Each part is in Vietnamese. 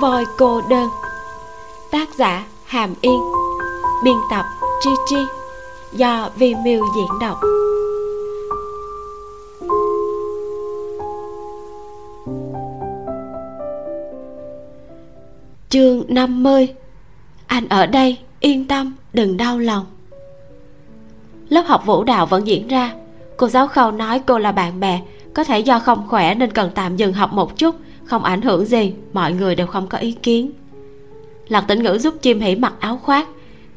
voi cô đơn. Tác giả hàm yên. Biên tập chi chi. Do vi miêu diễn đọc. Chương 50 anh ở đây, yên tâm, đừng đau lòng. Lớp học vũ đạo vẫn diễn ra. Cô giáo khâu nói cô là bạn bè, có thể do không khỏe nên cần tạm dừng học một chút không ảnh hưởng gì, mọi người đều không có ý kiến. Lạc tĩnh ngữ giúp chim hỉ mặc áo khoác,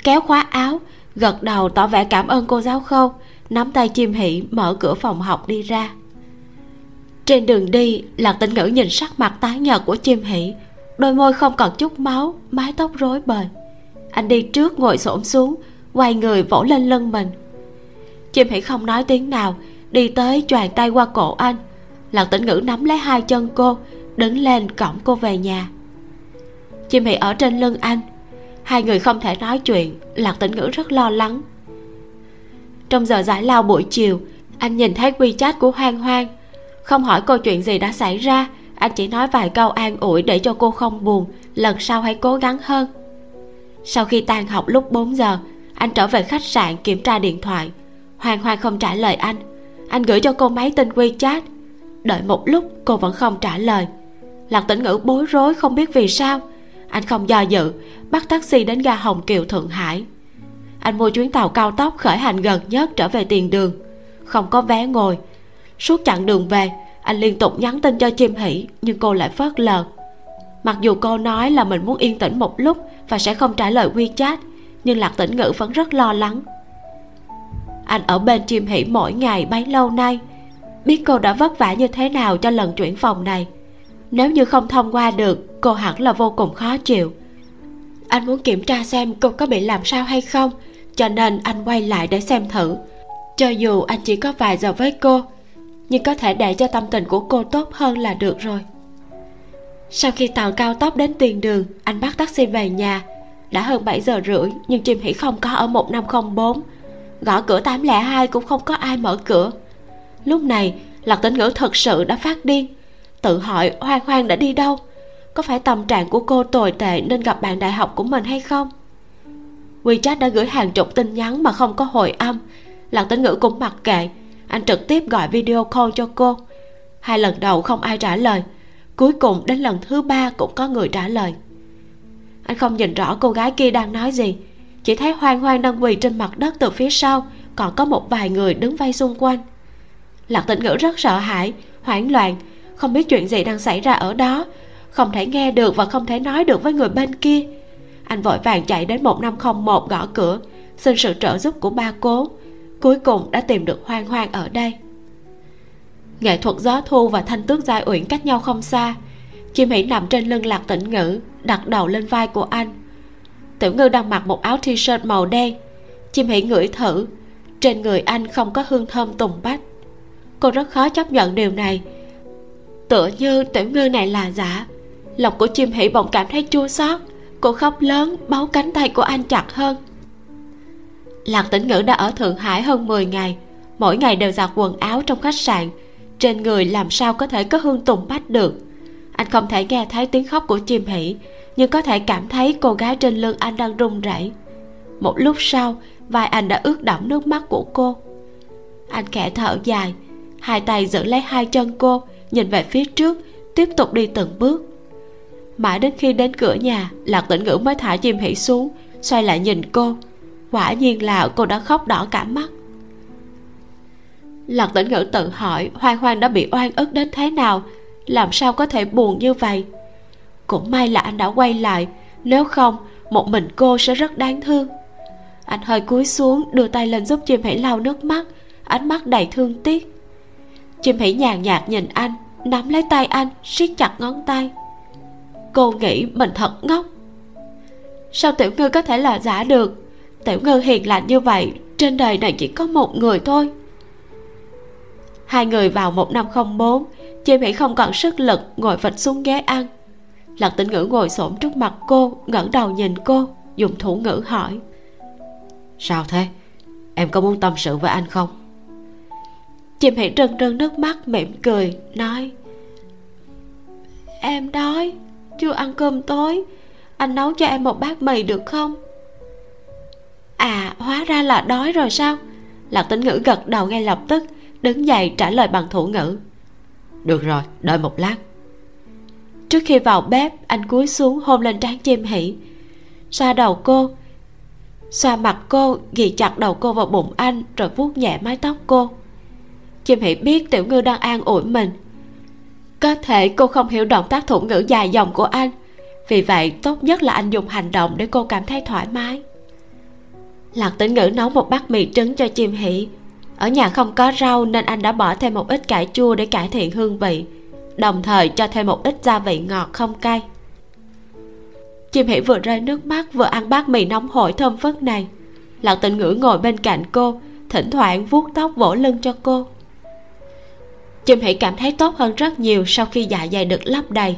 kéo khóa áo, gật đầu tỏ vẻ cảm ơn cô giáo khâu, nắm tay chim hỉ mở cửa phòng học đi ra. Trên đường đi, lạc tĩnh ngữ nhìn sắc mặt tái nhợt của chim hỉ đôi môi không còn chút máu, mái tóc rối bời. Anh đi trước ngồi xổm xuống, quay người vỗ lên lưng mình. Chim hỉ không nói tiếng nào, đi tới choàng tay qua cổ anh. Lạc tĩnh ngữ nắm lấy hai chân cô đứng lên cõng cô về nhà. Chim hỉ ở trên lưng anh. Hai người không thể nói chuyện, lạc tĩnh ngữ rất lo lắng. Trong giờ giải lao buổi chiều, anh nhìn thấy quy chat của hoang hoang. Không hỏi cô chuyện gì đã xảy ra, anh chỉ nói vài câu an ủi để cho cô không buồn, lần sau hãy cố gắng hơn. Sau khi tan học lúc 4 giờ, anh trở về khách sạn kiểm tra điện thoại. Hoàng hoàng không trả lời anh. Anh gửi cho cô máy tin wechat đợi một lúc, cô vẫn không trả lời lạc tĩnh ngữ bối rối không biết vì sao. Anh không do dự, bắt taxi đến ga hồng kiều thượng hải. Anh mua chuyến tàu cao tốc khởi hành gần nhất trở về tiền đường. Không có vé ngồi. Suốt chặng đường về, anh liên tục nhắn tin cho chim hỷ, nhưng cô lại phớt lờ. Mặc dù cô nói là mình muốn yên tĩnh một lúc và sẽ không trả lời wechat, nhưng lạc tĩnh ngữ vẫn rất lo lắng. Anh ở bên chim hỷ mỗi ngày bấy lâu nay. Biết cô đã vất vả như thế nào cho lần chuyển phòng này nếu như không thông qua được, cô hẳn là vô cùng khó chịu. Anh muốn kiểm tra xem cô có bị làm sao hay không, cho nên anh quay lại để xem thử. Cho dù anh chỉ có vài giờ với cô, nhưng có thể để cho tâm tình của cô tốt hơn là được rồi. Sau khi tàu cao tốc đến tiền đường, anh bắt taxi về nhà. Đã hơn 7 giờ rưỡi, nhưng chim hỉ không có ở 1504 gõ cửa 802 cũng không có ai mở cửa. Lúc này, lạc tĩnh ngữ thật sự đã phát điên tự hỏi hoang hoang đã đi đâu. Có phải tâm trạng của cô tồi tệ nên gặp bạn đại học của mình hay không? WeChat đã gửi hàng chục tin nhắn mà không có hồi âm. Lạc tĩnh ngữ cũng mặc kệ. Anh trực tiếp gọi video call cho cô. Hai lần đầu không ai trả lời. Cuối cùng đến lần thứ ba cũng có người trả lời. Anh không nhìn rõ cô gái kia đang nói gì. Chỉ thấy hoang hoang đang quỳ trên mặt đất từ phía sau, còn có một vài người đứng vây xung quanh. Lạc tĩnh ngữ rất sợ hãi, hoảng loạn không biết chuyện gì đang xảy ra ở đó. Không thể nghe được và không thể nói được với người bên kia. Anh vội vàng chạy đến một năm không một gõ cửa, xin sự trợ giúp của ba cố. Cuối cùng đã tìm được hoang hoang ở đây. Nghệ thuật gió thu và thanh tước giai uyển cách nhau không xa. Chim hỉ nằm trên lưng lạc tĩnh ngữ đặt đầu lên vai của anh. Tiểu ngư đang mặc một áo t-shirt màu đen. Chim hỉ ngửi thử, trên người anh không có hương thơm tùng bách. Cô rất khó chấp nhận điều này tựa như tiểu ngư này là giả. Lòng của chim hỉ bỗng cảm thấy chua xót, cô khóc lớn, bấu cánh tay của anh chặt hơn. Lạc tĩnh ngữ đã ở thượng hải hơn 10 ngày, mỗi ngày đều giặt quần áo trong khách sạn, trên người làm sao có thể có hương tùng bách được. Anh không thể nghe thấy tiếng khóc của chim hỉ, nhưng có thể cảm thấy cô gái trên lưng anh đang run rẩy. Một lúc sau, vai anh đã ướt đẫm nước mắt của cô. Anh khẽ thở dài, hai tay giữ lấy hai chân cô nhìn về phía trước, tiếp tục đi từng bước. Mãi đến khi đến cửa nhà, lạc tĩnh ngữ mới thả chim hỉ xuống, xoay lại nhìn cô. Quả nhiên là cô đã khóc đỏ cả mắt. Lạc tĩnh ngữ tự hỏi, hoang hoang đã bị oan ức đến thế nào? Làm sao có thể buồn như vậy? Cũng may là anh đã quay lại, nếu không, một mình cô sẽ rất đáng thương. Anh hơi cúi xuống, đưa tay lên giúp chim hỉ lau nước mắt, ánh mắt đầy thương tiếc chim hỉ nhàn nhạt nhìn anh, nắm lấy tay anh, siết chặt ngón tay. Cô nghĩ mình thật ngốc. Sao tiểu ngư có thể là giả được? Tiểu ngư hiền lành như vậy, trên đời này chỉ có một người thôi. Hai người vào một năm không bốn, chim hỉ không còn sức lực ngồi phịch xuống ghế ăn. Lạc tĩnh ngữ ngồi xổm trước mặt cô, ngẩng đầu nhìn cô, dùng thủ ngữ hỏi. Sao thế? Em có muốn tâm sự với anh không? Chim hỉ rưng rưng nước mắt mỉm cười nói em đói chưa ăn cơm tối anh nấu cho em một bát mì được không? À hóa ra là đói rồi sao? Lạc tính ngữ gật đầu ngay lập tức đứng dậy trả lời bằng thủ ngữ. Được rồi đợi một lát. Trước khi vào bếp anh cúi xuống hôn lên trán chim hỉ xoa đầu cô xoa mặt cô ghi chặt đầu cô vào bụng anh rồi vuốt nhẹ mái tóc cô chim hỉ biết tiểu ngư đang an ủi mình. Có thể cô không hiểu động tác thủ ngữ dài dòng của anh, vì vậy tốt nhất là anh dùng hành động để cô cảm thấy thoải mái. Lạc tĩnh ngữ nấu một bát mì trứng cho chim hỉ ở nhà không có rau nên anh đã bỏ thêm một ít cải chua để cải thiện hương vị, đồng thời cho thêm một ít gia vị ngọt không cay. Chim hỉ vừa rơi nước mắt vừa ăn bát mì nóng hổi thơm phức này. Lạc tịnh ngữ ngồi bên cạnh cô, thỉnh thoảng vuốt tóc vỗ lưng cho cô chim hỉ cảm thấy tốt hơn rất nhiều sau khi dạ dày được lấp đầy.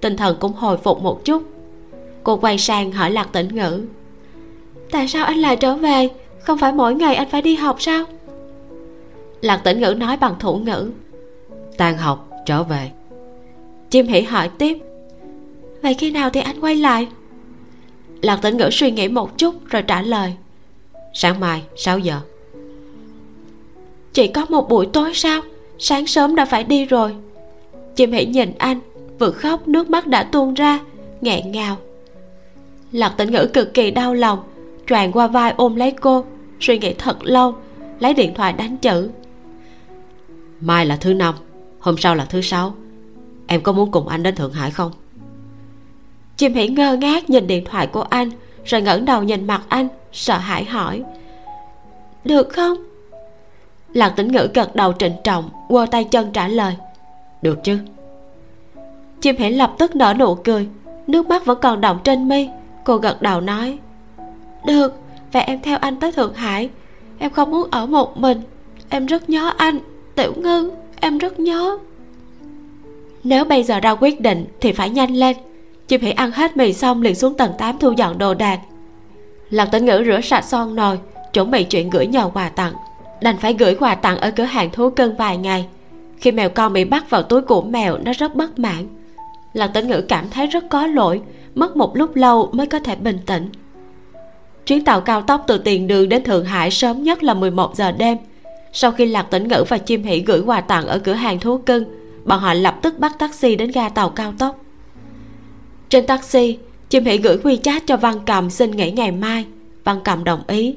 Tinh thần cũng hồi phục một chút. Cô quay sang hỏi lạc tĩnh ngữ. Tại sao anh lại trở về? Không phải mỗi ngày anh phải đi học sao? Lạc tĩnh ngữ nói bằng thủ ngữ. Tan học trở về. Chim hỉ hỏi tiếp. Vậy khi nào thì anh quay lại? Lạc tĩnh ngữ suy nghĩ một chút rồi trả lời. Sáng mai 6 giờ. Chỉ có một buổi tối sao sáng sớm đã phải đi rồi. Chim hỉ nhìn anh vừa khóc nước mắt đã tuôn ra nghẹn ngào. Lạc tĩnh ngữ cực kỳ đau lòng tràn qua vai ôm lấy cô suy nghĩ thật lâu lấy điện thoại đánh chữ. Mai là thứ năm hôm sau là thứ sáu. Em có muốn cùng anh đến thượng hải không? Chim hỉ ngơ ngác nhìn điện thoại của anh rồi ngẩng đầu nhìn mặt anh sợ hãi hỏi. Được không lạc tĩnh ngữ gật đầu trịnh trọng, quơ tay chân trả lời. Được chứ. Chim hãy lập tức nở nụ cười, nước mắt vẫn còn đọng trên mi. Cô gật đầu nói, được, vậy em theo anh tới thượng hải. Em không muốn ở một mình. Em rất nhớ anh, tiểu ngư em rất nhớ. Nếu bây giờ ra quyết định thì phải nhanh lên. Chim hãy ăn hết mì xong liền xuống tầng 8 thu dọn đồ đạc. Lạc tĩnh ngữ rửa sạch son nồi, chuẩn bị chuyện gửi nhờ quà tặng đành phải gửi quà tặng ở cửa hàng thú cưng vài ngày. Khi mèo con bị bắt vào túi của mèo, nó rất bất mãn. Lạc tĩnh ngữ cảm thấy rất có lỗi, mất một lúc lâu mới có thể bình tĩnh. Chuyến tàu cao tốc từ tiền đường đến thượng hải sớm nhất là 11 giờ đêm. Sau khi lạc tĩnh ngữ và chim hỉ gửi quà tặng ở cửa hàng thú cưng, bọn họ lập tức bắt taxi đến ga tàu cao tốc. Trên taxi, chim hỉ gửi quy chat cho văn cầm xin nghỉ ngày mai. Văn cầm đồng ý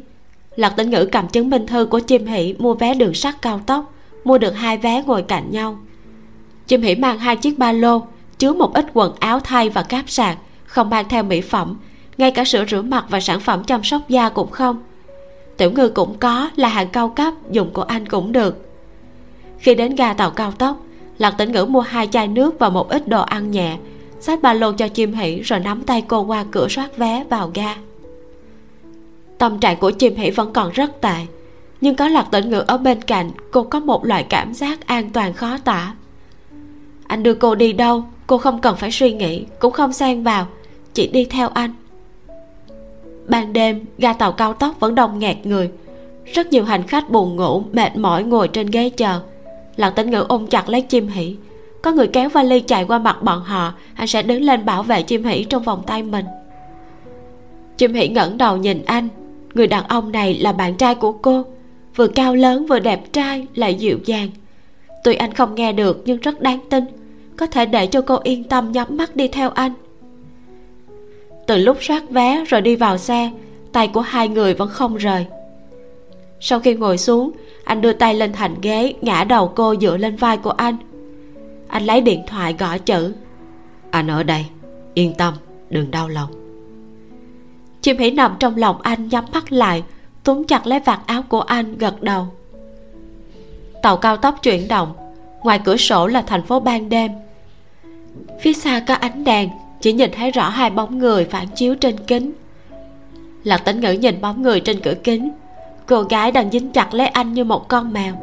lạc tĩnh ngữ cầm chứng minh thư của chim Hỷ mua vé đường sắt cao tốc, mua được hai vé ngồi cạnh nhau. Chim Hỷ mang hai chiếc ba lô, chứa một ít quần áo thay và cáp sạc, không mang theo mỹ phẩm. Ngay cả sữa rửa mặt và sản phẩm chăm sóc da cũng không. Tiểu ngư cũng có, là hàng cao cấp, dùng của anh cũng được. Khi đến ga tàu cao tốc lạc tĩnh ngữ mua hai chai nước và một ít đồ ăn nhẹ, xách ba lô cho chim Hỷ rồi nắm tay cô qua cửa soát vé vào ga tâm trạng của chim hỉ vẫn còn rất tệ. Nhưng có lạc tĩnh ngữ ở bên cạnh, cô có một loại cảm giác an toàn khó tả. Anh đưa cô đi đâu, cô không cần phải suy nghĩ, cũng không xen vào, chỉ đi theo anh. Ban đêm, ga tàu cao tốc vẫn đông nghẹt người. Rất nhiều hành khách buồn ngủ, mệt mỏi ngồi trên ghế chờ. Lạc tĩnh ngữ ôm chặt lấy chim hỉ có người kéo vali chạy qua mặt bọn họ, anh sẽ đứng lên bảo vệ chim hỉ trong vòng tay mình. Chim hỉ ngẩng đầu nhìn anh người đàn ông này là bạn trai của cô. Vừa cao lớn vừa đẹp trai, lại dịu dàng. Tuy anh không nghe được, nhưng rất đáng tin. Có thể để cho cô yên tâm nhắm mắt đi theo anh. Từ lúc soát vé rồi đi vào xe, tay của hai người vẫn không rời. Sau khi ngồi xuống, anh đưa tay lên thành ghế, ngã đầu cô dựa lên vai của anh. Anh lấy điện thoại gõ chữ. Anh ở đây, yên tâm, đừng đau lòng chim hỉ nằm trong lòng anh nhắm mắt lại, túm chặt lấy vạt áo của anh, gật đầu. Tàu cao tốc chuyển động, ngoài cửa sổ là thành phố ban đêm. Phía xa có ánh đèn, chỉ nhìn thấy rõ hai bóng người phản chiếu trên kính. Lạc tĩnh ngữ nhìn bóng người trên cửa kính. Cô gái đang dính chặt lấy anh như một con mèo.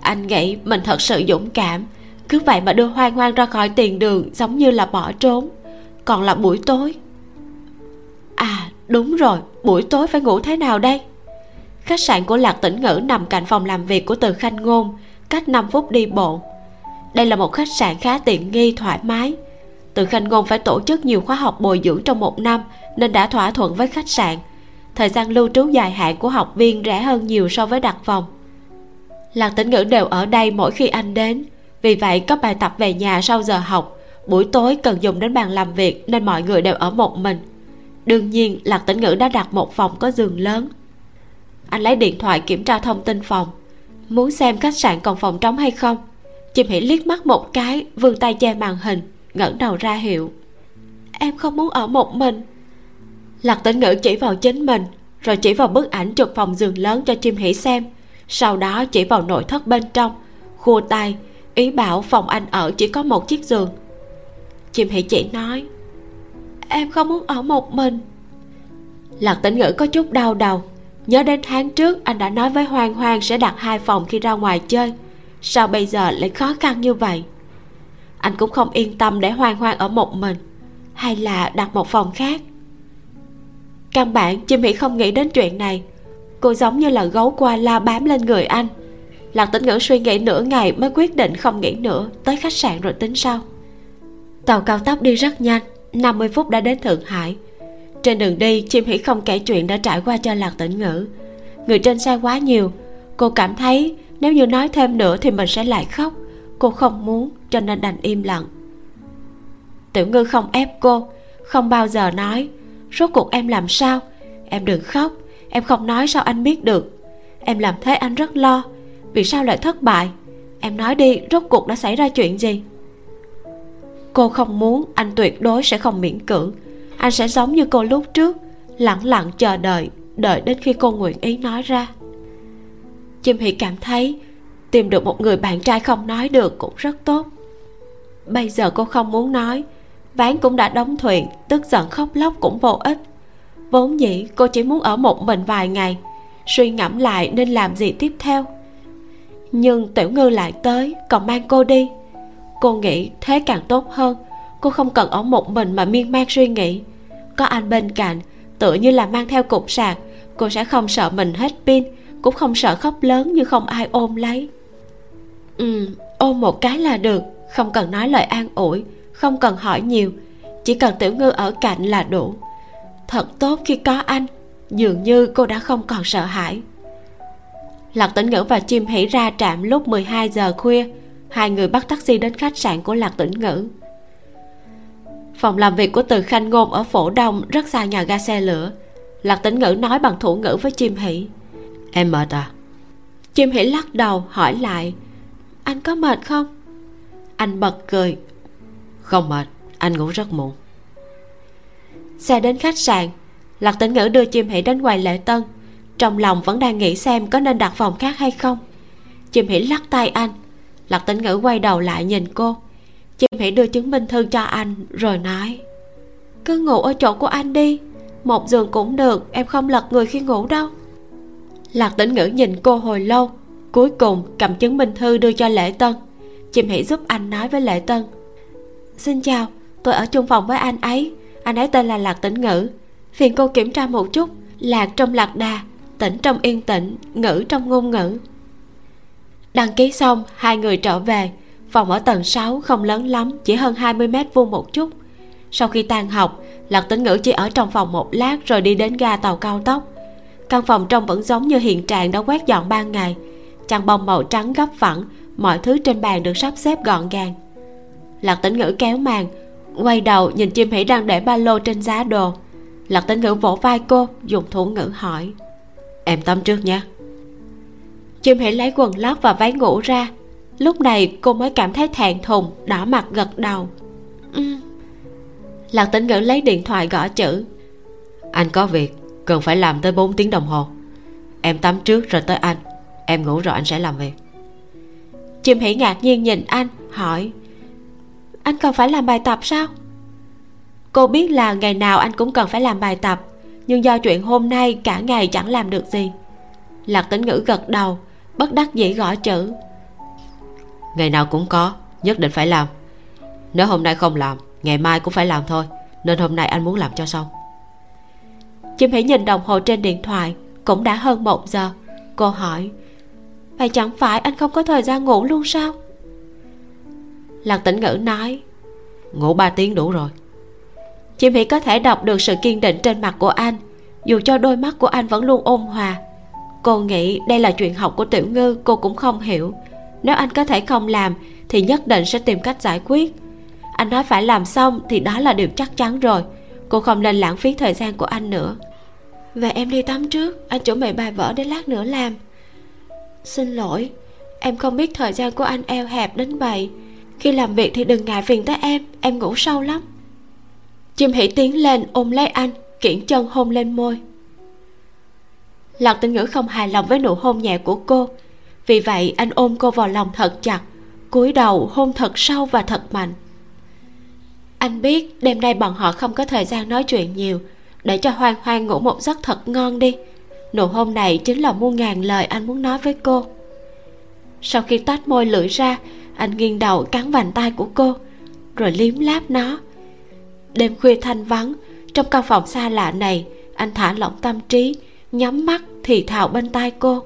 Anh nghĩ mình thật sự dũng cảm, cứ vậy mà đưa hoang hoang ra khỏi tiền đường giống như là bỏ trốn. Còn là buổi tối à đúng rồi, buổi tối phải ngủ thế nào đây? Khách sạn của lạc tĩnh ngữ nằm cạnh phòng làm việc của từ khanh ngôn, cách 5 phút đi bộ. Đây là một khách sạn khá tiện nghi, thoải mái. Từ khanh ngôn phải tổ chức nhiều khóa học bồi dưỡng trong một năm, nên đã thỏa thuận với khách sạn. Thời gian lưu trú dài hạn của học viên rẻ hơn nhiều so với đặt phòng. Lạc tĩnh ngữ đều ở đây mỗi khi anh đến. Vì vậy có bài tập về nhà sau giờ học, buổi tối cần dùng đến bàn làm việc nên mọi người đều ở một mình đương nhiên, lạc tĩnh ngữ đã đặt một phòng có giường lớn. Anh lấy điện thoại kiểm tra thông tin phòng. Muốn xem khách sạn còn phòng trống hay không chim hỉ liếc mắt một cái, vươn tay che màn hình, ngẩng đầu ra hiệu. Em không muốn ở một mình. Lạc tĩnh ngữ chỉ vào chính mình, rồi chỉ vào bức ảnh chụp phòng giường lớn cho chim hỉ xem. Sau đó chỉ vào nội thất bên trong, khua tay, ý bảo phòng anh ở chỉ có một chiếc giường. Chim hỉ chỉ nói em không muốn ở một mình. Lạc tĩnh ngữ có chút đau đầu. Nhớ đến tháng trước, anh đã nói với hoang hoang sẽ đặt hai phòng khi ra ngoài chơi. Sao bây giờ lại khó khăn như vậy? Anh cũng không yên tâm để hoang hoang ở một mình. Hay là đặt một phòng khác? Căn bản, chim hỉ không nghĩ đến chuyện này. Cô giống như là gấu qua la bám lên người anh. Lạc tĩnh ngữ suy nghĩ nửa ngày mới quyết định không nghĩ nữa, tới khách sạn rồi tính sau. Tàu cao tốc đi rất nhanh. 50 phút đã đến thượng hải. Trên đường đi, chim hỉ không kể chuyện đã trải qua cho lạc tĩnh ngữ. Người trên xe quá nhiều. Cô cảm thấy nếu như nói thêm nữa thì mình sẽ lại khóc. Cô không muốn, cho nên đành im lặng. Tiểu ngư không ép cô, không bao giờ nói. Rốt cuộc em làm sao? Em đừng khóc. Em không nói sao anh biết được. Em làm thế anh rất lo. Vì sao lại thất bại? Em nói đi, rốt cuộc đã xảy ra chuyện gì? Cô không muốn anh tuyệt đối sẽ không miễn cưỡng. Anh sẽ giống như cô lúc trước, lặng lặng chờ đợi đợi đến khi cô nguyện ý nói ra. Chim hỉ cảm thấy tìm được một người bạn trai không nói được cũng rất tốt. Bây giờ cô không muốn nói, ván cũng đã đóng thuyền, tức giận khóc lóc cũng vô ích. Vốn dĩ cô chỉ muốn ở một mình vài ngày, suy ngẫm lại nên làm gì tiếp theo. Nhưng tiểu ngư lại tới, còn mang cô đi cô nghĩ thế càng tốt hơn. Cô không cần ở một mình mà miên man suy nghĩ. Có anh bên cạnh tựa như là mang theo cục sạc. Cô sẽ không sợ mình hết pin, cũng không sợ khóc lớn như không ai ôm lấy. Ừ ôm một cái là được. Không cần nói lời an ủi, không cần hỏi nhiều. Chỉ cần tiểu ngư ở cạnh là đủ. Thật tốt khi có anh. Dường như cô đã không còn sợ hãi. Lạc tĩnh ngữ và chim hỉ ra trạm lúc 12 giờ khuya hai người bắt taxi đến khách sạn của lạc tĩnh ngữ. Phòng làm việc của từ khanh ngôn ở phổ đông rất xa nhà ga xe lửa. Lạc tĩnh ngữ nói bằng thủ ngữ với chim hỉ em mệt à? Chim hỉ lắc đầu hỏi lại anh có mệt không? Anh bật cười không mệt anh ngủ rất muộn. Xe đến khách sạn lạc tĩnh ngữ đưa chim hỉ đến quầy lễ tân. Trong lòng vẫn đang nghĩ xem có nên đặt phòng khác hay không. Chim hỉ lắc tay anh lạc tĩnh ngữ quay đầu lại nhìn cô. Chim hỉ đưa chứng minh thư cho anh, rồi nói. Cứ ngủ ở chỗ của anh đi. Một giường cũng được, em không lật người khi ngủ đâu. Lạc tĩnh ngữ nhìn cô hồi lâu, cuối cùng cầm chứng minh thư đưa cho lễ tân. Chim hỉ giúp anh nói với lễ tân. Xin chào, tôi ở chung phòng với anh ấy. Anh ấy tên là lạc tĩnh ngữ. Phiền cô kiểm tra một chút. Lạc trong lạc đà tĩnh trong yên tĩnh, ngữ trong ngôn ngữ đăng ký xong, hai người trở về. Phòng ở tầng 6 không lớn lắm, chỉ hơn 20 mét vuông một chút. Sau khi tan học, lạc tĩnh ngữ chỉ ở trong phòng một lát rồi đi đến ga tàu cao tốc. Căn phòng trong vẫn giống như hiện trạng đã quét dọn ban ngày. Chăn bông màu trắng gấp phẳng, mọi thứ trên bàn được sắp xếp gọn gàng. Lạc tĩnh ngữ kéo màn, quay đầu nhìn chim hỉ đang để ba lô trên giá đồ. Lạc tĩnh ngữ vỗ vai cô, dùng thủ ngữ hỏi, em tắm trước nhé chim hỉ lấy quần lót và váy ngủ ra. Lúc này cô mới cảm thấy thẹn thùng đỏ mặt gật đầu. Ừ. lạc tĩnh ngữ lấy điện thoại gõ chữ. Anh có việc cần phải làm tới 4 tiếng đồng hồ. Em tắm trước rồi tới anh. Em ngủ rồi anh sẽ làm việc. Chim hỉ ngạc nhiên nhìn anh hỏi anh cần phải làm bài tập sao? Cô biết là ngày nào anh cũng cần phải làm bài tập nhưng do chuyện hôm nay cả ngày chẳng làm được gì. Lạc tĩnh ngữ gật đầu bất đắc dĩ gõ chữ. Ngày nào cũng có nhất định phải làm. Nếu hôm nay không làm ngày mai cũng phải làm thôi nên hôm nay anh muốn làm cho xong. Chim hãy nhìn đồng hồ trên điện thoại cũng đã hơn một giờ. Cô hỏi vậy chẳng phải anh không có thời gian ngủ luôn sao? Lạc tĩnh ngữ nói ngủ ba tiếng đủ rồi. Chị mỹ có thể đọc được sự kiên định trên mặt của anh dù cho đôi mắt của anh vẫn luôn ôn hòa cô nghĩ đây là chuyện học của tiểu ngư cô cũng không hiểu. Nếu anh có thể không làm thì nhất định sẽ tìm cách giải quyết. Anh nói phải làm xong thì đó là điều chắc chắn rồi. Cô không nên lãng phí thời gian của anh nữa. Vậy em đi tắm trước anh chuẩn bị bài vở để lát nữa làm. Xin lỗi em không biết thời gian của anh eo hẹp đến vậy. Khi làm việc thì đừng ngại phiền tới em em ngủ sâu lắm. Chim hỉ tiến lên ôm lấy anh kiển chân hôn lên môi lạc tinh ngữ không hài lòng với nụ hôn nhẹ của cô. Vì vậy, anh ôm cô vào lòng thật chặt, cúi đầu hôn thật sâu và thật mạnh. Anh biết đêm nay bọn họ không có thời gian nói chuyện nhiều, để cho hoang hoang ngủ một giấc thật ngon đi. Nụ hôn này chính là muôn ngàn lời anh muốn nói với cô. Sau khi tách môi lưỡi ra, anh nghiêng đầu cắn vành tay của cô, rồi liếm láp nó. Đêm khuya thanh vắng, trong căn phòng xa lạ này, anh thả lỏng tâm trí nhắm mắt thì thào bên tai cô.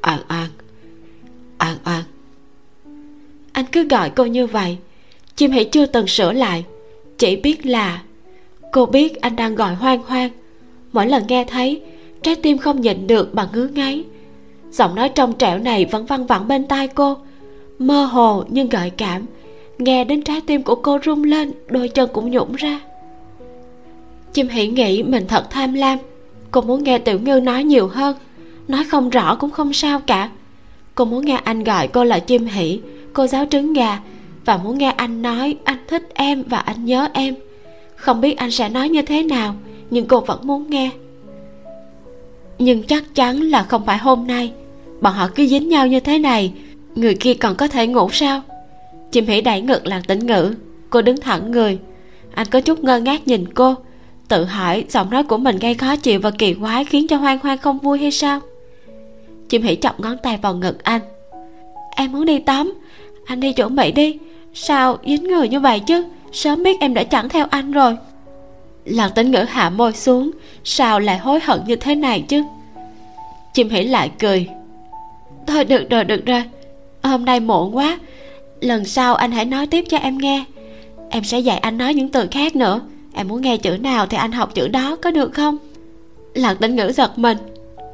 An an an an. Anh cứ gọi cô như vậy, chim hãy chưa từng sửa lại. Chỉ biết là cô biết anh đang gọi hoang hoang. Mỗi lần nghe thấy, trái tim không nhịn được mà ngứa ngáy. Giọng nói trong trẻo này vẫn văng vẳng bên tai cô, mơ hồ nhưng gợi cảm. Nghe đến trái tim của cô rung lên, đôi chân cũng nhũng ra. Chim hỉ nghĩ mình thật tham lam cô muốn nghe tiểu ngư nói nhiều hơn. Nói không rõ cũng không sao cả. Cô muốn nghe anh gọi cô là chim hỉ cô giáo trứng gà, và muốn nghe anh nói anh thích em và anh nhớ em. Không biết anh sẽ nói như thế nào, nhưng cô vẫn muốn nghe. Nhưng chắc chắn là không phải hôm nay. Bọn họ cứ dính nhau như thế này, người kia còn có thể ngủ sao? Chim hỉ đẩy ngực lạc tĩnh ngữ. Cô đứng thẳng người. Anh có chút ngơ ngác nhìn cô tự hỏi giọng nói của mình gây khó chịu và kỳ quái khiến cho hoang hoang không vui hay sao? Chim hỉ chọc ngón tay vào ngực anh. Em muốn đi tắm. Anh đi chuẩn bị đi. Sao dính người như vậy chứ? Sớm biết em đã chẳng theo anh rồi. Lạc tính ngữ hạ môi xuống. Sao lại hối hận như thế này chứ? Chim hỉ lại cười. Thôi được rồi được rồi. Hôm nay muộn quá. Lần sau anh hãy nói tiếp cho em nghe. Em sẽ dạy anh nói những từ khác nữa em muốn nghe chữ nào thì anh học chữ đó có được không? Lạc tĩnh ngữ giật mình.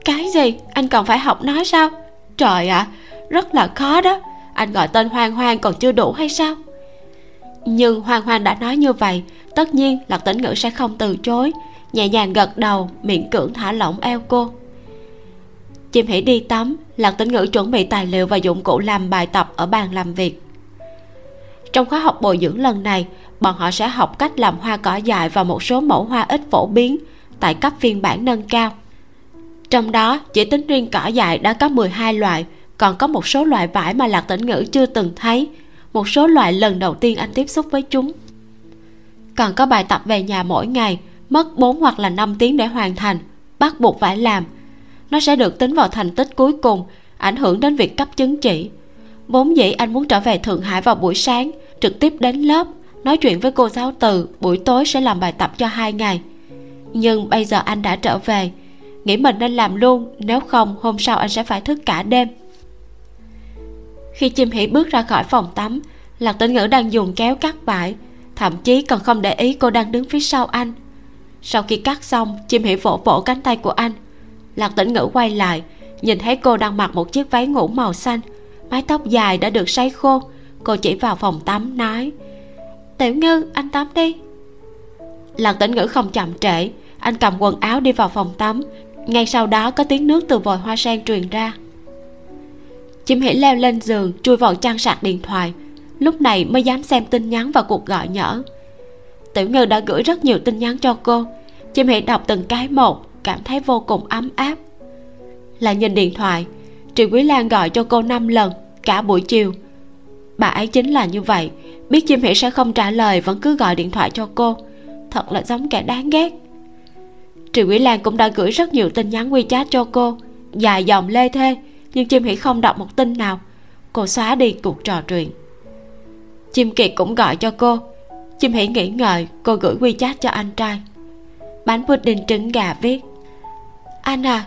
Cái gì? Anh còn phải học nói sao? Trời ạ à, rất là khó đó. Anh gọi tên hoang hoang còn chưa đủ hay sao? Nhưng hoang hoang đã nói như vậy tất nhiên lạc tĩnh ngữ sẽ không từ chối. Nhẹ nhàng gật đầu miệng cưỡng thả lỏng eo cô. Chim hỉ đi tắm lạc tĩnh ngữ chuẩn bị tài liệu và dụng cụ làm bài tập ở bàn làm việc trong khóa học bồi dưỡng lần này, bọn họ sẽ học cách làm hoa cỏ dại và một số mẫu hoa ít phổ biến tại cấp phiên bản nâng cao. Trong đó, chỉ tính riêng cỏ dại đã có 12 loại, còn có một số loại vải mà lạc tĩnh ngữ chưa từng thấy, một số loại lần đầu tiên anh tiếp xúc với chúng. Còn có bài tập về nhà mỗi ngày, mất 4 hoặc là 5 tiếng để hoàn thành, bắt buộc phải làm. Nó sẽ được tính vào thành tích cuối cùng, ảnh hưởng đến việc cấp chứng chỉ vốn dĩ anh muốn trở về thượng hải vào buổi sáng, trực tiếp đến lớp, nói chuyện với cô giáo từ buổi tối sẽ làm bài tập cho hai ngày. Nhưng bây giờ anh đã trở về, nghĩ mình nên làm luôn, nếu không hôm sau anh sẽ phải thức cả đêm. Khi chim hỉ bước ra khỏi phòng tắm, lạc tĩnh ngữ đang dùng kéo cắt vải, thậm chí còn không để ý cô đang đứng phía sau anh. Sau khi cắt xong, chim hỉ vỗ vỗ cánh tay của anh. Lạc tĩnh ngữ quay lại, nhìn thấy cô đang mặc một chiếc váy ngủ màu xanh mái tóc dài đã được sấy khô. Cô chỉ vào phòng tắm, nói, tiểu ngư, anh tắm đi. Lạc tĩnh ngữ không chậm trễ. Anh cầm quần áo đi vào phòng tắm. Ngay sau đó có tiếng nước từ vòi hoa sen truyền ra. Chim hỉ leo lên giường, chui vào trang sạc điện thoại. Lúc này mới dám xem tin nhắn và cuộc gọi nhỡ tiểu ngư đã gửi rất nhiều tin nhắn cho cô. Chim hỉ đọc từng cái một, cảm thấy vô cùng ấm áp. Lại nhìn điện thoại triệu quý lan gọi cho cô năm lần, cả buổi chiều. Bà ấy chính là như vậy, biết chim hỉ sẽ không trả lời, vẫn cứ gọi điện thoại cho cô. Thật là giống kẻ đáng ghét. Triệu quý lan cũng đã gửi rất nhiều tin nhắn wechat cho cô, dài dòng lê thê, nhưng chim hỉ không đọc một tin nào. Cô xóa đi cuộc trò chuyện. Chim kiệt cũng gọi cho cô. Chim hỉ nghĩ ngợi, cô gửi wechat cho anh trai. Bánh pudding trứng gà viết. Anh à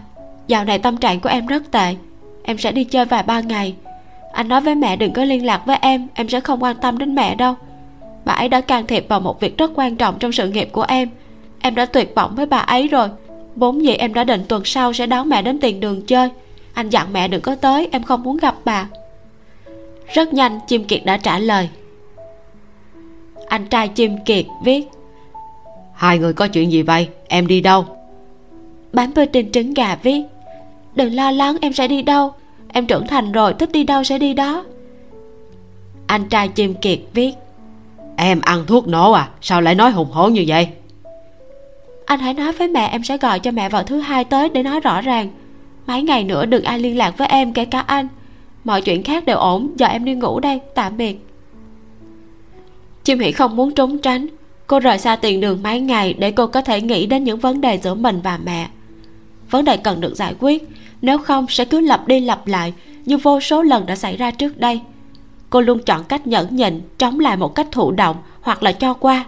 dạo này tâm trạng của em rất tệ em sẽ đi chơi vài ba ngày. Anh nói với mẹ đừng có liên lạc với em em sẽ không quan tâm đến mẹ đâu. Bà ấy đã can thiệp vào một việc rất quan trọng trong sự nghiệp của em. Em đã tuyệt vọng với bà ấy rồi. Vốn dĩ em đã định tuần sau sẽ đón mẹ đến tiền đường chơi. Anh dặn mẹ đừng có tới em không muốn gặp bà. Rất nhanh chim kiệt đã trả lời. Anh trai chim kiệt viết hai người có chuyện gì vậy? Em đi đâu? Bán bơ trình trứng gà viết đừng lo lắng em sẽ đi đâu. Em trưởng thành rồi thích đi đâu sẽ đi đó. Anh trai chim kiệt viết. Em ăn thuốc nổ à? Sao lại nói hùng hổ như vậy? Anh hãy nói với mẹ em sẽ gọi cho mẹ vào thứ hai tới để nói rõ ràng. Mấy ngày nữa đừng ai liên lạc với em kể cả anh. Mọi chuyện khác đều ổn giờ em đi ngủ đây tạm biệt. Chim hỷ không muốn trốn tránh. Cô rời xa tiền đường mấy ngày để cô có thể nghĩ đến những vấn đề giữa mình và mẹ vấn đề cần được giải quyết. Nếu không, sẽ cứ lặp đi lặp lại, như vô số lần đã xảy ra trước đây. Cô luôn chọn cách nhẫn nhịn, chống lại một cách thụ động hoặc là cho qua.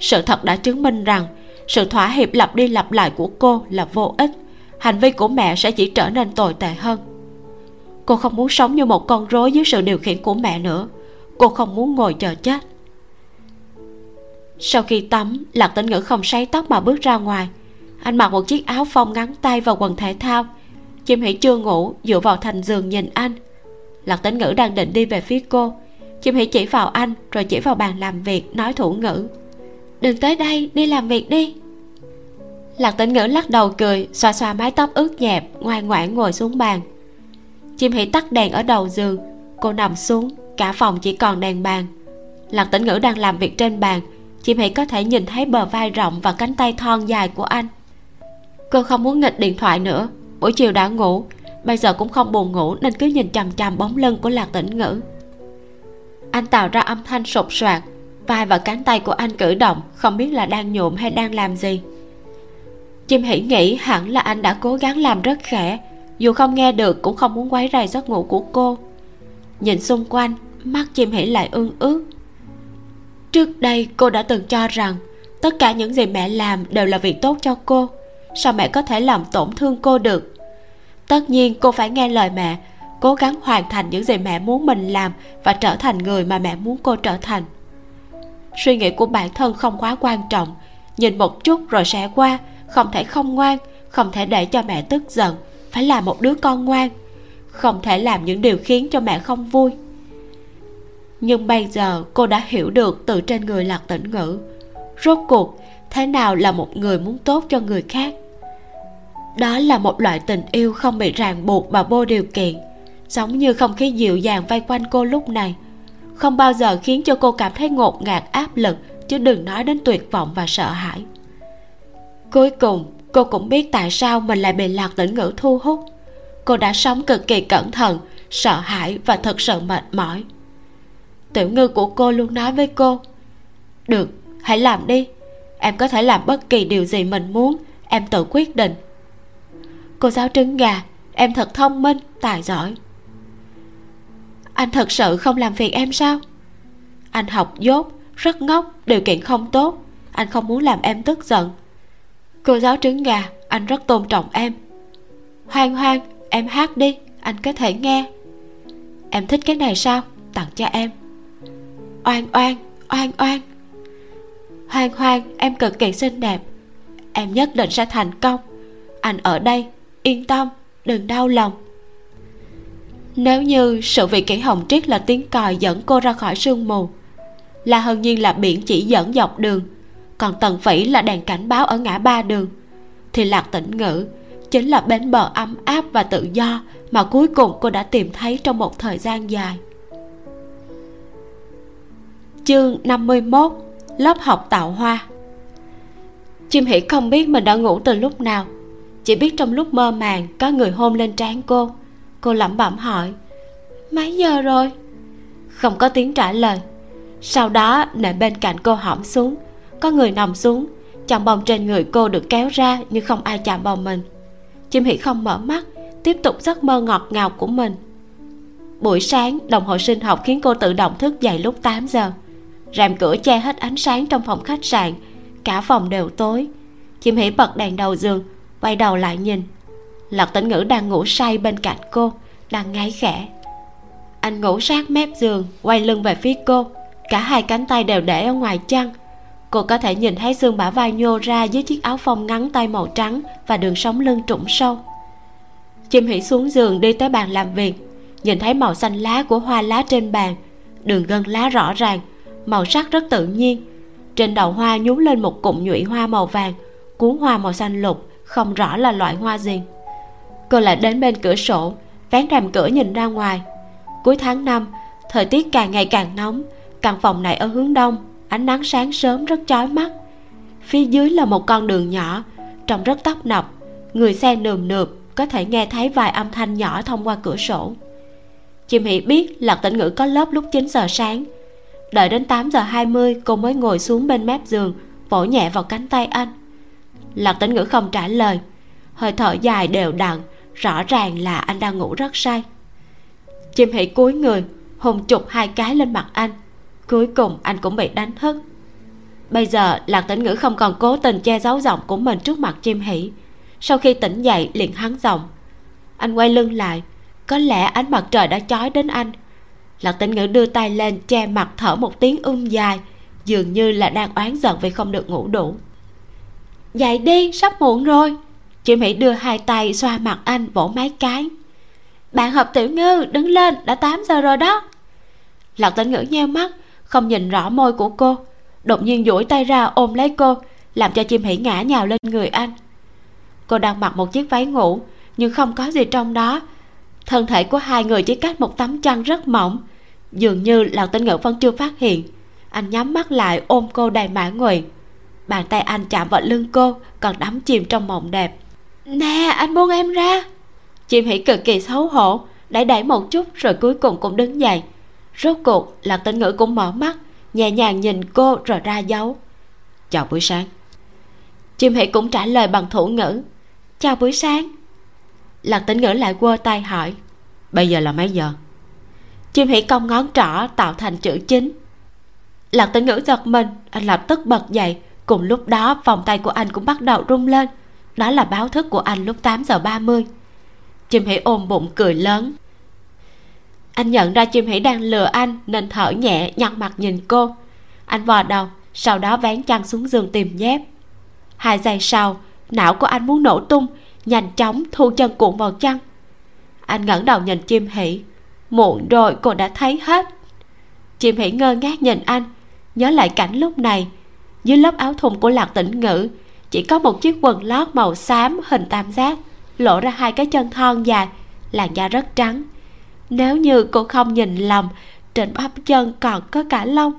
Sự thật đã chứng minh rằng, sự thỏa hiệp lặp đi lặp lại của cô là vô ích. Hành vi của mẹ sẽ chỉ trở nên tồi tệ hơn. Cô không muốn sống như một con rối dưới sự điều khiển của mẹ nữa. Cô không muốn ngồi chờ chết. Sau khi tắm, lạc tĩnh ngữ không sấy tóc mà bước ra ngoài anh mặc một chiếc áo phông ngắn tay và quần thể thao. Chim hỉ chưa ngủ, dựa vào thành giường nhìn anh. Lạc tĩnh ngữ đang định đi về phía cô. Chim hỉ chỉ vào anh, rồi chỉ vào bàn làm việc, nói thủ ngữ. Đừng tới đây, đi làm việc đi. Lạc tĩnh ngữ lắc đầu cười, xoa xoa mái tóc ướt nhẹp, ngoan ngoãn ngồi xuống bàn. Chim hỉ tắt đèn ở đầu giường. Cô nằm xuống, cả phòng chỉ còn đèn bàn. Lạc tĩnh ngữ đang làm việc trên bàn. Chim hỉ có thể nhìn thấy bờ vai rộng và cánh tay thon dài của anh cô không muốn nghịch điện thoại nữa. Buổi chiều đã ngủ. Bây giờ cũng không buồn ngủ nên cứ nhìn chằm chằm bóng lưng của lạc tĩnh ngữ. Anh tạo ra âm thanh sột soạt. Vai và cánh tay của anh cử động, không biết là đang nhuộm hay đang làm gì. Chim hỉ nghĩ hẳn là anh đã cố gắng làm rất khẽ. Dù không nghe được, cũng không muốn quấy rầy giấc ngủ của cô. Nhìn xung quanh, mắt chim hỉ lại ương ướt trước đây, cô đã từng cho rằng tất cả những gì mẹ làm đều là việc tốt cho cô sao mẹ có thể làm tổn thương cô được? Tất nhiên cô phải nghe lời mẹ, cố gắng hoàn thành những gì mẹ muốn mình làm và trở thành người mà mẹ muốn cô trở thành. Suy nghĩ của bản thân không quá quan trọng, nhìn một chút rồi sẽ qua, không thể không ngoan, không thể để cho mẹ tức giận, phải là một đứa con ngoan, không thể làm những điều khiến cho mẹ không vui. Nhưng bây giờ cô đã hiểu được từ trên người lạc tĩnh ngữ, rốt cuộc thế nào là một người muốn tốt cho người khác đó là một loại tình yêu không bị ràng buộc và vô điều kiện, giống như không khí dịu dàng vây quanh cô lúc này. Không bao giờ khiến cho cô cảm thấy ngột ngạt, áp lực, chứ đừng nói đến tuyệt vọng và sợ hãi. Cuối cùng, cô cũng biết tại sao mình lại bị lạc tĩnh ngữ thu hút. Cô đã sống cực kỳ cẩn thận, sợ hãi và thật sự mệt mỏi. Tiểu ngư của cô luôn nói với cô, được, hãy làm đi. Em có thể làm bất kỳ điều gì mình muốn, em tự quyết định cô giáo trứng gà, em thật thông minh, tài giỏi. Anh thật sự không làm phiền em sao? Anh học dốt, rất ngốc, điều kiện không tốt. Anh không muốn làm em tức giận. Cô giáo trứng gà, anh rất tôn trọng em. Hoang hoang, em hát đi, anh có thể nghe. Em thích cái này sao? Tặng cho em. Oan oan oan oan. Hoang hoang, em cực kỳ xinh đẹp. Em nhất định sẽ thành công. Anh ở đây yên tâm, đừng đau lòng. Nếu như sự việc kỷ hồng triết là tiếng còi dẫn cô ra khỏi sương mù, là hơn nhiên là biển chỉ dẫn dọc đường, còn tần phỉ là đèn cảnh báo ở ngã ba đường, thì lạc tĩnh ngữ chính là bến bờ ấm áp và tự do mà cuối cùng cô đã tìm thấy trong một thời gian dài. Chương 51 lớp học tạo hoa. Chim hỉ không biết mình đã ngủ từ lúc nào chỉ biết trong lúc mơ màng có người hôn lên trán cô. Cô lẩm bẩm hỏi, mấy giờ rồi? Không có tiếng trả lời. Sau đó, nệm bên cạnh cô hõm xuống, có người nằm xuống, chồng bông trên người cô được kéo ra nhưng không ai chạm vào mình. Chim hỉ không mở mắt, tiếp tục giấc mơ ngọt ngào của mình. Buổi sáng, đồng hồ sinh học khiến cô tự động thức dậy lúc 8 giờ. Rèm cửa che hết ánh sáng trong phòng khách sạn, cả phòng đều tối. Chim hỉ bật đèn đầu giường quay đầu lại nhìn lạc tĩnh ngữ đang ngủ say bên cạnh cô, đang ngáy khẽ. Anh ngủ sát mép giường, quay lưng về phía cô, cả hai cánh tay đều để ở ngoài chăn. Cô có thể nhìn thấy xương bả vai nhô ra dưới chiếc áo phông ngắn tay màu trắng và đường sống lưng trũng sâu. Chim hỉ xuống giường đi tới bàn làm việc, nhìn thấy màu xanh lá của hoa lá trên bàn, đường gân lá rõ ràng, màu sắc rất tự nhiên. Trên đầu hoa nhú lên một cụm nhụy hoa màu vàng, cuốn hoa màu xanh lục không rõ là loại hoa gì. Cô lại đến bên cửa sổ, vén rèm cửa nhìn ra ngoài. Cuối tháng năm, thời tiết càng ngày càng nóng, căn phòng này ở hướng đông, ánh nắng sáng sớm rất chói mắt. Phía dưới là một con đường nhỏ, trông rất tấp nập, người xe nườm nượp có thể nghe thấy vài âm thanh nhỏ thông qua cửa sổ. Chim hỉ biết lạc tĩnh ngữ có lớp lúc 9 giờ sáng. Đợi đến 8 giờ 20 cô mới ngồi xuống bên mép giường, vỗ nhẹ vào cánh tay anh lạc tĩnh ngữ không trả lời. Hơi thở dài đều đặn, rõ ràng là anh đang ngủ rất say. Chim hỉ cúi người, hùng chụp hai cái lên mặt anh. Cuối cùng anh cũng bị đánh thức. Bây giờ, lạc tĩnh ngữ không còn cố tình che giấu giọng của mình trước mặt chim hỉ. Sau khi tỉnh dậy, liền hắn giọng. Anh quay lưng lại, có lẽ ánh mặt trời đã chói đến anh. Lạc tĩnh ngữ đưa tay lên che mặt thở một tiếng ưm dài, dường như là đang oán giận vì không được ngủ đủ dậy đi, sắp muộn rồi. Chị mỹ đưa hai tay xoa mặt anh vỗ mấy cái. Bạn hợp tiểu ngư đứng lên, đã 8 giờ rồi đó. Lạc tĩnh ngữ nheo mắt, không nhìn rõ môi của cô. Đột nhiên duỗi tay ra ôm lấy cô, làm cho chim hỉ ngã nhào lên người anh. Cô đang mặc một chiếc váy ngủ, nhưng không có gì trong đó. Thân thể của hai người chỉ cách một tấm chăn rất mỏng. Dường như lạc tĩnh ngữ vẫn chưa phát hiện. Anh nhắm mắt lại, ôm cô đầy mãn nguyện bàn tay anh chạm vào lưng cô, còn đắm chìm trong mộng đẹp. Nè, anh buông em ra. Chim hỉ cực kỳ xấu hổ, đẩy đẩy một chút rồi cuối cùng cũng đứng dậy. Rốt cuộc lạc tên ngữ cũng mở mắt, nhẹ nhàng nhìn cô rồi ra dấu. Chào buổi sáng. Chim hỉ cũng trả lời bằng thủ ngữ. Chào buổi sáng. Lạc tĩnh ngữ lại quơ tay hỏi. Bây giờ là mấy giờ? Chim hỉ cong ngón trỏ tạo thành chữ chính. Lạc tĩnh ngữ giật mình, anh lập tức bật dậy cùng lúc đó, vòng tay của anh cũng bắt đầu rung lên. Đó là báo thức của anh lúc 8 giờ 30 chim hỉ ôm bụng cười lớn. Anh nhận ra chim hỉ đang lừa anh nên thở nhẹ, nhăn mặt nhìn cô. Anh vò đầu, sau đó vén chăn xuống giường tìm dép hai giây sau, não của anh muốn nổ tung, nhanh chóng thu chân cuộn vào chăn. Anh ngẩng đầu nhìn chim hỉ muộn rồi, cô đã thấy hết. Chim hỉ ngơ ngác nhìn anh. Nhớ lại cảnh lúc này dưới lớp áo thun của lạc tĩnh ngữ, chỉ có một chiếc quần lót màu xám hình tam giác, lộ ra hai cái chân thon dài, làn da rất trắng. Nếu như cô không nhìn lầm, trên bắp chân còn có cả lông.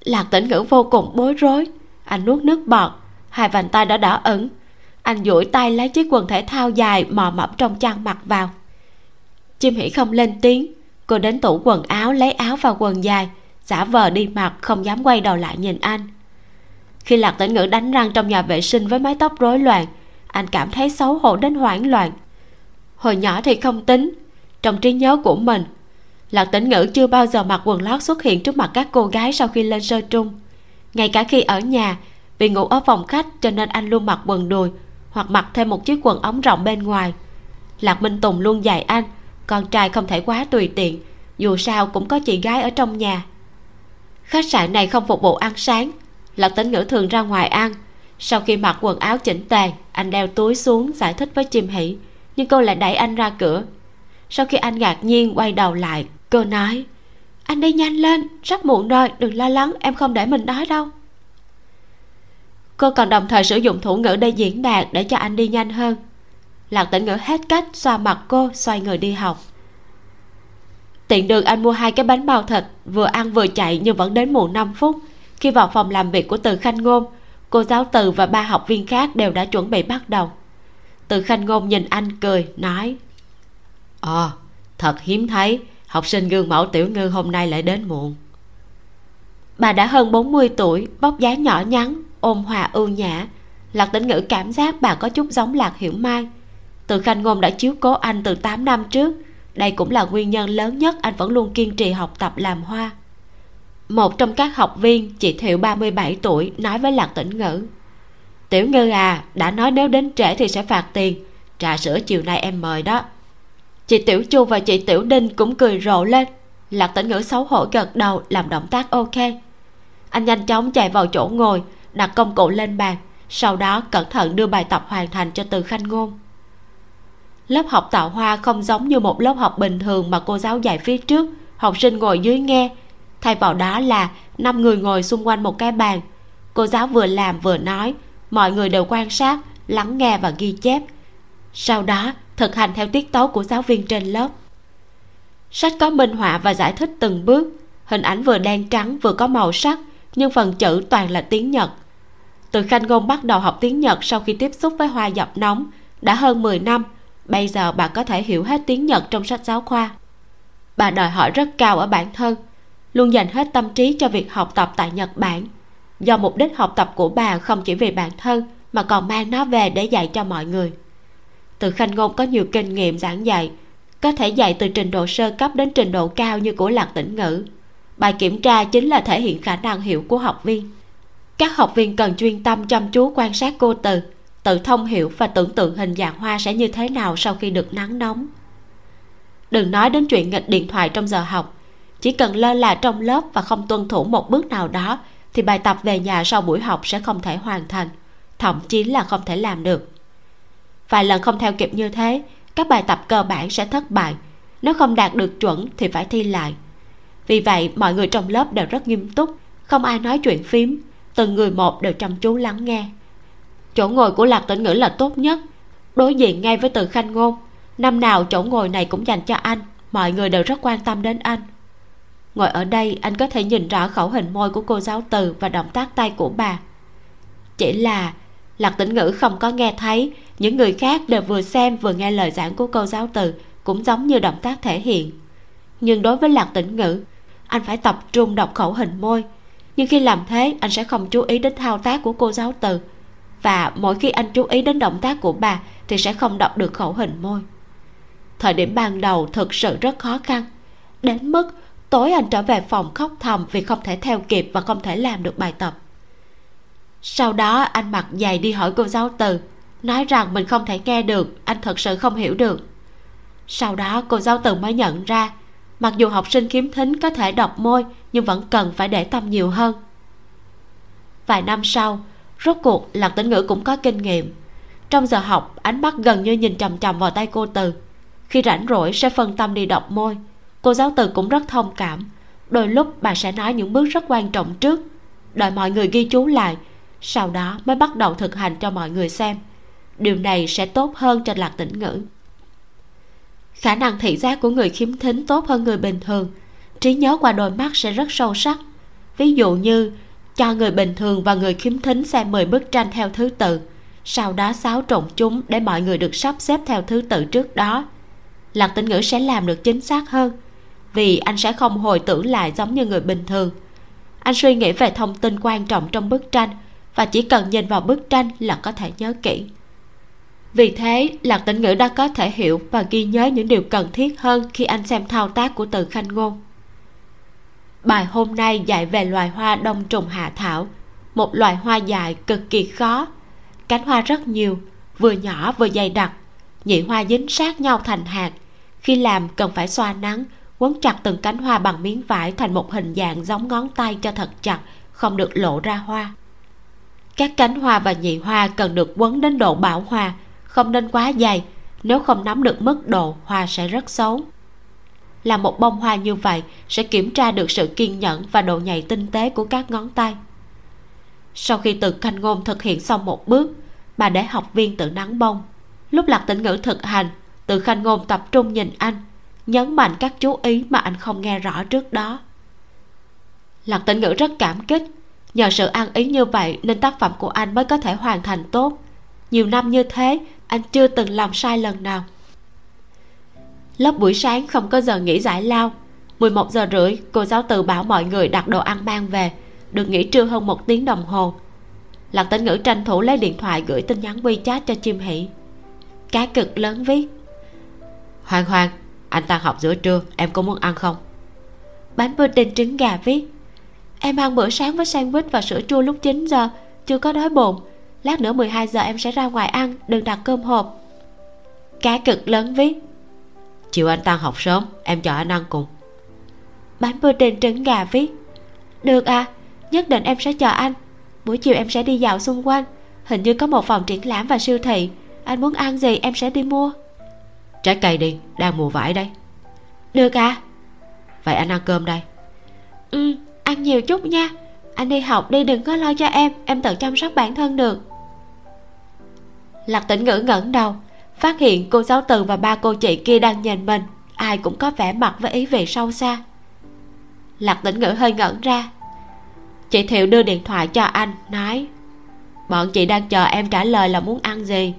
Lạc tĩnh ngữ vô cùng bối rối, anh nuốt nước bọt, hai vành tay đã đỏ ửng. Anh duỗi tay lấy chiếc quần thể thao dài mò mẫm trong chăn mặc vào. Chim hỉ không lên tiếng, cô đến tủ quần áo lấy áo và quần dài, giả vờ đi mặc, không dám quay đầu lại nhìn anh khi lạc tĩnh ngữ đánh răng trong nhà vệ sinh với mái tóc rối loạn, anh cảm thấy xấu hổ đến hoảng loạn. Hồi nhỏ thì không tính, trong trí nhớ của mình, lạc tĩnh ngữ chưa bao giờ mặc quần lót xuất hiện trước mặt các cô gái sau khi lên sơ trung. Ngay cả khi ở nhà, vì ngủ ở phòng khách cho nên anh luôn mặc quần đùi hoặc mặc thêm một chiếc quần ống rộng bên ngoài. Lạc minh tùng luôn dạy anh, con trai không thể quá tùy tiện, dù sao cũng có chị gái ở trong nhà. Khách sạn này không phục vụ ăn sáng lạc tĩnh ngữ thường ra ngoài ăn. Sau khi mặc quần áo chỉnh tề, anh đeo túi xuống giải thích với chim hỉ nhưng cô lại đẩy anh ra cửa. Sau khi anh ngạc nhiên quay đầu lại, cô nói, anh đi nhanh lên sắp muộn rồi, đừng lo lắng, em không để mình đói đâu. Cô còn đồng thời sử dụng thủ ngữ để diễn đạt để cho anh đi nhanh hơn. Lạc tĩnh ngữ hết cách, xoa mặt cô, xoay người đi học. Tiện đường anh mua hai cái bánh bao thịt, vừa ăn vừa chạy nhưng vẫn đến muộn 5 phút khi vào phòng làm việc của từ khanh ngôn cô giáo từ và ba học viên khác đều đã chuẩn bị bắt đầu. Từ khanh ngôn nhìn anh cười nói ồ à, thật hiếm thấy học sinh gương mẫu tiểu ngư hôm nay lại đến muộn. Bà đã hơn 40 tuổi vóc dáng nhỏ nhắn ôn hòa ưu nhã lạc tĩnh ngữ cảm giác bà có chút giống lạc hiểu mai. Từ khanh ngôn đã chiếu cố anh từ 8 năm trước đây cũng là nguyên nhân lớn nhất anh vẫn luôn kiên trì học tập làm hoa một trong các học viên, chị thiệu 37 tuổi, nói với lạc tĩnh ngữ. Tiểu ngư à đã nói nếu đến trễ thì sẽ phạt tiền. Trà sữa chiều nay em mời đó. Chị tiểu chu và chị tiểu đinh cũng cười rộ lên. Lạc tĩnh ngữ xấu hổ gật đầu, làm động tác ok. Anh nhanh chóng chạy vào chỗ ngồi, đặt công cụ lên bàn, sau đó cẩn thận đưa bài tập hoàn thành cho từ khanh ngôn. Lớp học tạo hoa không giống như một lớp học bình thường mà cô giáo dạy phía trước, học sinh ngồi dưới nghe thay vào đó là năm người ngồi xung quanh một cái bàn. Cô giáo vừa làm vừa nói, mọi người đều quan sát, lắng nghe và ghi chép. Sau đó, thực hành theo tiết tấu của giáo viên trên lớp. Sách có minh họa và giải thích từng bước. Hình ảnh vừa đen trắng vừa có màu sắc, nhưng phần chữ toàn là tiếng nhật. Từ khanh ngôn bắt đầu học tiếng nhật sau khi tiếp xúc với hoa dập nóng, đã hơn 10 năm. Bây giờ bà có thể hiểu hết tiếng nhật trong sách giáo khoa. Bà đòi hỏi rất cao ở bản thân luôn dành hết tâm trí cho việc học tập tại nhật bản. Do mục đích học tập của bà không chỉ vì bản thân, mà còn mang nó về để dạy cho mọi người. Từ khanh ngôn có nhiều kinh nghiệm giảng dạy, có thể dạy từ trình độ sơ cấp đến trình độ cao như của lạc tĩnh ngữ. Bài kiểm tra chính là thể hiện khả năng hiểu của học viên. Các học viên cần chuyên tâm chăm chú quan sát cô từ, tự thông hiểu và tưởng tượng hình dạng hoa sẽ như thế nào sau khi được nắng nóng. Đừng nói đến chuyện nghịch điện thoại trong giờ học chỉ cần lơ là trong lớp và không tuân thủ một bước nào đó, thì bài tập về nhà sau buổi học sẽ không thể hoàn thành, thậm chí là không thể làm được. Vài lần không theo kịp như thế, các bài tập cơ bản sẽ thất bại. Nếu không đạt được chuẩn thì phải thi lại. Vì vậy, mọi người trong lớp đều rất nghiêm túc, không ai nói chuyện phím, từng người một đều chăm chú lắng nghe. Chỗ ngồi của lạc tĩnh ngữ là tốt nhất, đối diện ngay với từ khanh ngôn. Năm nào chỗ ngồi này cũng dành cho anh, mọi người đều rất quan tâm đến anh ngồi ở đây, anh có thể nhìn rõ khẩu hình môi của cô giáo từ và động tác tay của bà. Chỉ là lạc tĩnh ngữ không có nghe thấy. Những người khác đều vừa xem vừa nghe lời giảng của cô giáo từ, cũng giống như động tác thể hiện. Nhưng đối với lạc tĩnh ngữ, anh phải tập trung đọc khẩu hình môi. Nhưng khi làm thế, anh sẽ không chú ý đến thao tác của cô giáo từ. Và mỗi khi anh chú ý đến động tác của bà, thì sẽ không đọc được khẩu hình môi. Thời điểm ban đầu thực sự rất khó khăn. Đến mức tối anh trở về phòng khóc thầm vì không thể theo kịp và không thể làm được bài tập. Sau đó, anh mặc giày đi hỏi cô giáo từ, nói rằng mình không thể nghe được, anh thật sự không hiểu được. Sau đó, cô giáo từ mới nhận ra, mặc dù học sinh khiếm thính có thể đọc môi, nhưng vẫn cần phải để tâm nhiều hơn. Vài năm sau, rốt cuộc lạc tĩnh ngữ cũng có kinh nghiệm. Trong giờ học, ánh mắt gần như nhìn chằm chằm vào tay cô từ. Khi rảnh rỗi, sẽ phân tâm đi đọc môi cô giáo từ cũng rất thông cảm. Đôi lúc bà sẽ nói những bước rất quan trọng trước. Đợi mọi người ghi chú lại, sau đó mới bắt đầu thực hành cho mọi người xem. Điều này sẽ tốt hơn trên lạc tĩnh ngữ. Khả năng thị giác của người khiếm thính tốt hơn người bình thường. Trí nhớ qua đôi mắt sẽ rất sâu sắc. Ví dụ như, cho người bình thường và người khiếm thính xem 10 bức tranh theo thứ tự. Sau đó xáo trộn chúng để mọi người được sắp xếp theo thứ tự trước đó. Lạc tĩnh ngữ sẽ làm được chính xác hơn vì anh sẽ không hồi tưởng lại giống như người bình thường. Anh suy nghĩ về thông tin quan trọng trong bức tranh, và chỉ cần nhìn vào bức tranh là có thể nhớ kỹ. Vì thế, lạc tĩnh ngữ đã có thể hiểu và ghi nhớ những điều cần thiết hơn khi anh xem thao tác của từ khanh ngôn. Bài hôm nay dạy về loài hoa đông trùng hạ thảo, một loài hoa dài cực kỳ khó, cánh hoa rất nhiều, vừa nhỏ vừa dày đặc, nhị hoa dính sát nhau thành hạt, khi làm cần phải xoa nắng quấn chặt từng cánh hoa bằng miếng vải thành một hình dạng giống ngón tay cho thật chặt không được lộ ra hoa. Các cánh hoa và nhị hoa cần được quấn đến độ bảo hòa, không nên quá dày. Nếu không nắm được mức độ hoa sẽ rất xấu. Là một bông hoa như vậy sẽ kiểm tra được sự kiên nhẫn và độ nhạy tinh tế của các ngón tay. Sau khi từ canh ngôn thực hiện xong một bước bà để học viên tự nắng bông. Lúc lạc tĩnh ngữ thực hành từ khanh ngôn tập trung nhìn anh nhấn mạnh các chú ý mà anh không nghe rõ trước đó. Lạc tĩnh ngữ rất cảm kích. Nhờ sự an ý như vậy nên tác phẩm của anh mới có thể hoàn thành tốt. Nhiều năm như thế, anh chưa từng làm sai lần nào. Lớp buổi sáng không có giờ nghỉ giải lao. 11 giờ rưỡi, cô giáo từ bảo mọi người đặt đồ ăn mang về. Được nghỉ trưa hơn một tiếng đồng hồ. Lạc tĩnh ngữ tranh thủ lấy điện thoại gửi tin nhắn wechat cho chim hỷ. Cá cực lớn viết. Hoàng hoàng anh tan học giữa trưa, em có muốn ăn không? Bánh pudding trứng gà viết em ăn bữa sáng với sandwich và sữa chua lúc 9 giờ, chưa có đói bụng. Lát nữa 12 giờ em sẽ ra ngoài ăn, đừng đặt cơm hộp. Cá cực lớn viết chiều anh tan học sớm, em cho anh ăn cùng. Bánh pudding trứng gà viết được à nhất định em sẽ chờ anh. Buổi chiều em sẽ đi dạo xung quanh. Hình như có một phòng triển lãm và siêu thị. Anh muốn ăn gì em sẽ đi mua trái cây đi, đang mùa vải đây. Được à vậy anh ăn cơm đây. Ừ ăn nhiều chút nha. Anh đi học đi, đừng có lo cho em. Em tự chăm sóc bản thân được. Lạc tĩnh ngữ ngẩn đầu, phát hiện cô giáo từ và ba cô chị kia đang nhìn mình. Ai cũng có vẻ mặt với ý vị sâu xa. Lạc tĩnh ngữ hơi ngẩn ra. Chị thiệu đưa điện thoại cho anh, nói, bọn chị đang chờ em trả lời là muốn ăn gì.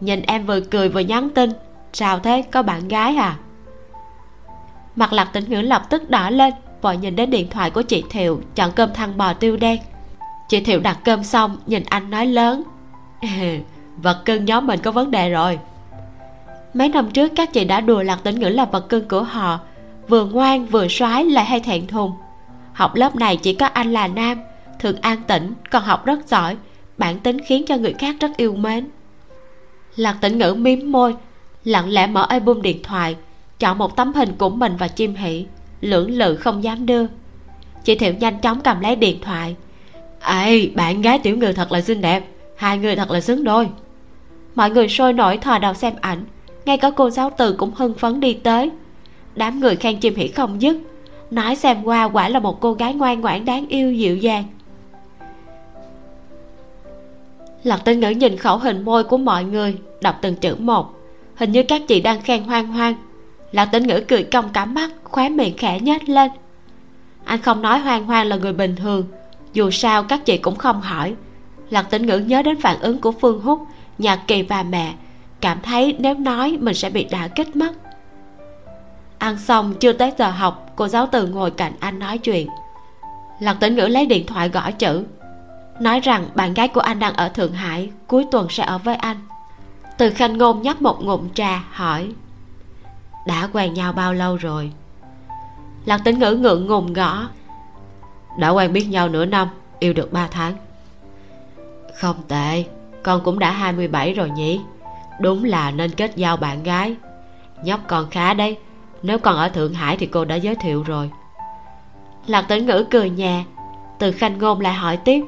Nhìn em vừa cười vừa nhắn tin sao thế, có bạn gái à? Mặt lạc tĩnh ngữ lập tức đỏ lên, vội nhìn đến điện thoại của chị thiệu, chọn cơm thăng bò tiêu đen. Chị thiệu đặt cơm xong, nhìn anh nói lớn. Vật cưng nhóm mình có vấn đề rồi. Mấy năm trước, các chị đã đùa lạc tĩnh ngữ là vật cưng của họ. Vừa ngoan, vừa soái lại hay thẹn thùng. Học lớp này chỉ có anh là nam, thường an tĩnh, còn học rất giỏi. Bản tính khiến cho người khác rất yêu mến. Lạc tĩnh ngữ mím môi lặng lẽ mở album điện thoại, chọn một tấm hình của mình và chim hỷ, lưỡng lự không dám đưa. Chị thiệu nhanh chóng cầm lấy điện thoại. Ây bạn gái tiểu ngư thật là xinh đẹp, hai người thật là xứng đôi. Mọi người sôi nổi thò đầu xem ảnh, ngay cả cô giáo từ cũng hưng phấn đi tới. Đám người khen chim hỷ không dứt, nói xem qua quả là một cô gái ngoan ngoãn đáng yêu dịu dàng. Lật tên ngữ nhìn khẩu hình môi của mọi người, đọc từng chữ một hình như các chị đang khen hoang hoang. Lạc tính ngữ cười cong cả mắt, khóe miệng khẽ nhếch lên. Anh không nói hoang hoang là người bình thường. Dù sao, các chị cũng không hỏi. Lạc Tĩnh ngữ nhớ đến phản ứng của phương húc, nhạc kỳ và mẹ, cảm thấy nếu nói mình sẽ bị đả kích mất. Ăn xong, chưa tới giờ học, cô giáo từ ngồi cạnh anh nói chuyện. Lạc tĩnh ngữ lấy điện thoại gõ chữ. Nói rằng bạn gái của anh đang ở thượng hải, cuối tuần sẽ ở với anh từ khanh ngôn nhấp một ngụm trà hỏi đã quen nhau bao lâu rồi? Lạc tĩnh ngữ ngượng ngùng gõ đã quen biết nhau nửa năm yêu được ba tháng. Không tệ con cũng đã 27 rồi nhỉ? Đúng là nên kết giao bạn gái. Nhóc còn khá đấy nếu còn ở thượng hải thì cô đã giới thiệu rồi. Lạc tĩnh ngữ cười nhẹ, từ khanh ngôn lại hỏi tiếp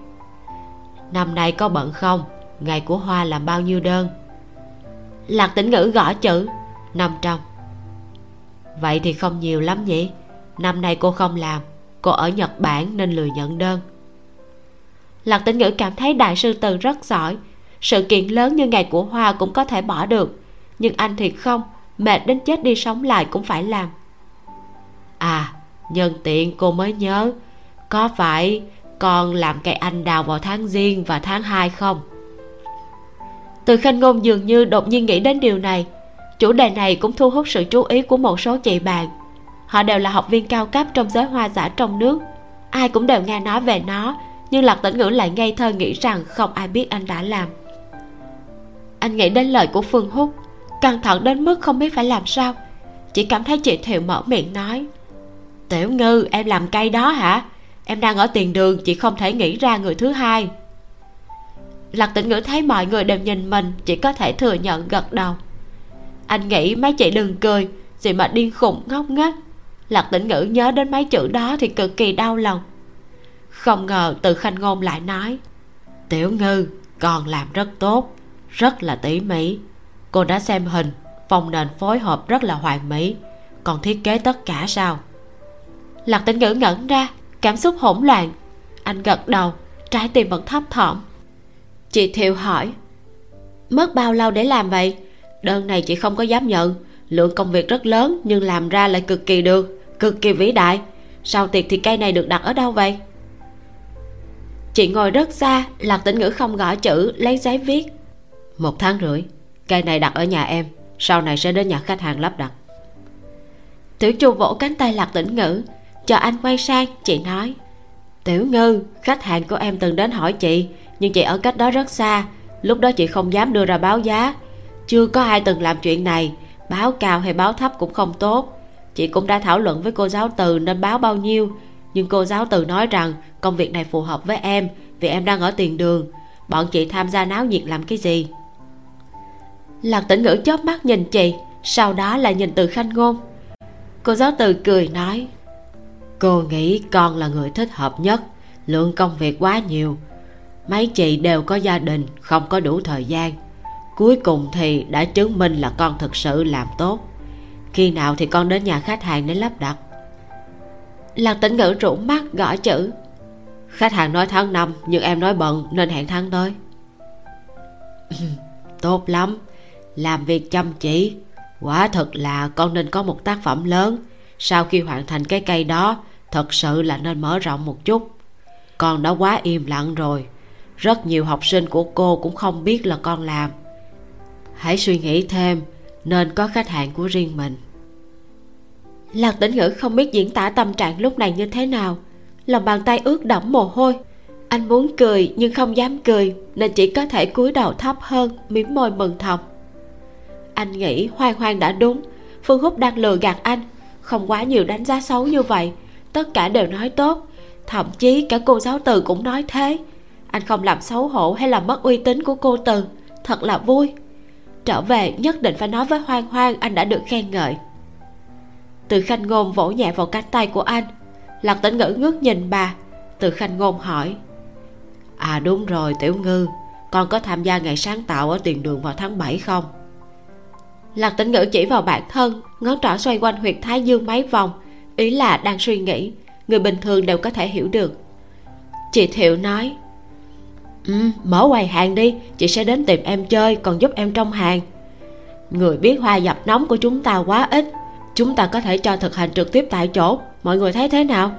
năm nay có bận không? Ngày của hoa làm bao nhiêu đơn? Lạc tĩnh ngữ gõ chữ năm trăm. Vậy thì không nhiều lắm nhỉ? Năm nay cô không làm, cô ở nhật bản nên lười nhận đơn. Lạc tĩnh ngữ cảm thấy đại sư từ rất giỏi. Sự kiện lớn như ngày của hoa cũng có thể bỏ được. Nhưng anh thì không, mệt đến chết đi sống lại cũng phải làm. À nhân tiện cô mới nhớ, có phải con làm cây anh đào vào tháng giêng và tháng 2 không? Từ khanh ngôn dường như đột nhiên nghĩ đến điều này. Chủ đề này cũng thu hút sự chú ý của một số chị bạn. Họ đều là học viên cao cấp trong giới hoa giả trong nước. Ai cũng đều nghe nói về nó, nhưng lạc tĩnh ngữ lại ngây thơ nghĩ rằng không ai biết anh đã làm. Anh nghĩ đến lời của phương húc, căng thẳng đến mức không biết phải làm sao. Chỉ cảm thấy chị thiệu mở miệng nói, tiểu ngư, em làm cây đó hả? Em đang ở tiền đường, chị không thể nghĩ ra người thứ hai lạc tĩnh ngữ thấy mọi người đều nhìn mình, chỉ có thể thừa nhận gật đầu. Anh nghĩ mấy chị đừng cười, gì mà điên khùng ngốc nghếch. Lạc tĩnh ngữ nhớ đến mấy chữ đó thì cực kỳ đau lòng. Không ngờ từ khanh ngôn lại nói, tiểu ngư còn làm rất tốt, rất là tỉ mỉ. Cô đã xem hình phòng nền phối hợp rất là hoàn mỹ. Còn thiết kế tất cả sao? Lạc tĩnh ngữ ngẩn ra, cảm xúc hỗn loạn. Anh gật đầu, trái tim vẫn thấp thỏm chị thiều hỏi. Mất bao lâu để làm vậy? Đơn này chị không có dám nhận. Lượng công việc rất lớn, nhưng làm ra lại cực kỳ được, cực kỳ vĩ đại. Sau tiệc thì cây này được đặt ở đâu vậy? Chị ngồi rất xa, lạc tĩnh ngữ không gõ chữ, lấy giấy viết. Một tháng rưỡi, cây này đặt ở nhà em. Sau này sẽ đến nhà khách hàng lắp đặt. Tiểu chu vỗ cánh tay lạc tĩnh ngữ. Chờ anh quay sang, chị nói. Tiểu ngư, khách hàng của em từng đến hỏi chị nhưng chị ở cách đó rất xa. Lúc đó chị không dám đưa ra báo giá. Chưa có ai từng làm chuyện này. Báo cao hay báo thấp cũng không tốt. Chị cũng đã thảo luận với cô giáo từ nên báo bao nhiêu. Nhưng cô giáo từ nói rằng công việc này phù hợp với em, vì em đang ở tiền đường. Bọn chị tham gia náo nhiệt làm cái gì? Lạc tĩnh ngữ chớp mắt nhìn chị, sau đó lại nhìn từ khanh ngôn. Cô giáo từ cười nói, cô nghĩ con là người thích hợp nhất lượng công việc quá nhiều mấy chị đều có gia đình, không có đủ thời gian. Cuối cùng thì đã chứng minh là con thực sự làm tốt. Khi nào thì con đến nhà khách hàng để lắp đặt? Lạc tĩnh ngữ rủ mắt gõ chữ. Khách hàng nói tháng 5 nhưng em nói bận nên hẹn tháng tới. Tốt lắm, làm việc chăm chỉ. Quả thật là con nên có một tác phẩm lớn. Sau khi hoàn thành cái cây đó, thật sự là nên mở rộng một chút. Con đã quá im lặng rồi rất nhiều học sinh của cô cũng không biết là con làm. Hãy suy nghĩ thêm, nên có khách hàng của riêng mình. Lạc tĩnh ngữ không biết diễn tả tâm trạng lúc này như thế nào. Lòng bàn tay ướt đẫm mồ hôi. Anh muốn cười nhưng không dám cười, nên chỉ có thể cúi đầu thấp hơn, mím môi mừng thầm. Anh nghĩ hoang hoang đã đúng. Phương húc đang lừa gạt anh. Không quá nhiều đánh giá xấu như vậy. Tất cả đều nói tốt. Thậm chí cả cô giáo từ cũng nói thế anh không làm xấu hổ hay làm mất uy tín của cô từ. Thật là vui. Trở về nhất định phải nói với hoang hoang anh đã được khen ngợi. Từ khanh ngôn vỗ nhẹ vào cánh tay của anh. Lạc tĩnh ngữ ngước nhìn bà. Từ khanh ngôn hỏi à đúng rồi, tiểu ngư. Con có tham gia ngày sáng tạo ở tiền đường vào tháng 7 không? Lạc tĩnh ngữ chỉ vào bản thân, ngón trỏ xoay quanh huyệt thái dương mấy vòng. Ý là đang suy nghĩ, người bình thường đều có thể hiểu được. Chị thiệu nói ừ mở quầy hàng đi, chị sẽ đến tìm em chơi, còn giúp em trong hàng. Người biết hoa dập nóng của chúng ta quá ít, chúng ta có thể cho thực hành trực tiếp tại chỗ. Mọi người thấy thế nào?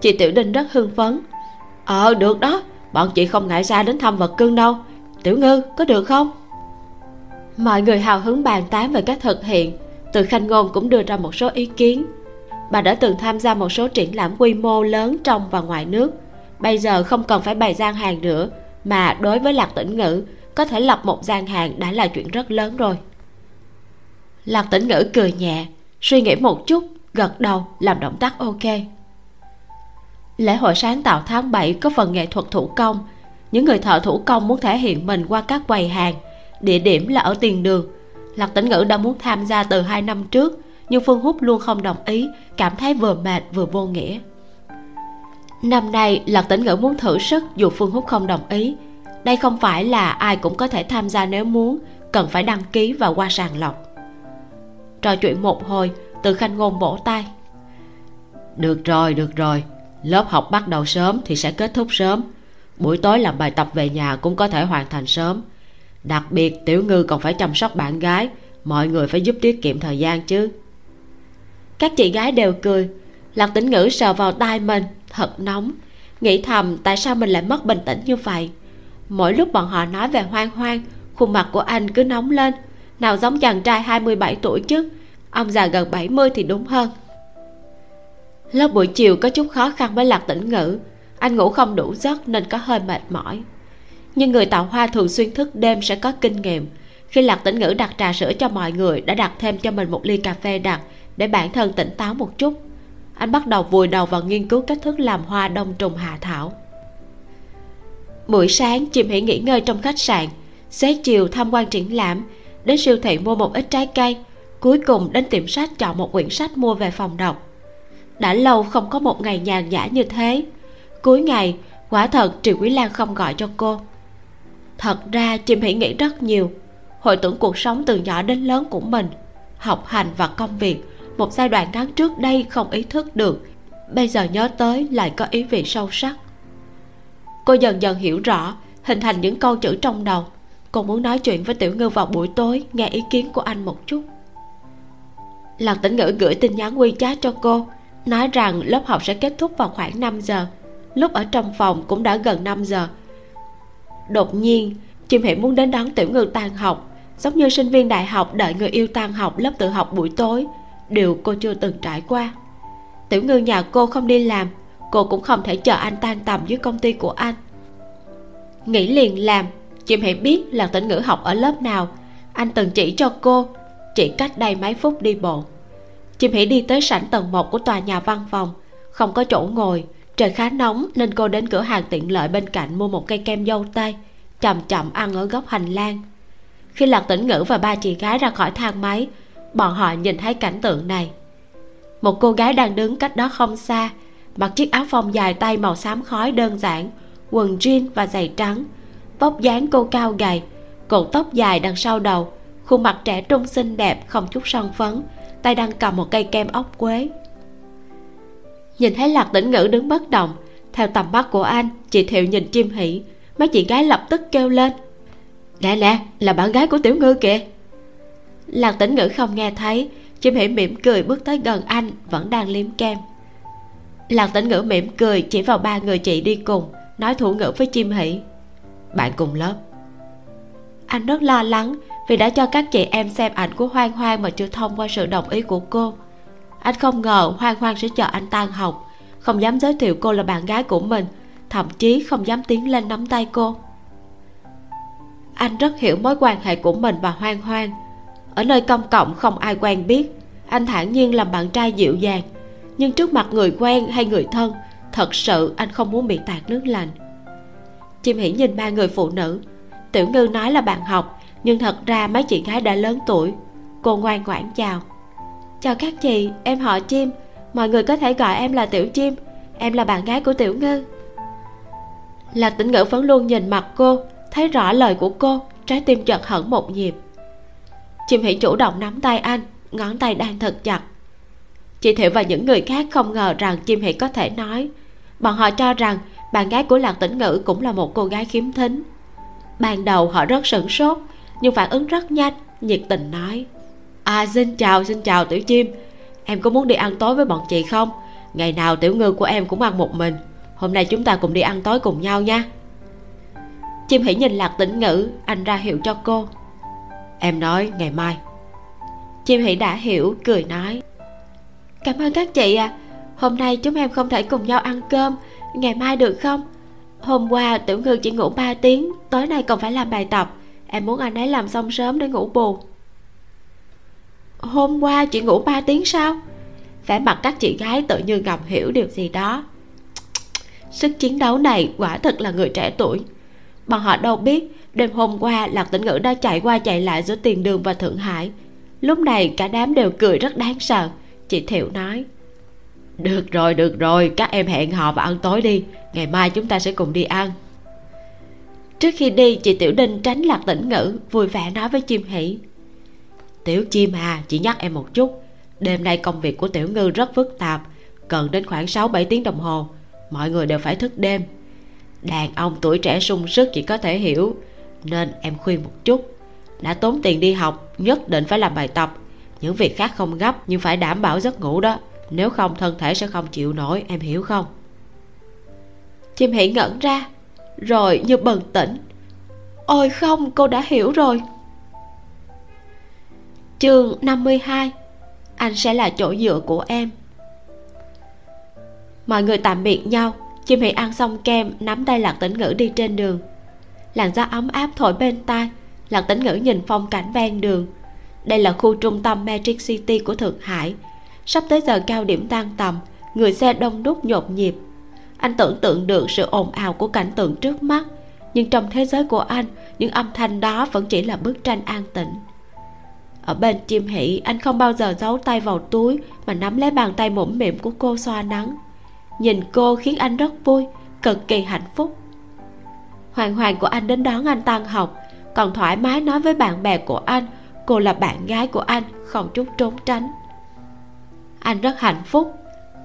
Chị tiểu đinh rất hưng phấn. Ờ được đó, bọn chị không ngại xa đến thăm vật cưng đâu. Tiểu ngư, có được không? Mọi người hào hứng bàn tán về cách thực hiện. Từ khanh ngôn cũng đưa ra một số ý kiến. Bà đã từng tham gia một số triển lãm quy mô lớn trong và ngoài nước bây giờ không cần phải bày gian hàng nữa, mà đối với lạc tĩnh ngữ, có thể lập một gian hàng đã là chuyện rất lớn rồi. Lạc tĩnh ngữ cười nhẹ, suy nghĩ một chút, gật đầu, làm động tác ok. Lễ hội sáng tạo tháng 7 có phần nghệ thuật thủ công. Những người thợ thủ công muốn thể hiện mình qua các quầy hàng, địa điểm là ở tiền đường. Lạc tĩnh ngữ đã muốn tham gia từ hai năm trước, nhưng phương húc luôn không đồng ý, cảm thấy vừa mệt vừa vô nghĩa năm nay lạc tĩnh ngữ muốn thử sức dù phương húc không đồng ý. Đây không phải là ai cũng có thể tham gia nếu muốn cần phải đăng ký và qua sàng lọc. Trò chuyện một hồi từ khanh ngôn vỗ tay. Được rồi được rồi. Lớp học bắt đầu sớm thì sẽ kết thúc sớm. Buổi tối làm bài tập về nhà cũng có thể hoàn thành sớm. Đặc biệt tiểu ngư còn phải chăm sóc bạn gái. Mọi người phải giúp tiết kiệm thời gian chứ. Các chị gái đều cười. Lạc tĩnh ngữ sờ vào tai mình thật nóng. Nghĩ thầm, tại sao mình lại mất bình tĩnh như vậy? Mỗi lúc bọn họ nói về hoang hoang, khuôn mặt của anh cứ nóng lên. Nào giống chàng trai 27 tuổi chứ? Ông già gần 70 thì đúng hơn. Lớp buổi chiều có chút khó khăn với lạc tĩnh ngữ. Anh ngủ không đủ giấc nên có hơi mệt mỏi. Nhưng người tạo hoa thường xuyên thức đêm sẽ có kinh nghiệm. Khi lạc tĩnh ngữ đặt trà sữa cho mọi người, đã đặt thêm cho mình một ly cà phê đặc để bản thân tỉnh táo một chút anh bắt đầu vùi đầu vào nghiên cứu cách thức làm hoa đông trùng hạ thảo. Buổi sáng chim hỉ nghỉ ngơi trong khách sạn, xế chiều tham quan triển lãm, đến siêu thị mua một ít trái cây, cuối cùng đến tiệm sách chọn một quyển sách mua về phòng đọc. Đã lâu không có một ngày nhàn nhã như thế. Cuối ngày, quả thật triệu quý lan không gọi cho cô. Thật ra chim hỉ nghĩ rất nhiều. Hồi tưởng cuộc sống từ nhỏ đến lớn của mình, học hành và công việc một giai đoạn ngắn trước đây không ý thức được, bây giờ nhớ tới lại có ý vị sâu sắc. Cô dần dần hiểu rõ hình thành những câu chữ trong đầu. Cô muốn nói chuyện với tiểu ngư vào buổi tối, nghe ý kiến của anh một chút. Lạc tĩnh ngữ gửi tin nhắn wechat cho cô, nói rằng lớp học sẽ kết thúc vào khoảng 5 giờ. Lúc ở trong phòng cũng đã gần 5 giờ. Đột nhiên, chim hỉ muốn đến đón tiểu ngư tan học, giống như sinh viên đại học đợi người yêu tan học lớp tự học buổi tối điều cô chưa từng trải qua. Tiểu ngư nhà cô không đi làm, cô cũng không thể chờ anh tan tầm dưới công ty của anh. Nghĩ liền làm, chim hãy biết là tỉnh ngữ học ở lớp nào. Anh từng chỉ cho cô, chỉ cách đây mấy phút đi bộ. Chim hãy đi tới sảnh tầng 1 của tòa nhà văn phòng. Không có chỗ ngồi, trời khá nóng nên cô đến cửa hàng tiện lợi bên cạnh mua một cây kem dâu tây, chậm chậm ăn ở góc hành lang. Khi lạc tĩnh ngữ và ba chị gái ra khỏi thang máy bọn họ nhìn thấy cảnh tượng này. Một cô gái đang đứng cách đó không xa, mặc chiếc áo phông dài tay màu xám khói đơn giản, quần jean và giày trắng, vóc dáng cô cao gầy, cột tóc dài đằng sau đầu, khuôn mặt trẻ trung xinh đẹp không chút son phấn, tay đang cầm một cây kem ốc quế. Nhìn thấy lạc tĩnh ngữ đứng bất động, theo tầm mắt của anh, chị thiệu nhìn chim hỉ, mấy chị gái lập tức kêu lên. Nè nè, là bạn gái của tiểu ngư kìa lạc tĩnh ngữ không nghe thấy, chim hỉ mỉm cười bước tới gần anh, vẫn đang liếm kem. Lạc tĩnh ngữ mỉm cười chỉ vào ba người chị đi cùng, nói thủ ngữ với chim hỉ. Bạn cùng lớp. Anh rất lo lắng vì đã cho các chị em xem ảnh của hoang hoang mà chưa thông qua sự đồng ý của cô. Anh không ngờ hoang hoang sẽ chờ anh tan học, không dám giới thiệu cô là bạn gái của mình, thậm chí không dám tiến lên nắm tay cô. Anh rất hiểu mối quan hệ của mình và hoang hoang ở nơi công cộng không ai quen biết. Anh thản nhiên làm bạn trai dịu dàng. Nhưng trước mặt người quen hay người thân, thật sự anh không muốn bị tạt nước lạnh chim hỉ nhìn ba người phụ nữ. Tiểu ngư nói là bạn học, nhưng thật ra mấy chị gái đã lớn tuổi. Cô ngoan ngoãn chào. Chào các chị, em họ chim. Mọi người có thể gọi em là tiểu chim. Em là bạn gái của tiểu ngư. Lạc tĩnh ngữ vẫn luôn nhìn mặt cô, thấy rõ lời của cô, trái tim chợt hẳn một nhịp chim hỉ chủ động nắm tay anh, ngón tay đang thật chặt. Chị thiệu và những người khác không ngờ rằng chim hỉ có thể nói. Bọn họ cho rằng bạn gái của lạc tĩnh ngữ cũng là một cô gái khiếm thính. Ban đầu họ rất sửng sốt, nhưng phản ứng rất nhanh, nhiệt tình nói. À xin chào xin chào tiểu chim. Em có muốn đi ăn tối với bọn chị không? Ngày nào tiểu ngư của em cũng ăn một mình. Hôm nay chúng ta cùng đi ăn tối cùng nhau nha. Chim hỉ nhìn lạc tĩnh ngữ, anh ra hiệu cho cô em nói ngày mai. Chim hỉ đã hiểu, cười nói. Cảm ơn các chị à hôm nay chúng em không thể cùng nhau ăn cơm. Ngày mai được không? Hôm qua tiểu ngư chỉ ngủ 3 tiếng, tối nay còn phải làm bài tập. Em muốn anh ấy làm xong sớm để ngủ bù hôm qua chị ngủ 3 tiếng sao? Vẻ mặt các chị gái tự như ngầm hiểu điều gì đó. Sức chiến đấu này quả thật là người trẻ tuổi. Bọn họ đâu biết đêm hôm qua, lạc tĩnh ngữ đã chạy qua chạy lại giữa tiền đường và thượng hải. Lúc này, cả đám đều cười rất đáng sợ. Chị thiệu nói, được rồi được rồi, các em hẹn hò và ăn tối đi. Ngày mai chúng ta sẽ cùng đi ăn. Trước khi đi, chị tiểu đinh tránh lạc tĩnh ngữ, vui vẻ nói với chim hỷ, tiểu chim à chị nhắc em một chút. Đêm nay công việc của tiểu ngư rất phức tạp, cần đến khoảng 6-7 tiếng đồng hồ. Mọi người đều phải thức đêm. Đàn ông tuổi trẻ sung sức chỉ có thể hiểu nên em khuyên một chút. Đã tốn tiền đi học, nhất định phải làm bài tập. Những việc khác không gấp, nhưng phải đảm bảo giấc ngủ đó. Nếu không, thân thể sẽ không chịu nổi, em hiểu không? Chim hỷ ngẩn ra. Rồi như bần tỉnh. Ôi không, cô đã hiểu rồi. Chương 52 anh sẽ là chỗ dựa của em. Mọi người tạm biệt nhau. Chim hỷ ăn xong kem, nắm tay lạc tĩnh ngữ đi trên đường làn gió ấm áp thổi bên tai lạc tĩnh ngữ nhìn phong cảnh ven đường. Đây là khu trung tâm magic city của thượng hải. Sắp tới giờ cao điểm tan tầm, người xe đông đúc nhộn nhịp. Anh tưởng tượng được sự ồn ào của cảnh tượng trước mắt, nhưng trong thế giới của anh, những âm thanh đó vẫn chỉ là bức tranh an tĩnh. Ở bên chim hỷ anh không bao giờ giấu tay vào túi mà nắm lấy bàn tay mũm mỉm của cô xoa nắng. Nhìn cô khiến anh rất vui, cực kỳ hạnh phúc hoàng hoàng của anh đến đón anh tan học còn thoải mái nói với bạn bè của anh, cô là bạn gái của anh, không chút trốn tránh. Anh rất hạnh phúc.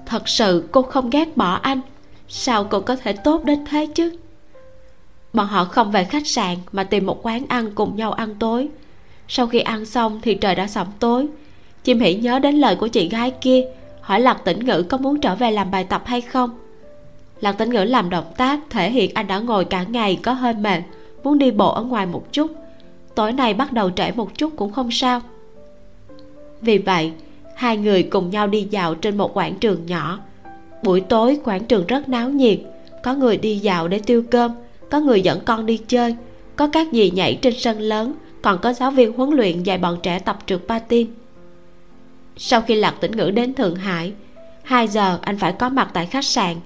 Thật sự cô không ghét bỏ anh. Sao cô có thể tốt đến thế chứ? Bọn họ không về khách sạn mà tìm một quán ăn cùng nhau ăn tối. Sau khi ăn xong thì trời đã sẩm tối. Chim hỉ nhớ đến lời của chị gái kia, hỏi lạc tĩnh ngữ có muốn trở về làm bài tập hay không lạc tĩnh ngữ làm động tác thể hiện anh đã ngồi cả ngày có hơi mệt, muốn đi bộ ở ngoài một chút. Tối nay bắt đầu trễ một chút cũng không sao. Vì vậy, hai người cùng nhau đi dạo trên một quảng trường nhỏ. Buổi tối, quảng trường rất náo nhiệt. Có người đi dạo để tiêu cơm, có người dẫn con đi chơi. Có các dì nhảy trên sân lớn, còn có giáo viên huấn luyện dạy bọn trẻ tập trượt patin sau khi lạc tĩnh ngữ đến thượng hải 2 giờ anh phải có mặt tại khách sạn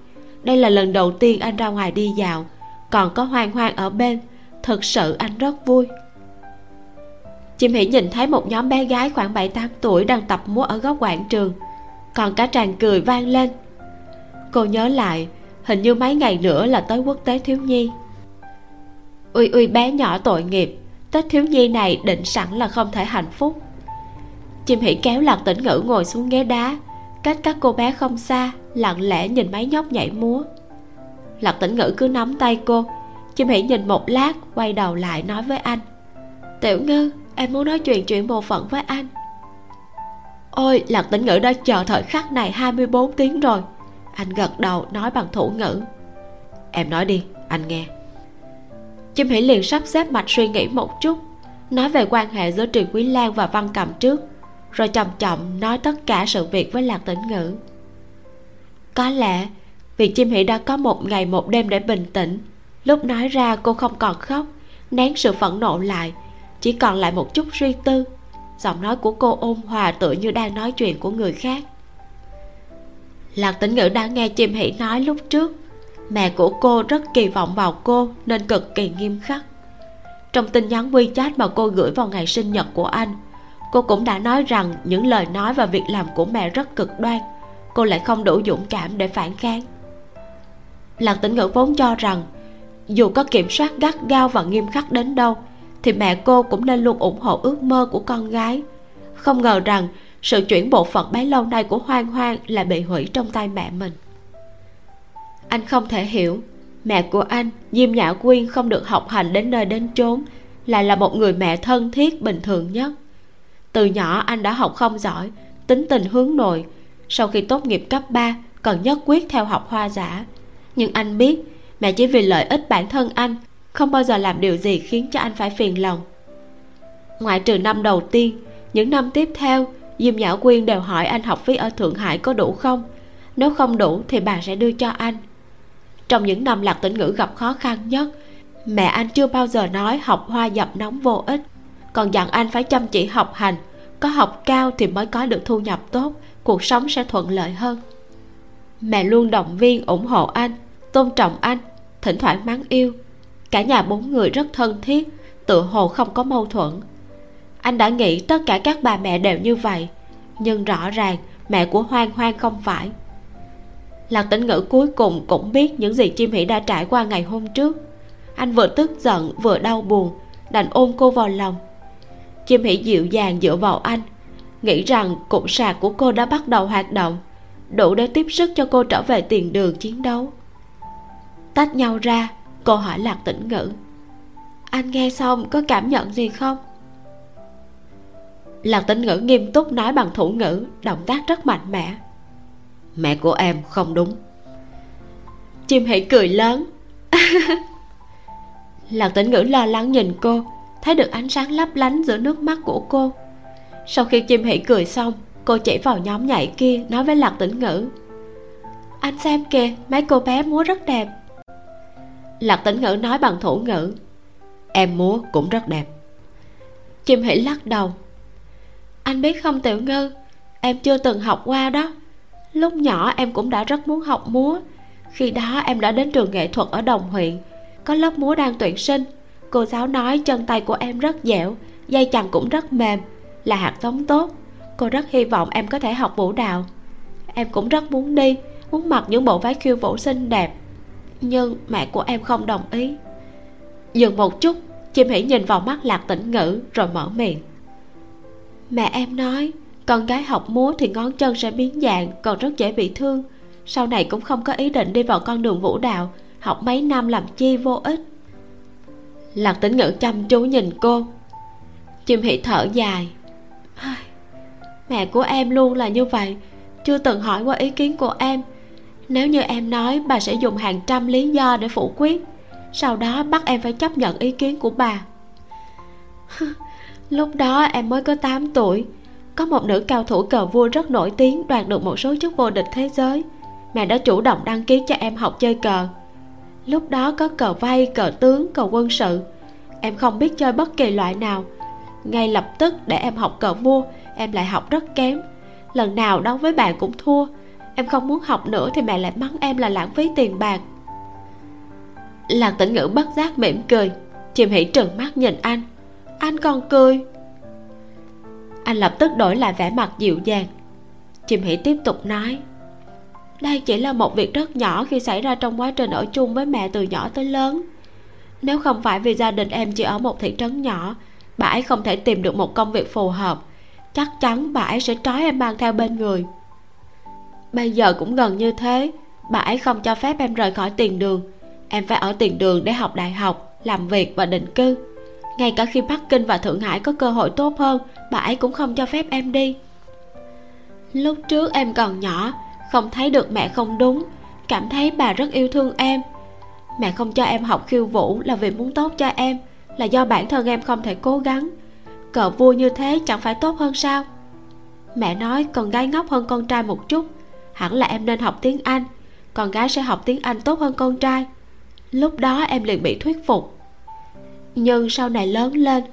đây là lần đầu tiên anh ra ngoài đi dạo. Còn có hoang hoang ở bên, thật sự anh rất vui. Chim hỉ nhìn thấy một nhóm bé gái khoảng 7-8 tuổi đang tập múa ở góc quảng trường. Còn cả tràng cười vang lên. Cô nhớ lại, hình như mấy ngày nữa là tới quốc tế thiếu nhi. Uy uy bé nhỏ tội nghiệp, tết thiếu nhi này định sẵn là không thể hạnh phúc. Chim hỉ kéo lạc tĩnh ngữ ngồi xuống ghế đá, cách các cô bé không xa lặng lẽ nhìn mấy nhóc nhảy múa. Lạc tĩnh ngữ cứ nắm tay cô, chim hỉ nhìn một lát, quay đầu lại nói với anh. Tiểu ngư, em muốn nói chuyện chuyện bộ phận với anh. Ôi lạc tĩnh ngữ đã chờ thời khắc này 24 tiếng rồi. Anh gật đầu nói bằng thủ ngữ. Em nói đi, anh nghe. Chim hỉ liền sắp xếp mạch suy nghĩ một chút, nói về quan hệ giữa trường quý lan và văn cầm trước, rồi chậm chậm nói tất cả sự việc với lạc tĩnh ngữ có lẽ vì chim hỉ đã có một ngày một đêm để bình tĩnh. Lúc nói ra cô không còn khóc, nén sự phẫn nộ lại, chỉ còn lại một chút suy tư. Giọng nói của cô ôn hòa tựa như đang nói chuyện của người khác. Lạc tĩnh ngữ đã nghe chim hỉ nói lúc trước. Mẹ của cô rất kỳ vọng vào cô nên cực kỳ nghiêm khắc. Trong tin nhắn WeChat mà cô gửi vào ngày sinh nhật của anh, cô cũng đã nói rằng những lời nói và việc làm của mẹ rất cực đoan cô lại không đủ dũng cảm để phản kháng. Lạc tĩnh ngữ vốn cho rằng, dù có kiểm soát gắt gao và nghiêm khắc đến đâu, thì mẹ cô cũng nên luôn ủng hộ ước mơ của con gái. Không ngờ rằng, sự chuyển bộ phận bấy lâu nay của hoang hoang lại bị hủy trong tay mẹ mình. Anh không thể hiểu, mẹ của anh, diêm nhã quyên không được học hành đến nơi đến chốn, lại là một người mẹ thân thiết bình thường nhất. Từ nhỏ anh đã học không giỏi, tính tình hướng nội sau khi tốt nghiệp cấp 3 còn nhất quyết theo học hoa giả. Nhưng anh biết, mẹ chỉ vì lợi ích bản thân anh, không bao giờ làm điều gì khiến cho anh phải phiền lòng. Ngoại trừ năm đầu tiên, những năm tiếp theo, diêm nhã quyên đều hỏi anh học phí ở thượng hải có đủ không? Nếu không đủ thì bà sẽ đưa cho anh. Trong những năm lạc tĩnh ngữ gặp khó khăn nhất, mẹ anh chưa bao giờ nói học hoa dập nóng vô ích. Còn dặn anh phải chăm chỉ học hành, có học cao thì mới có được thu nhập tốt cuộc sống sẽ thuận lợi hơn. Mẹ luôn động viên, ủng hộ anh, tôn trọng anh, thỉnh thoảng mắng yêu. Cả nhà bốn người rất thân thiết, tự hồ không có mâu thuẫn. Anh đã nghĩ tất cả các bà mẹ đều như vậy, nhưng rõ ràng mẹ của hoang hoang không phải. Lạc tĩnh ngữ cuối cùng cũng biết những gì chim hỉ đã trải qua ngày hôm trước. Anh vừa tức giận, vừa đau buồn, đành ôm cô vào lòng. Chim hỉ dịu dàng dựa vào anh nghĩ rằng cụm sạc của cô đã bắt đầu hoạt động, đủ để tiếp sức cho cô trở về tiền đường chiến đấu. Tách nhau ra, cô hỏi lạc tĩnh ngữ. Anh nghe xong có cảm nhận gì không? Lạc tĩnh ngữ nghiêm túc nói bằng thủ ngữ, động tác rất mạnh mẽ. Mẹ của em không đúng. Chim hỷ cười lớn. Lạc tĩnh ngữ lo lắng nhìn cô, thấy được ánh sáng lấp lánh giữa nước mắt của cô sau khi chim hỉ cười xong, cô chỉ vào nhóm nhảy kia nói với lạc tĩnh ngữ. Anh xem kìa, mấy cô bé múa rất đẹp. Lạc tĩnh ngữ nói bằng thủ ngữ. Em múa cũng rất đẹp. Chim hỉ lắc đầu. Anh biết không tiểu ngư, em chưa từng học qua đó. Lúc nhỏ em cũng đã rất muốn học múa. Khi đó em đã đến trường nghệ thuật ở đồng huyện có lớp múa đang tuyển sinh. Cô giáo nói chân tay của em rất dẻo, dây chằng cũng rất mềm là hạt giống tốt. Cô rất hy vọng em có thể học vũ đạo. Em cũng rất muốn đi, muốn mặc những bộ váy khiêu vũ xinh đẹp. Nhưng mẹ của em không đồng ý. Dừng một chút, chim hỉ nhìn vào mắt lạc tĩnh ngữ rồi mở miệng. Mẹ em nói, con gái học múa thì ngón chân sẽ biến dạng, còn rất dễ bị thương. Sau này cũng không có ý định đi vào con đường vũ đạo, học mấy năm làm chi vô ích. Lạc tĩnh ngữ chăm chú nhìn cô. Chim hỉ thở dài mẹ của em luôn là như vậy. Chưa từng hỏi qua ý kiến của em. Nếu như em nói, bà sẽ dùng hàng trăm lý do để phủ quyết. Sau đó bắt em phải chấp nhận ý kiến của bà. Lúc đó em mới có 8 tuổi. Có một nữ cao thủ cờ vua rất nổi tiếng đoạt được một số chức vô địch thế giới. Mẹ đã chủ động đăng ký cho em học chơi cờ. Lúc đó có cờ vay, cờ tướng, cờ quân sự. Em không biết chơi bất kỳ loại nào ngay lập tức để em học cờ vua, em lại học rất kém. Lần nào đấu với bạn cũng thua. Em không muốn học nữa thì mẹ lại mắng em là lãng phí tiền bạc. Lạc tĩnh ngữ bất giác mỉm cười. Chìm hỉ trừng mắt nhìn anh. Anh còn cười. Anh lập tức đổi lại vẻ mặt dịu dàng. Chim hỉ tiếp tục nói. Đây chỉ là một việc rất nhỏ khi xảy ra trong quá trình ở chung với mẹ từ nhỏ tới lớn. Nếu không phải vì gia đình em chỉ ở một thị trấn nhỏ bà ấy không thể tìm được một công việc phù hợp. Chắc chắn bà ấy sẽ trói em mang theo bên người. Bây giờ cũng gần như thế. Bà ấy không cho phép em rời khỏi tiền đường. Em phải ở tiền đường để học đại học, làm việc và định cư. Ngay cả khi bắc kinh và thượng hải có cơ hội tốt hơn bà ấy cũng không cho phép em đi. Lúc trước em còn nhỏ, không thấy được mẹ không đúng. Cảm thấy bà rất yêu thương em. Mẹ không cho em học khiêu vũ là vì muốn tốt cho em là do bản thân em không thể cố gắng. Cờ vui như thế chẳng phải tốt hơn sao? Mẹ nói con gái ngốc hơn con trai một chút. Hẳn là em nên học tiếng anh. Con gái sẽ học tiếng anh tốt hơn con trai. Lúc đó em liền bị thuyết phục. Nhưng sau này lớn lên,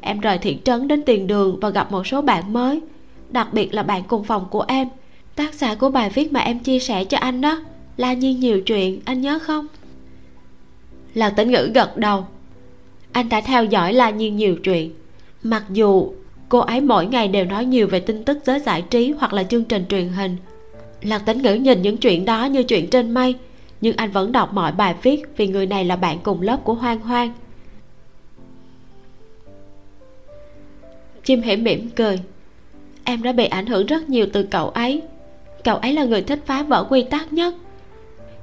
em rời thị trấn đến tiền đường và gặp một số bạn mới. Đặc biệt là bạn cùng phòng của em. Tác giả của bài viết mà em chia sẻ cho anh đó la nhiên nhiều chuyện, anh nhớ không? Là tĩnh ngữ gật đầu anh đã theo dõi la nhiên nhiều chuyện. Mặc dù cô ấy mỗi ngày đều nói nhiều về tin tức giới giải trí hoặc là chương trình truyền hình. Lạc tính ngữ nhìn những chuyện đó như chuyện trên mây, nhưng anh vẫn đọc mọi bài viết vì người này là bạn cùng lớp của hoang hoang. Chim hiểm mỉm cười. Em đã bị ảnh hưởng rất nhiều từ cậu ấy. Cậu ấy là người thích phá vỡ quy tắc nhất.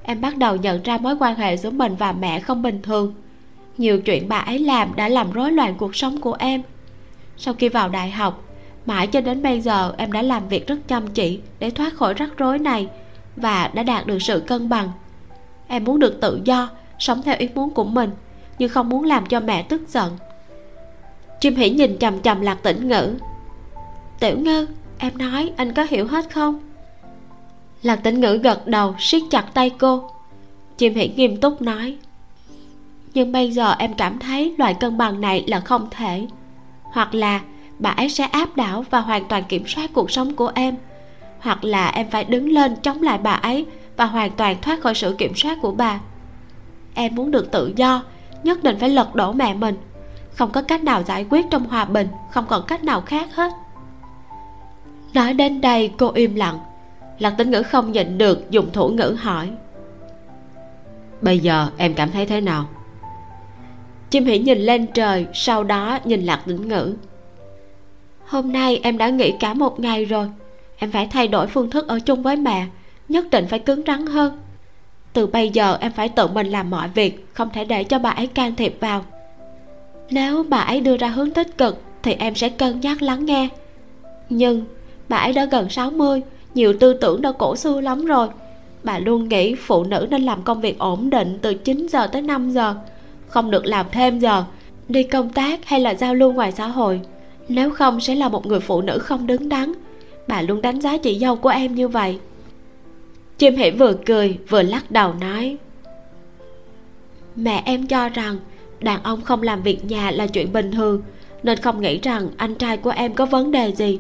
Em bắt đầu nhận ra mối quan hệ giữa mình và mẹ không bình thường nhiều chuyện bà ấy làm đã làm rối loạn cuộc sống của em. Sau khi vào đại học, mãi cho đến bây giờ em đã làm việc rất chăm chỉ để thoát khỏi rắc rối này và đã đạt được sự cân bằng. Em muốn được tự do, sống theo ý muốn của mình, nhưng không muốn làm cho mẹ tức giận. Chim hỉ nhìn chằm chằm lạc tĩnh ngữ. Tiểu ngư, em nói anh có hiểu hết không? Lạc tĩnh ngữ gật đầu, siết chặt tay cô. Chim hỉ nghiêm túc nói nhưng bây giờ em cảm thấy loại cân bằng này là không thể. Hoặc là bà ấy sẽ áp đảo và hoàn toàn kiểm soát cuộc sống của em. Hoặc là em phải đứng lên chống lại bà ấy và hoàn toàn thoát khỏi sự kiểm soát của bà. Em muốn được tự do, nhất định phải lật đổ mẹ mình. Không có cách nào giải quyết trong hòa bình, không còn cách nào khác hết. Nói đến đây, cô im lặng. Lạc tính ngữ không nhịn được dùng thủ ngữ hỏi. Bây giờ em cảm thấy thế nào? Chim hỉ nhìn lên trời, sau đó nhìn lạc tĩnh ngữ. Hôm nay em đã nghĩ cả một ngày rồi. Em phải thay đổi phương thức ở chung với mẹ, nhất định phải cứng rắn hơn. Từ bây giờ em phải tự mình làm mọi việc, không thể để cho bà ấy can thiệp vào. Nếu bà ấy đưa ra hướng tích cực, thì em sẽ cân nhắc lắng nghe. Nhưng bà ấy đã gần 60 nhiều tư tưởng đã cổ xưa lắm rồi. Bà luôn nghĩ phụ nữ nên làm công việc ổn định từ 9 giờ tới 5 giờ không được làm thêm giờ, đi công tác hay là giao lưu ngoài xã hội. Nếu không sẽ là một người phụ nữ không đứng đắn. Bà luôn đánh giá chị dâu của em như vậy. Chim hỉ vừa cười, vừa lắc đầu nói, mẹ em cho rằng đàn ông không làm việc nhà là chuyện bình thường, nên không nghĩ rằng anh trai của em có vấn đề gì.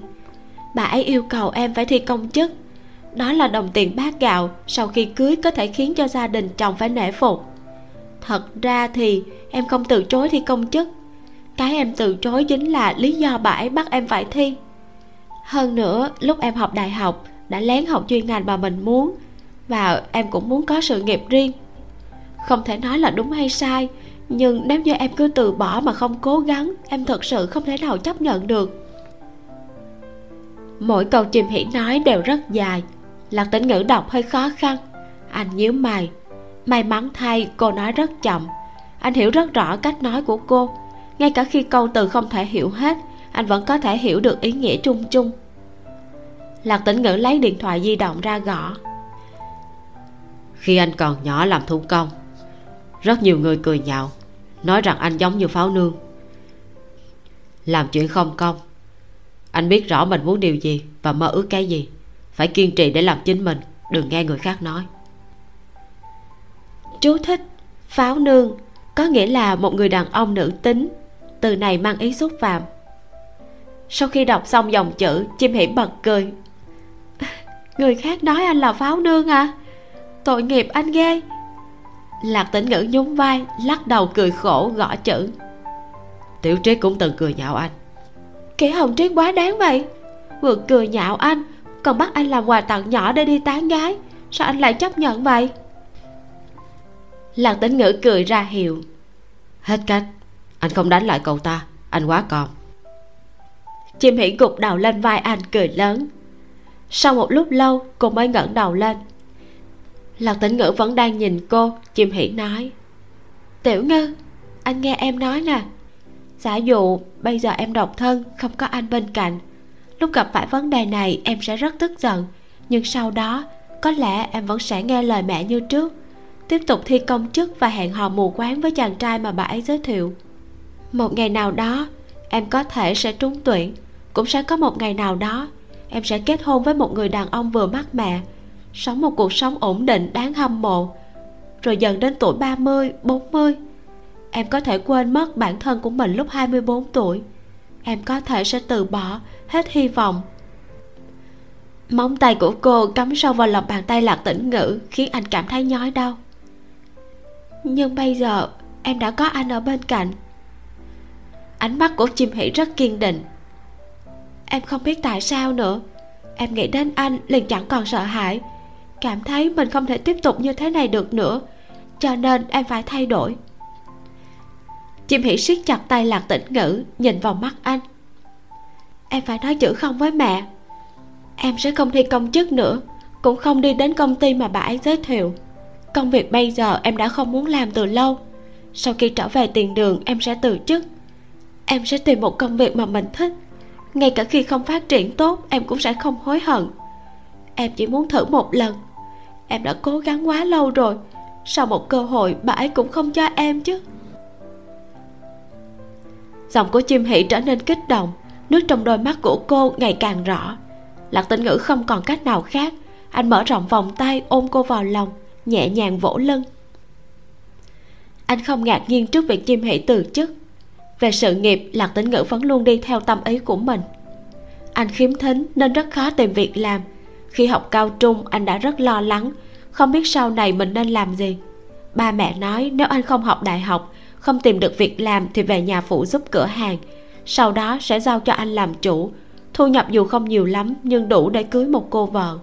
Bà ấy yêu cầu em phải thi công chức. Đó là đồng tiền bát gạo sau khi cưới có thể khiến cho gia đình chồng phải nể phục thật ra thì em không từ chối thi công chức. Cái em từ chối chính là lý do bà ấy bắt em phải thi. Hơn nữa, lúc em học đại học, đã lén học chuyên ngành mà mình muốn, và em cũng muốn có sự nghiệp riêng. Không thể nói là đúng hay sai, nhưng nếu như em cứ từ bỏ mà không cố gắng, em thật sự không thể nào chấp nhận được. Mỗi câu chìm hỉ nói đều rất dài, lạc tính ngữ đọc hơi khó khăn. Anh nhíu mày may mắn thay, cô nói rất chậm. Anh hiểu rất rõ cách nói của cô. Ngay cả khi câu từ không thể hiểu hết, anh vẫn có thể hiểu được ý nghĩa chung chung. Lạc tĩnh ngữ lấy điện thoại di động ra gõ. Khi anh còn nhỏ làm thủ công, rất nhiều người cười nhạo, nói rằng anh giống như pháo nương. Làm chuyện không công, anh biết rõ mình muốn điều gì và mơ ước cái gì, phải kiên trì để làm chính mình, đừng nghe người khác nói chú thích pháo nương có nghĩa là một người đàn ông nữ tính từ này mang ý xúc phạm. Sau khi đọc xong dòng chữ chim hiểm bật cười. Người khác nói anh là pháo nương à? Tội nghiệp anh ghê. Lạc tĩnh ngữ nhún vai lắc đầu cười khổ gõ chữ. Tiểu triết cũng từng cười nhạo anh. Kẻ hồng triết quá đáng vậy. Vừa cười nhạo anh còn bắt anh làm quà tặng nhỏ để đi tán gái. Sao anh lại chấp nhận vậy lạc tính ngữ cười ra hiệu. Hết cách. Anh không đánh lại cậu ta. Anh quá còn chim hỉ gục đầu lên vai anh cười lớn. Sau một lúc lâu cô mới ngẩng đầu lên. Lạc tĩnh ngữ vẫn đang nhìn cô chim hỉ nói. Tiểu ngư anh nghe em nói nè. Giả dụ bây giờ em độc thân không có anh bên cạnh. Lúc gặp phải vấn đề này em sẽ rất tức giận. Nhưng sau đó có lẽ em vẫn sẽ nghe lời mẹ như trước tiếp tục thi công chức và hẹn hò mù quáng với chàng trai mà bà ấy giới thiệu. Một ngày nào đó em có thể sẽ trúng tuyển. Cũng sẽ có một ngày nào đó em sẽ kết hôn với một người đàn ông vừa mắt mẹ sống một cuộc sống ổn định đáng hâm mộ. Rồi dần đến tuổi 30, 40 Em có thể quên mất bản thân của mình lúc 24 tuổi. Em có thể sẽ từ bỏ hết hy vọng. Móng tay của cô cắm sâu vào lòng bàn tay lạc tĩnh ngữ Khiến anh cảm thấy nhói đau. Nhưng bây giờ, em đã có anh ở bên cạnh. Ánh mắt của chim hỷ rất kiên định. Em không biết tại sao nữa. Em nghĩ đến anh liền chẳng còn sợ hãi. Cảm thấy mình không thể tiếp tục như thế này được nữa, Cho nên em phải thay đổi. Chim hỷ siết chặt tay lạc tĩnh ngữ, Nhìn vào mắt anh. Em phải nói chữ không với mẹ. Em sẽ không thi công chức nữa, Cũng không đi đến công ty mà bà ấy giới thiệu. Công việc bây giờ em đã không muốn làm từ lâu. Sau khi trở về tiền đường, em sẽ từ chức. Em sẽ tìm một công việc mà mình thích. Ngay cả khi không phát triển tốt, Em cũng sẽ không hối hận. Em chỉ muốn thử một lần. Em đã cố gắng quá lâu rồi. Sau một cơ hội, bà ấy cũng không cho em chứ. Giọng của chim hỷ trở nên kích động. Nước trong đôi mắt của cô ngày càng rõ. Lạc tĩnh ngữ không còn cách nào khác. Anh mở rộng vòng tay ôm cô vào lòng nhẹ nhàng vỗ lưng. Anh không ngạc nhiên trước việc chim hỷ từ chức. Về sự nghiệp, lạc tĩnh ngữ vẫn luôn đi theo tâm ý của mình. Anh khiếm thính nên rất khó tìm việc làm. Khi học cao trung, anh đã rất lo lắng. Không biết sau này mình nên làm gì. Ba mẹ nói nếu anh không học đại học, không tìm được việc làm thì về nhà phụ giúp cửa hàng. Sau đó sẽ giao cho anh làm chủ. Thu nhập dù không nhiều lắm, nhưng đủ để cưới một cô vợ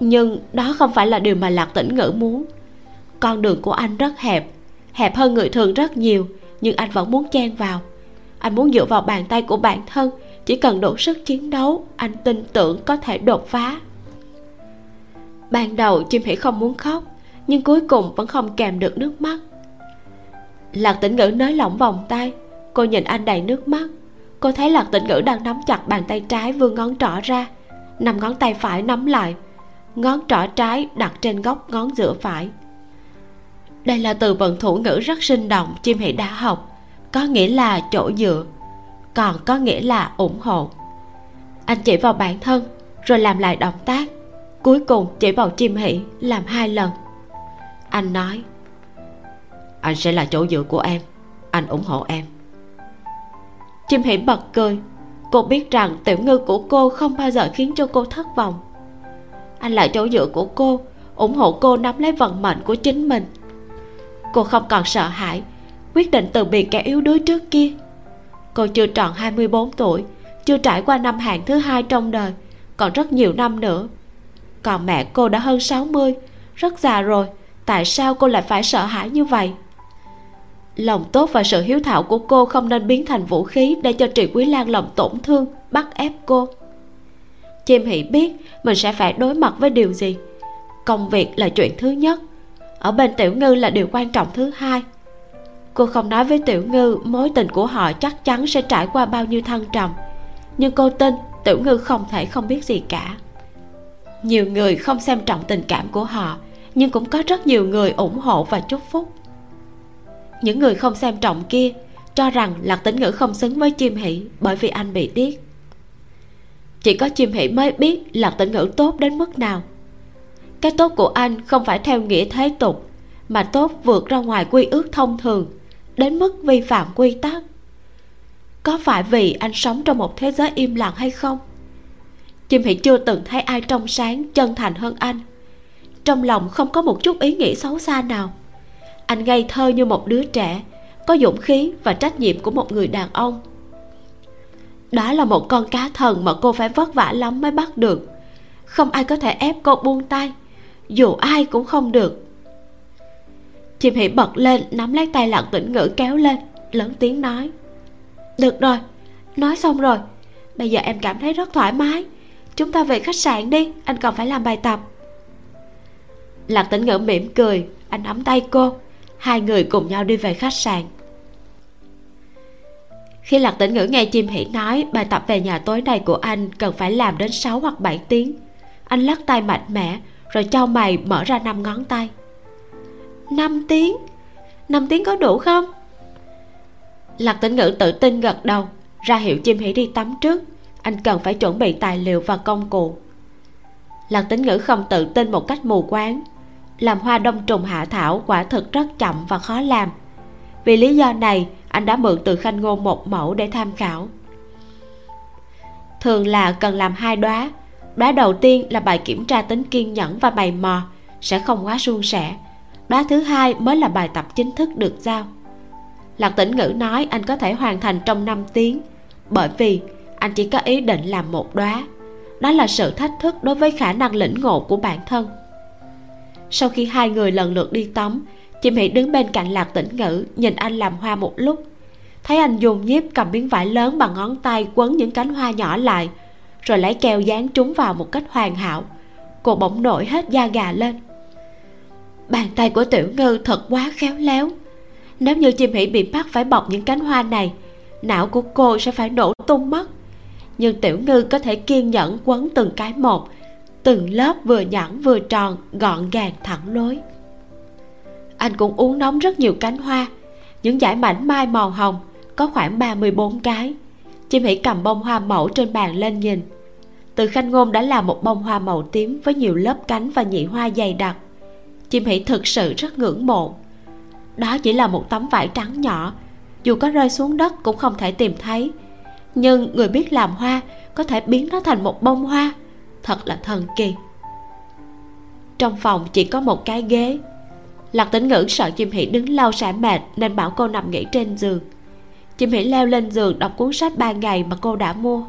nhưng đó không phải là điều mà lạc tĩnh ngữ muốn. Con đường của anh rất hẹp hẹp hơn người thường rất nhiều, nhưng anh vẫn muốn chen vào. Anh muốn dựa vào bàn tay của bản thân, chỉ cần đủ sức chiến đấu, anh tin tưởng có thể đột phá. Ban đầu chim hỉ không muốn khóc, nhưng cuối cùng vẫn không kèm được nước mắt. Lạc tĩnh ngữ nới lỏng vòng tay, cô nhìn anh đầy nước mắt. Cô thấy lạc tĩnh ngữ đang nắm chặt bàn tay trái vươn ngón trỏ ra, nằm ngón tay phải nắm lại ngón trỏ trái đặt trên góc ngón giữa phải. Đây là từ vận thủ ngữ rất sinh động, chim hỷ đã học, có nghĩa là chỗ dựa, còn có nghĩa là ủng hộ. Anh chỉ vào bản thân, rồi làm lại động tác, cuối cùng chỉ vào chim hỷ làm hai lần. Anh nói, anh sẽ là chỗ dựa của em, anh ủng hộ em. Chim hỉ bật cười. Cô biết rằng tiểu ngư của cô không bao giờ khiến cho cô thất vọng anh là chỗ dựa của cô, ủng hộ cô nắm lấy vận mệnh của chính mình. Cô không còn sợ hãi, quyết định từ biệt kẻ yếu đuối trước kia. Cô chưa tròn 24 tuổi, chưa trải qua năm hạn thứ hai trong đời, còn rất nhiều năm nữa. Còn mẹ cô đã hơn 60 rất già rồi, tại sao cô lại phải sợ hãi như vậy? Lòng tốt và sự hiếu thảo của cô không nên biến thành vũ khí để cho trị quý lan lòng tổn thương, bắt ép cô chim Hỉ biết mình sẽ phải đối mặt với điều gì. Công việc là chuyện thứ nhất. Ở bên tiểu ngư là điều quan trọng thứ hai. Cô không nói với tiểu ngư mối tình của họ chắc chắn sẽ trải qua bao nhiêu thăng trầm. Nhưng cô tin tiểu ngư không thể không biết gì cả. Nhiều người không xem trọng tình cảm của họ, nhưng cũng có rất nhiều người ủng hộ và chúc phúc. Những người không xem trọng kia cho rằng lạc Tĩnh ngữ không xứng với chim hỷ bởi vì anh bị điếc chỉ có chim hỉ mới biết lạc tĩnh ngữ tốt đến mức nào. Cái tốt của anh không phải theo nghĩa thế tục, mà tốt vượt ra ngoài quy ước thông thường, đến mức vi phạm quy tắc. Có phải vì anh sống trong một thế giới im lặng hay không? Chim hỉ chưa từng thấy ai trong sáng chân thành hơn anh. Trong lòng không có một chút ý nghĩ xấu xa nào. Anh ngây thơ như một đứa trẻ, có dũng khí và trách nhiệm của một người đàn ông đó là một con cá thần mà cô phải vất vả lắm mới bắt được. Không ai có thể ép cô buông tay, dù ai cũng không được. Chim hỉ bật lên, nắm lấy tay lặng tĩnh ngữ kéo lên, lớn tiếng nói, được rồi, nói xong rồi. Bây giờ em cảm thấy rất thoải mái. Chúng ta về khách sạn đi, anh còn phải làm bài tập. Lạc tĩnh ngữ mỉm cười, anh nắm tay cô. Hai người cùng nhau đi về khách sạn khi lạc tĩnh ngữ nghe chim hỉ nói, bài tập về nhà tối nay của anh cần phải làm đến 6 hoặc 7 tiếng. Anh lắc tay mạnh mẽ, rồi cho mày mở ra năm ngón tay. 5 tiếng? 5 tiếng có đủ không? Lạc tĩnh ngữ tự tin gật đầu, ra hiệu chim hỉ đi tắm trước. Anh cần phải chuẩn bị tài liệu và công cụ. Lạc tĩnh ngữ không tự tin một cách mù quáng. Làm hoa đông trùng hạ thảo quả thực rất chậm và khó làm. Vì lý do này anh đã mượn từ khanh ngôn một mẫu để tham khảo. Thường là cần làm hai đóa. Đóa đầu tiên là bài kiểm tra tính kiên nhẫn và mày mò, sẽ không quá suôn sẻ. Đóa thứ hai mới là bài tập chính thức được giao. Lạc tĩnh ngữ nói anh có thể hoàn thành trong 5 tiếng, bởi vì anh chỉ có ý định làm một đóa. Đó là sự thách thức đối với khả năng lĩnh ngộ của bản thân. Sau khi hai người lần lượt đi tắm chim hỉ đứng bên cạnh lạc tĩnh ngữ, nhìn anh làm hoa một lúc. Thấy anh dùng nhiếp cầm miếng vải lớn bằng ngón tay quấn những cánh hoa nhỏ lại, rồi lấy keo dán chúng vào một cách hoàn hảo. Cô bỗng nổi hết da gà lên. Bàn tay của tiểu ngư thật quá khéo léo. Nếu như chim hỉ bị bắt phải bọc những cánh hoa này, não của cô sẽ phải nổ tung mất. Nhưng tiểu ngư có thể kiên nhẫn quấn từng cái một, từng lớp vừa nhẵn vừa tròn, gọn gàng thẳng lối anh cũng uống nóng rất nhiều cánh hoa. Những dải mảnh mai màu hồng có khoảng 34 cái. Chim hỉ cầm bông hoa mẫu trên bàn lên nhìn. Từ khanh ngôn đã làm một bông hoa màu tím với nhiều lớp cánh và nhị hoa dày đặc. Chim hỉ thực sự rất ngưỡng mộ. Đó chỉ là một tấm vải trắng nhỏ. Dù có rơi xuống đất cũng không thể tìm thấy. Nhưng người biết làm hoa có thể biến nó thành một bông hoa. Thật là thần kỳ. Trong phòng chỉ có một cái ghế lạc tĩnh ngữ sợ chim hỉ đứng lâu sẽ mệt nên bảo cô nằm nghỉ trên giường. Chim hỉ leo lên giường đọc cuốn sách ba ngày mà cô đã mua.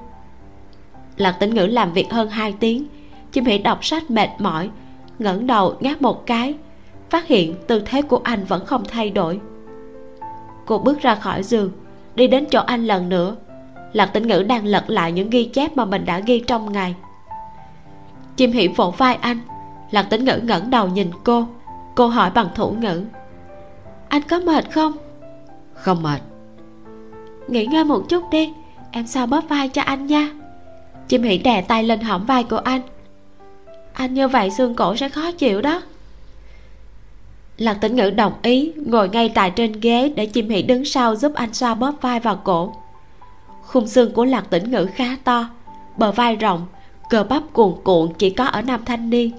Lạc tĩnh ngữ làm việc hơn 2 tiếng. Chim hỉ đọc sách mệt mỏi, ngẩng đầu ngáp một cái, phát hiện tư thế của anh vẫn không thay đổi. Cô bước ra khỏi giường, đi đến chỗ anh lần nữa. Lạc tĩnh ngữ đang lật lại những ghi chép mà mình đã ghi trong ngày. Chim hỉ vỗ vai anh. Lạc tĩnh ngữ ngẩng đầu nhìn cô cô hỏi bằng thủ ngữ. Anh có mệt không? Không mệt. Nghỉ ngơi một chút đi em sao bóp vai cho anh nha. Chim hỉ đè tay lên hõm vai của anh. Anh như vậy xương cổ sẽ khó chịu đó. Lạc tĩnh ngữ đồng ý ngồi ngay tại trên ghế để chim hỉ đứng sau giúp anh xoa bóp vai vào cổ. Khung xương của lạc tĩnh ngữ khá to bờ vai rộng cơ bắp cuồn cuộn chỉ có ở nam thanh niên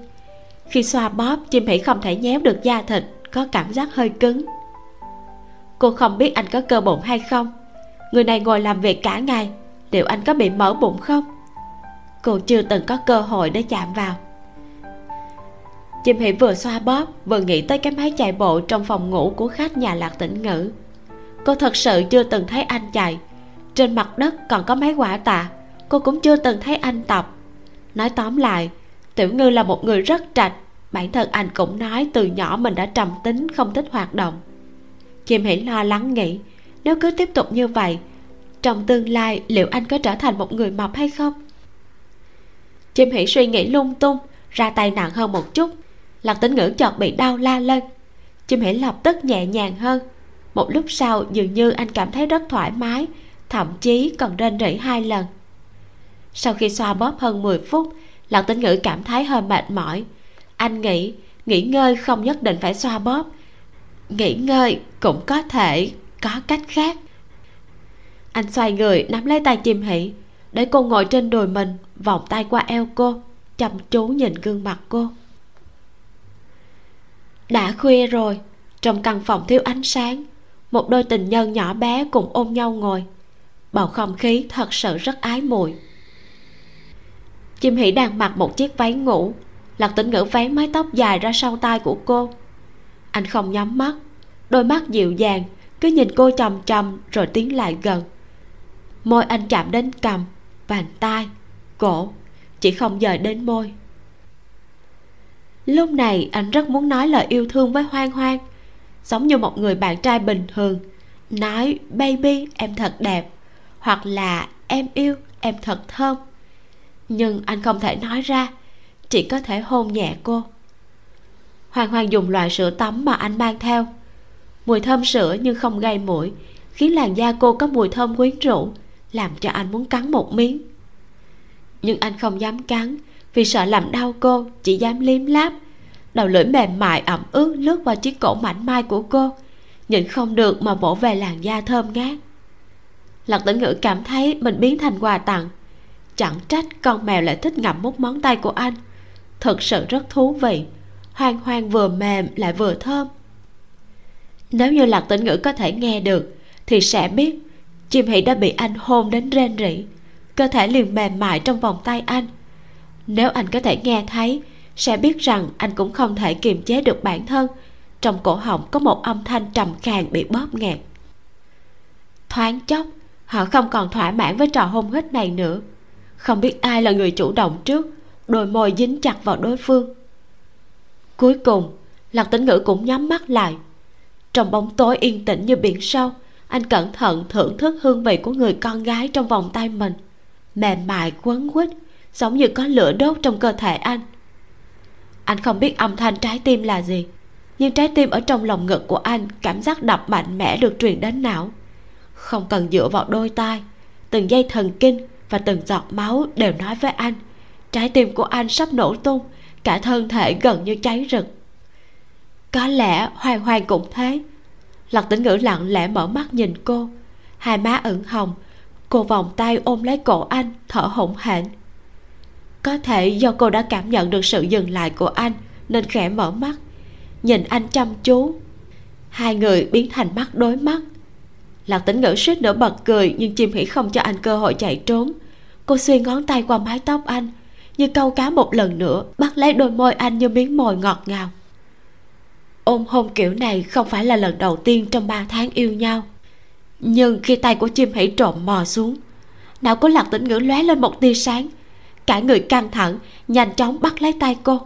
khi xoa bóp, chim hỉ không thể nhéo được da thịt, có cảm giác hơi cứng. Cô không biết anh có cơ bụng hay không. Người này ngồi làm việc cả ngày, liệu anh có bị mở bụng không? Cô chưa từng có cơ hội để chạm vào. Chim hỉ vừa xoa bóp, vừa nghĩ tới cái máy chạy bộ trong phòng ngủ của khách nhà lạc tĩnh ngữ. Cô thật sự chưa từng thấy anh chạy. Trên mặt đất còn có mấy quả tạ, cô cũng chưa từng thấy anh tập. Nói tóm lại tiểu ngư là một người rất trạch. Bản thân anh cũng nói từ nhỏ mình đã trầm tính, không thích hoạt động. Chim hỉ lo lắng nghĩ, nếu cứ tiếp tục như vậy, trong tương lai liệu anh có trở thành một người mập hay không? Chim hỉ suy nghĩ lung tung, ra tay nặng hơn một chút. Lạc tính ngữ chợt bị đau la lên. Chim hỉ lập tức nhẹ nhàng hơn. Một lúc sau, dường như anh cảm thấy rất thoải mái, thậm chí còn rên rỉ hai lần. Sau khi xoa bóp hơn 10 phút lạc tĩnh ngữ cảm thấy hơi mệt mỏi. Anh nghĩ, nghỉ ngơi không nhất định phải xoa bóp. Nghỉ ngơi cũng có thể có cách khác. Anh xoay người, nắm lấy tay chim hỉ để cô ngồi trên đùi mình, vòng tay qua eo cô, chăm chú nhìn gương mặt cô. Đã khuya rồi, trong căn phòng thiếu ánh sáng, một đôi tình nhân nhỏ bé cùng ôm nhau ngồi. Bầu không khí thật sự rất ái mùi chim hỉ đang mặc một chiếc váy ngủ. Lạc tĩnh ngữ vén mái tóc dài ra sau tai của cô. Anh không nhắm mắt đôi mắt dịu dàng cứ nhìn cô chầm chầm rồi tiến lại gần. Môi anh chạm đến cằm bàn tay, cổ chỉ không dời đến môi. Lúc này anh rất muốn nói lời yêu thương với hoang hoang giống như một người bạn trai bình thường. Nói baby em thật đẹp. Hoặc là em yêu em thật thơm nhưng anh không thể nói ra, chỉ có thể hôn nhẹ cô. Hoàng hoàng dùng loại sữa tắm mà anh mang theo. Mùi thơm sữa nhưng không gây mũi khiến làn da cô có mùi thơm quyến rũ, làm cho anh muốn cắn một miếng. Nhưng anh không dám cắn, vì sợ làm đau cô, chỉ dám liếm láp. Đầu lưỡi mềm mại, ẩm ướt lướt qua chiếc cổ mảnh mai của cô nhịn không được mà vỗ về làn da thơm ngát. Lạc tử ngữ cảm thấy mình biến thành quà tặng chẳng trách con mèo lại thích ngậm mút móng tay của anh. Thật sự rất thú vị. Hoang hoang vừa mềm lại vừa thơm. Nếu như lạc tĩnh ngữ có thể nghe được, thì sẽ biết chim hỉ đã bị anh hôn đến rên rỉ. Cơ thể liền mềm mại trong vòng tay anh. Nếu anh có thể nghe thấy, sẽ biết rằng anh cũng không thể kiềm chế được bản thân. Trong cổ họng có một âm thanh trầm khàn bị bóp nghẹt. Thoáng chốc, họ không còn thỏa mãn với trò hôn hít này nữa không biết ai là người chủ động trước, đôi môi dính chặt vào đối phương. Cuối cùng lạc tĩnh ngữ cũng nhắm mắt lại. Trong bóng tối yên tĩnh như biển sâu, anh cẩn thận thưởng thức hương vị của người con gái trong vòng tay mình. Mềm mại, quấn quýt, giống như có lửa đốt trong cơ thể anh. Anh không biết âm thanh trái tim là gì, nhưng trái tim ở trong lòng ngực của anh cảm giác đập mạnh mẽ được truyền đến não. Không cần dựa vào đôi tai, từng dây thần kinh và từng giọt máu đều nói với anh. Trái tim của anh sắp nổ tung, cả thân thể gần như cháy rực. Có lẽ hoang hoang cũng thế. Lật tĩnh ngữ lặng lẽ mở mắt nhìn cô. Hai má ửng hồng, cô vòng tay ôm lấy cổ anh, thở hổn hển. Có thể do cô đã cảm nhận được sự dừng lại của anh, nên khẽ mở mắt. Nhìn anh chăm chú. Hai người biến thành mắt đối mắt lạc tĩnh ngữ suýt nữa bật cười, nhưng chim hỉ không cho anh cơ hội chạy trốn. Cô xuyên ngón tay qua mái tóc anh, như câu cá một lần nữa, bắt lấy đôi môi anh như miếng mồi ngọt ngào. Ôm hôn kiểu này không phải là lần đầu tiên trong ba tháng yêu nhau. Nhưng khi tay của chim hỉ trộm mò xuống, não của lạc tĩnh ngữ lóe lên một tia sáng. Cả người căng thẳng, nhanh chóng bắt lấy tay cô.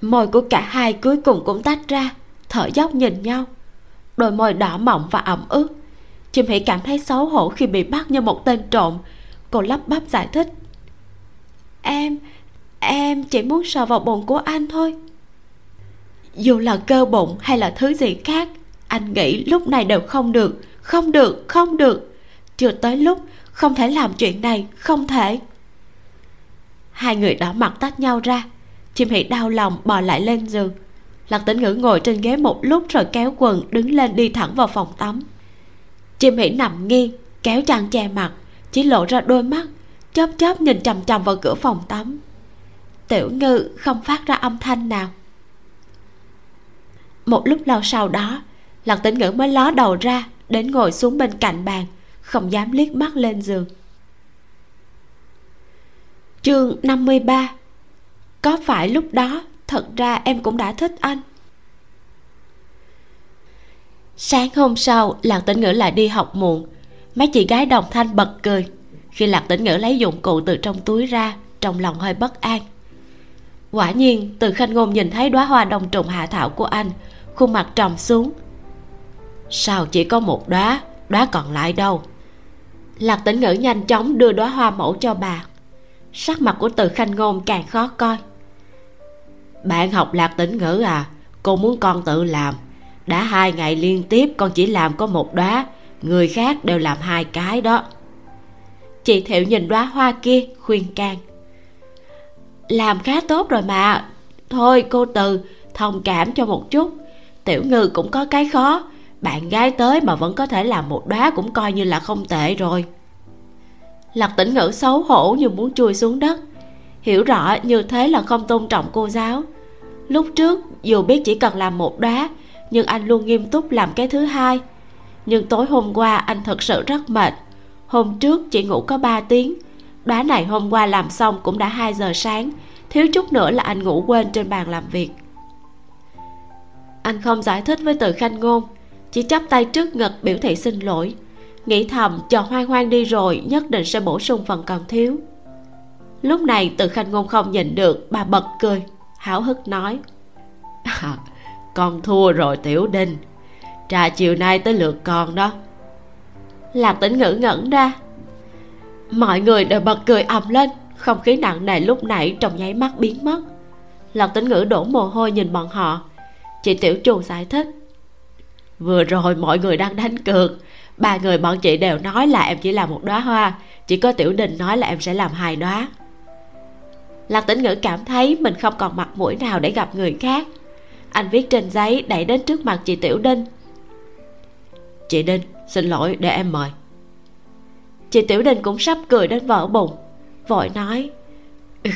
Môi của cả hai cuối cùng cũng tách ra, thở dốc nhìn nhau đôi môi đỏ mọng và ẩm ướt. Chim hỉ cảm thấy xấu hổ khi bị bắt như một tên trộm. Cô lắp bắp giải thích. Em em chỉ muốn sờ vào bụng của anh thôi. Dù là cơ bụng hay là thứ gì khác, anh nghĩ lúc này đều không được không được không được. Chưa tới lúc, không thể làm chuyện này, không thể. Hai người đỏ mặt tách nhau ra. Chim hỉ đau lòng bò lại lên giường lạc tĩnh ngữ ngồi trên ghế một lúc rồi kéo quần đứng lên đi thẳng vào phòng tắm. Chim hỉ nằm nghiêng, kéo chăn che mặt, chỉ lộ ra đôi mắt, chớp chớp nhìn chằm chằm vào cửa phòng tắm. Tiểu ngư không phát ra âm thanh nào. Một lúc lâu sau đó lạc tĩnh ngữ mới ló đầu ra đến ngồi xuống bên cạnh bàn, không dám liếc mắt lên giường. Chương 53 có phải lúc đó thật ra em cũng đã thích anh. Sáng hôm sau, lạc tĩnh ngữ lại đi học muộn. Mấy chị gái đồng thanh bật cười. Khi lạc tĩnh ngữ lấy dụng cụ từ trong túi ra, trong lòng hơi bất an. Quả nhiên, từ khanh ngôn nhìn thấy đóa hoa đồng trùng hạ thảo của anh, khuôn mặt trầm xuống. Sao chỉ có một đóa đóa còn lại đâu? Lạc tĩnh ngữ nhanh chóng đưa đóa hoa mẫu cho bà. Sắc mặt của từ khanh ngôn càng khó coi bạn học lạc tĩnh ngữ à? Cô muốn con tự làm. Đã hai ngày liên tiếp con chỉ làm có một đóa. Người khác đều làm hai cái đó. Chị thiệu nhìn đóa hoa kia, khuyên can. Làm khá tốt rồi mà. Thôi, cô từ, thông cảm cho một chút. Tiểu ngư cũng có cái khó. Bạn gái tới mà vẫn có thể làm một đóa cũng coi như là không tệ rồi. Lạc tĩnh ngữ xấu hổ như muốn chui xuống đất. Hiểu rõ như thế là không tôn trọng cô giáo lúc trước, dù biết chỉ cần làm một đóa nhưng anh luôn nghiêm túc làm cái thứ hai. Nhưng tối hôm qua, anh thật sự rất mệt. Hôm trước chỉ ngủ có 3 tiếng. Đóa này hôm qua làm xong cũng đã 2 giờ sáng. Thiếu chút nữa là anh ngủ quên trên bàn làm việc. Anh không giải thích với từ khanh ngôn, chỉ chắp tay trước ngực biểu thị xin lỗi. Nghĩ thầm chờ hoang hoang đi rồi, nhất định sẽ bổ sung phần còn thiếu. Lúc này, từ khanh ngôn không nhìn được, bà bật cười háo hức nói à, con thua rồi tiểu đinh. Trà chiều nay tới lượt con đó. Lạc tĩnh ngữ ngẩn ra. Mọi người đều bật cười ầm lên không khí nặng nề lúc nãy trong nháy mắt biến mất. Lạc tĩnh ngữ đổ mồ hôi nhìn bọn họ. Chị tiểu trù giải thích vừa rồi mọi người đang đánh cược. Ba người bọn chị đều nói là em chỉ làm một đóa hoa. Chỉ có tiểu đình nói là em sẽ làm hai đóa lạc tĩnh ngữ cảm thấy mình không còn mặt mũi nào để gặp người khác. Anh viết trên giấy đẩy đến trước mặt chị tiểu đinh. Chị đinh, xin lỗi để em mời. Chị tiểu Đinh cũng sắp cười đến vỡ bụng, vội nói,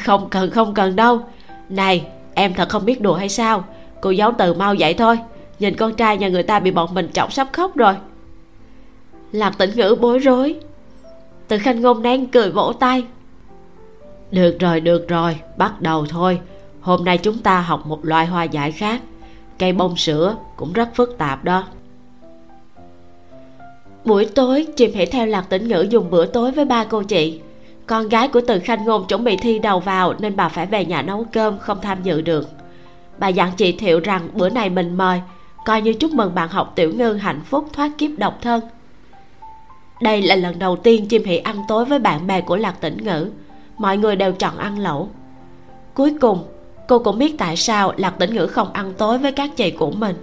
không cần không cần đâu. Này, em thật không biết đùa hay sao. Cô giáo từ mau dậy thôi. Nhìn con trai nhà người ta bị bọn mình trọng sắp khóc rồi. Lạc tĩnh ngữ bối rối. Từ khanh ngôn đang cười vỗ tay được rồi được rồi, bắt đầu thôi. Hôm nay chúng ta học một loại hoa dại khác. Cây bông sữa cũng rất phức tạp đó. Buổi tối chim hãy theo lạc tĩnh ngữ dùng bữa tối với ba cô chị. Con gái của từ khanh ngôn chuẩn bị thi đầu vào nên bà phải về nhà nấu cơm, không tham dự được. Bà dặn chị thiệu rằng bữa này mình mời. Coi như chúc mừng bạn học tiểu ngư hạnh phúc, thoát kiếp độc thân. Đây là lần đầu tiên chim hỷ ăn tối với bạn bè của lạc tĩnh ngữ mọi người đều chọn ăn lẩu. Cuối cùng, cô cũng biết tại sao lạc tĩnh ngữ không ăn tối với các chị của mình.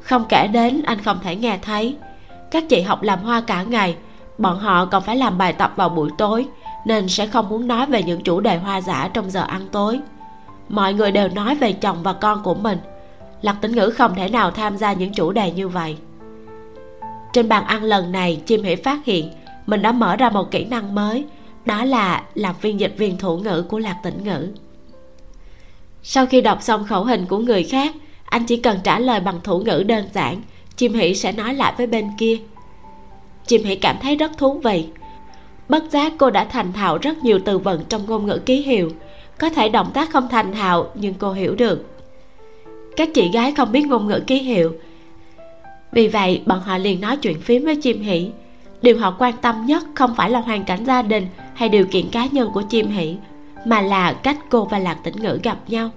Không kể đến anh không thể nghe thấy, các chị học làm hoa cả ngày, bọn họ còn phải làm bài tập vào buổi tối, nên sẽ không muốn nói về những chủ đề hoa giả trong giờ ăn tối. Mọi người đều nói về chồng và con của mình. Lạc tĩnh ngữ không thể nào tham gia những chủ đề như vậy. Trên bàn ăn lần này, chim hỉ phát hiện mình đã mở ra một kỹ năng mới đó là làm viên dịch viên thủ ngữ của lạc tĩnh ngữ. Sau khi đọc xong khẩu hình của người khác, anh chỉ cần trả lời bằng thủ ngữ đơn giản, chim hỷ sẽ nói lại với bên kia. Chim hỷ cảm thấy rất thú vị. Bất giác cô đã thành thạo rất nhiều từ vựng trong ngôn ngữ ký hiệu. Có thể động tác không thành thạo, nhưng cô hiểu được. Các chị gái không biết ngôn ngữ ký hiệu. Vì vậy, bọn họ liền nói chuyện phím với chim hỷ điều họ quan tâm nhất không phải là hoàn cảnh gia đình hay điều kiện cá nhân của chim hỷ, mà là cách cô và lạc tĩnh ngữ gặp nhau.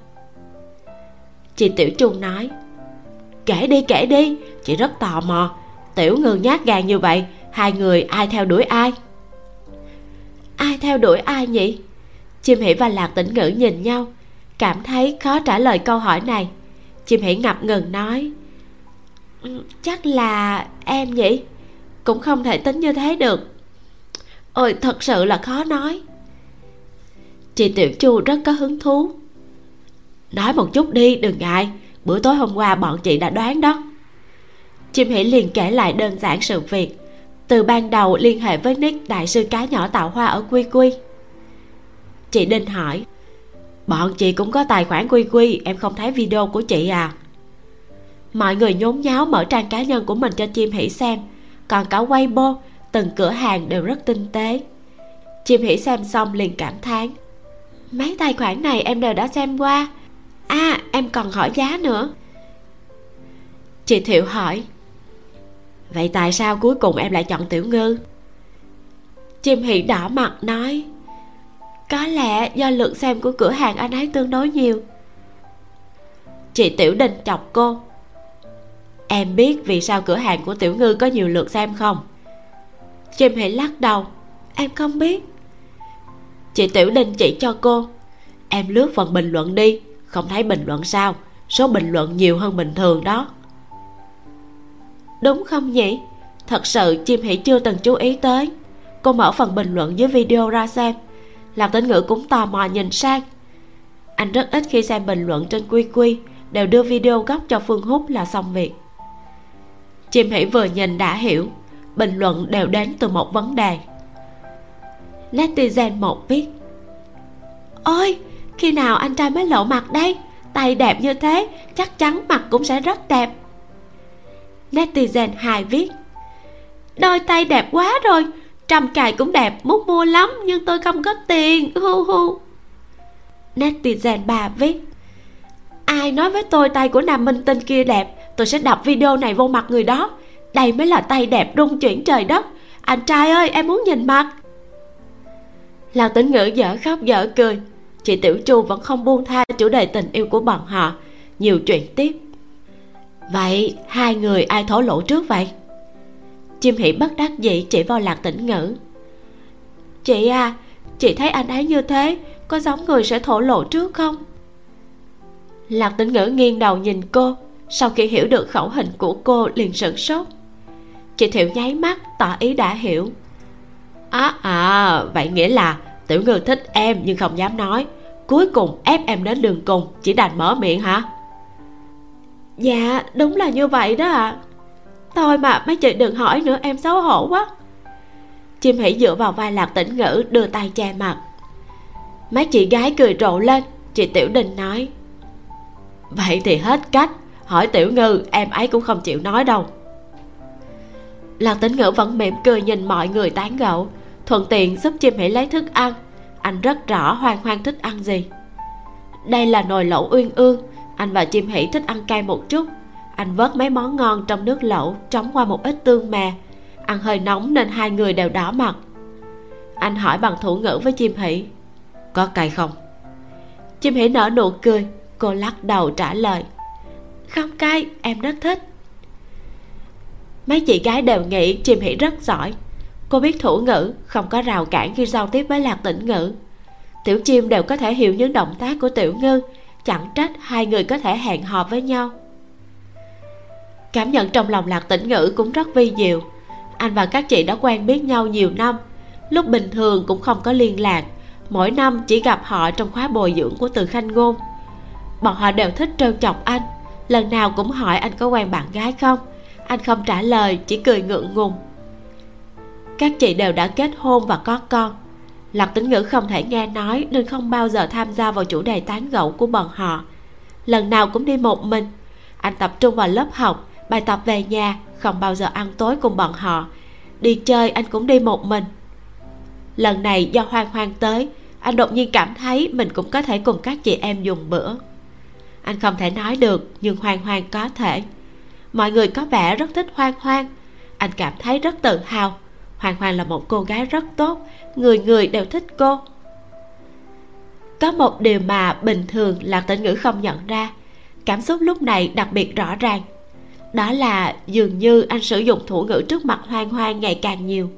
Chị tiểu trung nói, kể đi kể đi, chị rất tò mò. Tiểu ngư nhát gan như vậy, hai người ai theo đuổi ai? Ai theo đuổi ai nhỉ? Chim hỷ và lạc tĩnh ngữ nhìn nhau, cảm thấy khó trả lời câu hỏi này. Chim hỷ ngập ngừng nói ừ, chắc là em nhỉ? Cũng không thể tính như thế được. Ôi, thật sự là khó nói. Chị tiểu chu rất có hứng thú. Nói một chút đi, đừng ngại. Bữa tối hôm qua bọn chị đã đoán đó. Chim hỉ liền kể lại đơn giản sự việc. Từ ban đầu liên hệ với nick, đại sư cá nhỏ tạo hoa ở quy quy. Chị đinh hỏi, bọn chị cũng có tài khoản quy quy, em không thấy video của chị à? Mọi người nhốn nháo mở trang cá nhân của mình cho chim hỉ xem còn cả weibo, từng cửa hàng đều rất tinh tế. Chim hỉ xem xong liền cảm thán, mấy tài khoản này em đều đã xem qua. À em còn hỏi giá nữa. Chị thiệu hỏi, vậy tại sao cuối cùng em lại chọn tiểu ngư? Chim hỉ đỏ mặt nói, có lẽ do lượt xem của cửa hàng anh ấy tương đối nhiều. Chị tiểu đình chọc cô em biết vì sao cửa hàng của tiểu ngư có nhiều lượt xem không? Chim hãy lắc đầu. Em không biết. Chị tiểu đình chỉ cho cô. Em lướt phần bình luận đi. Không thấy bình luận sao? Số bình luận nhiều hơn bình thường đó. Đúng không nhỉ? Thật sự chim hãy chưa từng chú ý tới. Cô mở phần bình luận dưới video ra xem. Làm tín ngữ cũng tò mò nhìn sang. Anh rất ít khi xem bình luận trên quy quy, đều đưa video gốc cho phương hút là xong việc chim hãy vừa nhìn đã hiểu. Bình luận đều đến từ một vấn đề. Netizen một viết. Ôi, khi nào anh trai mới lộ mặt đây? Tay đẹp như thế, chắc chắn mặt cũng sẽ rất đẹp. Netizen hai viết. Đôi tay đẹp quá rồi, trầm cài cũng đẹp, muốn mua lắm, nhưng tôi không có tiền, hu hu. Netizen ba viết ai nói với tôi tay của nam minh tinh kia đẹp, tôi sẽ đập video này vô mặt người đó. Đây mới là tay đẹp rung chuyển trời đất. Anh trai ơi, em muốn nhìn mặt. Lạc tĩnh ngữ dở khóc dở cười. Chị tiểu chu vẫn không buông tha chủ đề tình yêu của bọn họ. Nhiều chuyện tiếp. Vậy hai người ai thổ lộ trước vậy? Chim hỉ bất đắc dĩ chỉ vào lạc tĩnh ngữ. Chị à chị thấy anh ấy như thế, có giống người sẽ thổ lộ trước không? Lạc tĩnh ngữ nghiêng đầu nhìn cô, sau khi hiểu được khẩu hình của cô liền sửng sốt. Chị thiệu nháy mắt, tỏ ý đã hiểu. À à vậy nghĩa là tiểu ngư thích em nhưng không dám nói. Cuối cùng ép em đến đường cùng, chỉ đành mở miệng hả? Dạ đúng là như vậy đó ạ. À. thôi mà, mấy chị đừng hỏi nữa, em xấu hổ quá. Chim hỉ dựa vào vai lạc tĩnh ngữ, đưa tay che mặt. Mấy chị gái cười rộ lên, chị tiểu đình nói vậy thì hết cách. Hỏi tiểu ngư, em ấy cũng không chịu nói đâu. Lạc tĩnh ngữ vẫn mỉm cười nhìn mọi người tán gẫu, thuận tiện giúp chim hỉ lấy thức ăn. Anh rất rõ hoang hoang thích ăn gì. Đây là nồi lẩu uyên ương. Anh và chim hỉ thích ăn cay một chút. Anh vớt mấy món ngon trong nước lẩu, trống qua một ít tương mè. Ăn hơi nóng nên hai người đều đỏ mặt. Anh hỏi bằng thủ ngữ với chim hỉ có cay không? Chim hỉ nở nụ cười cô lắc đầu trả lời. Không cay em rất thích. Mấy chị gái đều nghĩ chim hỉ rất giỏi. Cô biết thủ ngữ, không có rào cản khi giao tiếp với lạc tĩnh ngữ tiểu chim đều có thể hiểu những động tác của tiểu ngư, chẳng trách hai người có thể hẹn hò với nhau. Cảm nhận trong lòng lạc tĩnh ngữ cũng rất vi diệu. Anh và các chị đã quen biết nhau nhiều năm. Lúc bình thường cũng không có liên lạc. Mỗi năm chỉ gặp họ trong khóa bồi dưỡng của từ khanh ngôn bọn họ đều thích trêu chọc anh. Lần nào cũng hỏi anh có quen bạn gái không. Anh không trả lời, chỉ cười ngượng ngùng. Các chị đều đã kết hôn và có con. Lạc tính ngữ không thể nghe nói nên không bao giờ tham gia vào chủ đề tán gẫu của bọn họ. Lần nào cũng đi một mình. Anh tập trung vào lớp học, bài tập về nhà, không bao giờ ăn tối cùng bọn họ. Đi chơi anh cũng đi một mình. Lần này do hoang hoang tới, anh đột nhiên cảm thấy mình cũng có thể cùng các chị em dùng bữa anh không thể nói được, nhưng hoang hoang có thể. Mọi người có vẻ rất thích hoang hoang. Anh cảm thấy rất tự hào. Hoang hoang là một cô gái rất tốt. Người người đều thích cô. Có một điều mà bình thường là tĩnh ngữ không nhận ra. Cảm xúc lúc này đặc biệt rõ ràng. Đó là dường như anh sử dụng thủ ngữ trước mặt hoang hoang ngày càng nhiều.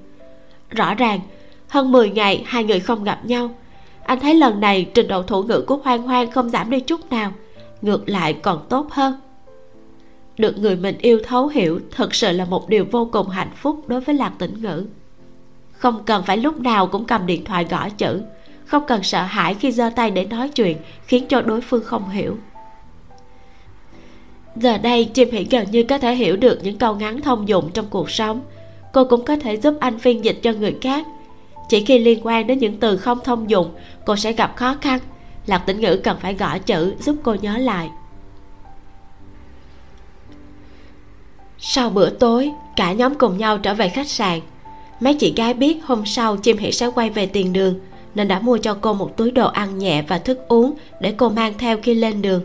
Rõ ràng, hơn 10 ngày hai người không gặp nhau. Anh thấy lần này trình độ thủ ngữ của hoang hoang không giảm đi chút nào ngược lại còn tốt hơn. Được người mình yêu thấu hiểu thật sự là một điều vô cùng hạnh phúc đối với lạc tĩnh ngữ. Không cần phải lúc nào cũng cầm điện thoại gõ chữ, không cần sợ hãi khi giơ tay để nói chuyện, khiến cho đối phương không hiểu. Giờ đây chim hỉ gần như có thể hiểu được những câu ngắn thông dụng trong cuộc sống. Cô cũng có thể giúp anh phiên dịch cho người khác. Chỉ khi liên quan đến những từ không thông dụng, cô sẽ gặp khó khăn lạc tĩnh ngữ cần phải gõ chữ giúp cô nhớ lại. Sau bữa tối, cả nhóm cùng nhau trở về khách sạn. Mấy chị gái biết hôm sau chim hỉ sẽ quay về tiền đường, nên đã mua cho cô một túi đồ ăn nhẹ và thức uống để cô mang theo khi lên đường.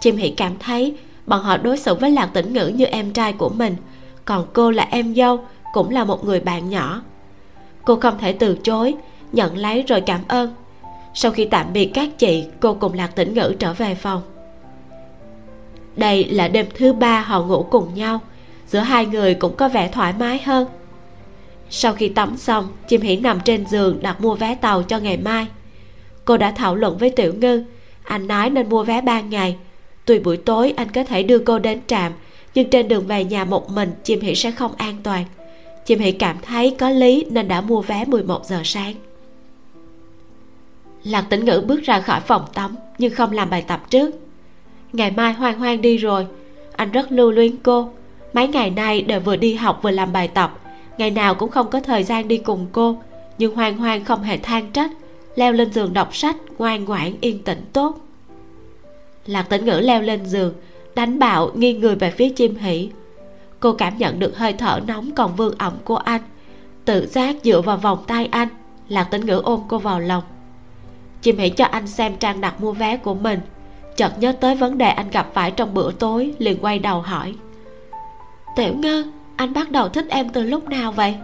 Chim hỉ cảm thấy bọn họ đối xử với lạc tĩnh ngữ như em trai của mình, còn cô là em dâu, cũng là một người bạn nhỏ. Cô không thể từ chối, nhận lấy rồi cảm ơn sau khi tạm biệt các chị, cô cùng lạc tĩnh ngữ trở về phòng. Đây là đêm thứ ba họ ngủ cùng nhau, giữa hai người cũng có vẻ thoải mái hơn. Sau khi tắm xong, chim hỉ nằm trên giường đặt mua vé tàu cho ngày mai. Cô đã thảo luận với tiểu ngư, anh nói nên mua vé ba ngày. Tuy buổi tối anh có thể đưa cô đến trạm, nhưng trên đường về nhà một mình, chim hỉ sẽ không an toàn. Chim hỉ cảm thấy có lý nên đã mua vé 11 giờ sáng lạc tĩnh ngữ bước ra khỏi phòng tắm, nhưng không làm bài tập trước. Ngày mai hoang hoang đi rồi. Anh rất lưu luyến cô. Mấy ngày nay đều vừa đi học vừa làm bài tập. Ngày nào cũng không có thời gian đi cùng cô, nhưng hoang hoang không hề than trách, leo lên giường đọc sách, ngoan ngoãn, yên tĩnh, tốt. Lạc tĩnh ngữ leo lên giường, đánh bạo, nghiêng người về phía chim hỉ cô cảm nhận được hơi thở nóng còn vương ẩm của anh. Tự giác dựa vào vòng tay anh, lạc tĩnh ngữ ôm cô vào lòng chim hỉ cho anh xem trang đặt mua vé của mình. Chợt nhớ tới vấn đề anh gặp phải trong bữa tối, liền quay đầu hỏi. Tiểu ngư, anh bắt đầu thích em từ lúc nào vậy?